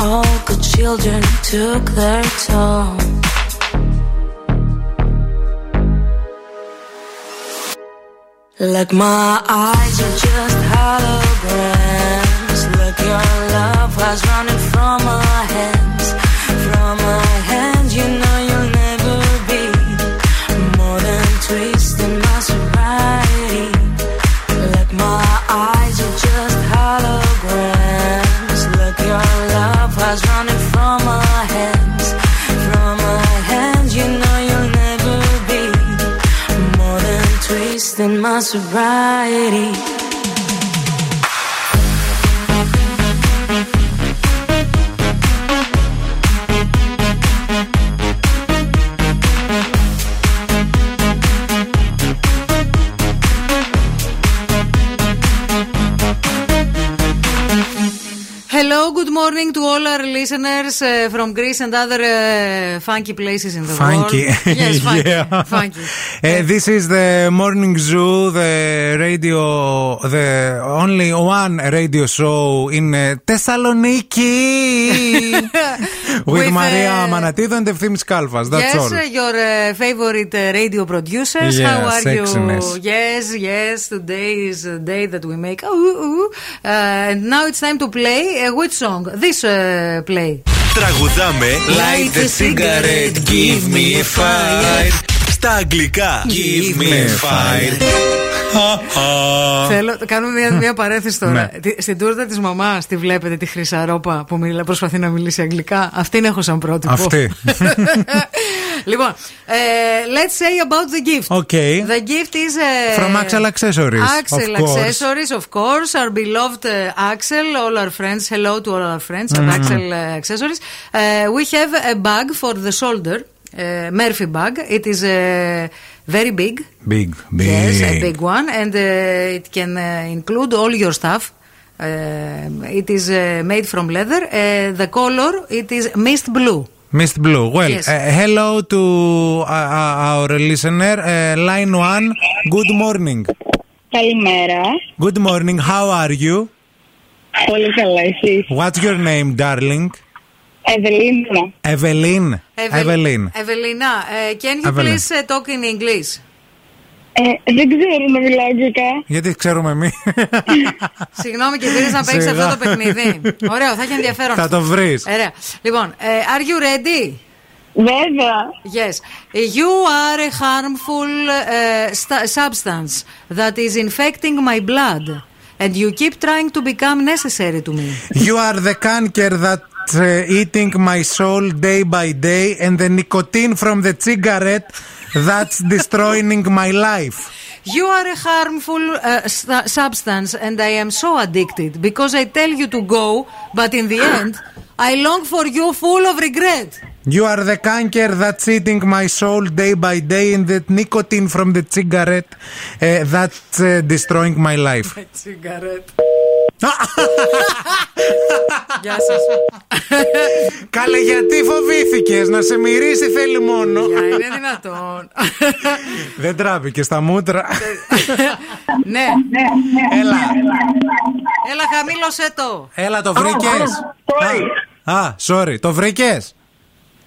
Speaker 31: All good children took their toll. Like my eyes are just holograms. Look, your love has running from my hands, from my hands. You know you'll never be more than twisting twisting my sobriety.
Speaker 1: Morning to all our listeners uh, from Greece and other uh, funky places in the
Speaker 2: Funky.
Speaker 1: world. Yes, funky.
Speaker 2: Yeah.
Speaker 1: funky.
Speaker 2: Uh, this is the morning zoo, the radio, the only one radio show in uh, Thessaloniki with,
Speaker 1: With,
Speaker 2: Maria
Speaker 1: uh,
Speaker 2: Manatido and Ευθύμης Kalfas. That's
Speaker 1: yes,
Speaker 2: all.
Speaker 1: uh, your uh, favorite uh, radio producers.
Speaker 2: Yeah,
Speaker 1: How are
Speaker 2: sexiness.
Speaker 1: you? Yes, yes. Today is a day that we make. Ooh, ooh, ooh. Uh, and now it's time to play. Uh, which song? This uh, play.
Speaker 8: Τραγουδάμε
Speaker 1: Light a cigarette,
Speaker 8: give me a fire Στα αγγλικά Give me a fire
Speaker 1: Θέλω, κάνουμε μια, μια παρέθεση τώρα.
Speaker 2: Ναι.
Speaker 1: Τι- Στην τούρτα τη μαμά τη βλέπετε τη χρυσαρόπα που μιλά, προσπαθεί να μιλήσει αγγλικά. Αυτήν έχω σαν πρότυπο.
Speaker 2: Αυτή.
Speaker 1: λοιπόν, ε, let's say about the gift.
Speaker 2: Okay.
Speaker 1: The gift is. Uh,
Speaker 2: From Axel Accessories,
Speaker 1: Axel
Speaker 2: of course.
Speaker 1: Accessories, of course. Our beloved uh, Axel, all our friends. Hello to all our friends at
Speaker 2: Mhm.
Speaker 1: Axel uh, Accessories. Uh, we have a bag for the shoulder. Uh, Murphy bag. It is uh, very big.
Speaker 2: Big, big.
Speaker 1: Yes, a big one, and uh, it can uh, include all your stuff. Uh, it is uh, made from leather. Uh, the color it is mist blue.
Speaker 2: Mist Blue. Well,
Speaker 1: Yes.
Speaker 2: uh, hello to uh, uh, our listener. Uh, line one. Good morning.
Speaker 32: Καλημέρα.
Speaker 2: Good morning. How are you?
Speaker 32: Πολύ καλά, εσείς.
Speaker 2: What's your name, darling?
Speaker 32: Ευελίνα.
Speaker 2: Evelyn. Evelyn.
Speaker 1: Evelina, uh, can you
Speaker 2: Evelyn.
Speaker 1: please uh, talk in English?
Speaker 32: Ε, δεν ξέρω να μιλάω αγγλικά.
Speaker 2: Γιατί ξέρουμε εμεί.
Speaker 1: Συγγνώμη και πήρε να παίξει
Speaker 2: Σιγά.
Speaker 1: αυτό το παιχνίδι. Ωραίο, θα έχει ενδιαφέρον.
Speaker 2: Θα το βρεις.
Speaker 1: Ωραία. Λοιπόν, ε, are you ready?
Speaker 32: Βέβαια.
Speaker 1: Yes. You are a harmful uh, sta- substance that is infecting my blood. And you keep trying to become necessary to me.
Speaker 2: You are the canker that that's uh, eating my soul day by day, and the nicotine from the cigarette that's destroying my life.
Speaker 1: You are a harmful uh, st- substance, and I am so addicted because I tell you to go, but in the end, I long for you full of regret.
Speaker 2: You are the canker that's eating my soul day by day, and the nicotine from the cigarette uh, that's uh, destroying my life.
Speaker 1: Cigarette. Γεια σας.
Speaker 2: Καλέ, γιατί φοβήθηκες; Να σε μυρίσει θέλει μόνο.
Speaker 1: Είναι δυνατόν.
Speaker 2: Δεν τράπηκε στα μούτρα.
Speaker 1: ναι.
Speaker 2: Έλα.
Speaker 1: Έλα, χαμήλωσέ το.
Speaker 2: Έλα, το βρήκες; Α, sorry, το βρήκες;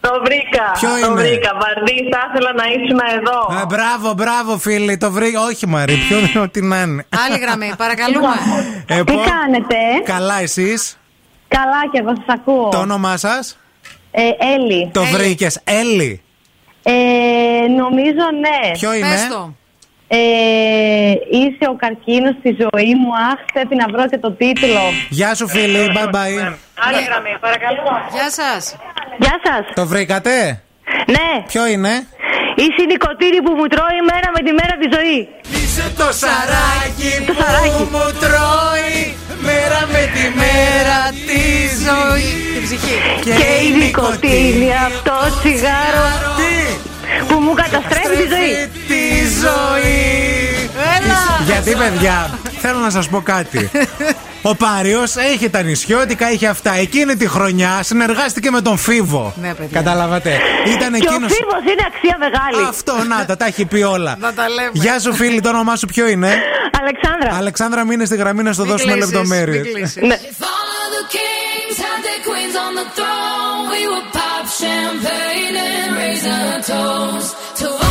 Speaker 33: Το βρήκα.
Speaker 2: Ποιο
Speaker 33: το
Speaker 2: είναι;
Speaker 33: βρήκα. Βαρδίς, θα ήθελα να ήσουν εδώ.
Speaker 2: Α, μπράβο, μπράβο, φίλοι. Το βρήκα. Όχι, Μαρή, ποιο είναι ό,τι να είναι.
Speaker 1: Άλλη γραμμή, παρακαλούμε.
Speaker 2: Ε,
Speaker 32: Τι
Speaker 2: πω-
Speaker 32: κάνετε,
Speaker 2: Καλά, εσείς;
Speaker 32: Καλά και εγώ σας ακούω.
Speaker 2: Το όνομά σας;
Speaker 32: Ε, Έλλη.
Speaker 2: Το βρήκες. Έλλη.
Speaker 32: Ε, νομίζω ναι.
Speaker 2: Ποιο είναι; Πες το.
Speaker 32: Ε, είσαι ο καρκίνος στη ζωή μου. Αχ, πρέπει να βρω και το τίτλο.
Speaker 2: Γεια σου, φίλοι. Bye bye.
Speaker 33: Άλλη γραμμή, παρακαλώ.
Speaker 1: Γεια σας.
Speaker 32: Γεια σας.
Speaker 2: Το βρήκατε;
Speaker 32: Ναι.
Speaker 2: Ποιο είναι;
Speaker 32: Είσαι η νοικοτήνη που μου τρώει μέρα με τη μέρα τη ζωή.
Speaker 2: Είσαι το σαράκι
Speaker 32: Το σαράκι.
Speaker 2: που μου τρώει μέρα με τη μέρα τη ζωή.
Speaker 1: Την ψυχή.
Speaker 32: Και, η νοικοτήνη αυτό το τσιγάρο που μου καταστρέφει τη ζωή.
Speaker 2: Τη ζωή. Γιατί, παιδιά, θέλω να σας πω κάτι. Ο Πάριος έχει τα νησιώτικα, έχει αυτά. Εκείνη τη χρονιά συνεργάστηκε με τον Φίβο.
Speaker 1: Ναι, παιδιά.
Speaker 2: Καταλάβατε. Ήταν
Speaker 32: Και ο
Speaker 2: εκείνο.
Speaker 32: Φίβος είναι αξία μεγάλη.
Speaker 2: Αυτό, να τα, τα έχει πει όλα.
Speaker 1: Να τα λέμε.
Speaker 2: Γεια σου, φίλη, το όνομά σου ποιο είναι;
Speaker 32: Αλεξάνδρα.
Speaker 2: Αλεξάνδρα, μείνε στη γραμμή να σου
Speaker 1: Μην
Speaker 2: δώσουμε
Speaker 1: κλείσεις,
Speaker 2: λεπτομέρειες.
Speaker 1: μην κλείσεις.
Speaker 32: Ναι.
Speaker 4: champagne and raise a toast to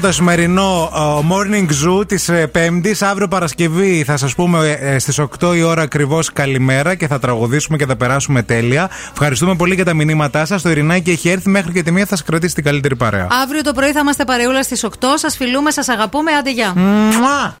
Speaker 12: και το σημερινό ε, Morning Zoo της ε, Πέμπτης. Αύριο Παρασκευή θα σας πούμε ε, στις 8 η ώρα ακριβώς καλημέρα και θα τραγουδήσουμε και θα περάσουμε τέλεια. Ευχαριστούμε πολύ για τα μηνύματά σας. Το Ειρηνάκι έχει έρθει μέχρι και τη μία θα σας κρατήσει την καλύτερη παρέα.
Speaker 1: Αύριο το πρωί θα είμαστε παρεούλα στις 8. Σας φιλούμε, σας αγαπούμε. Άντε,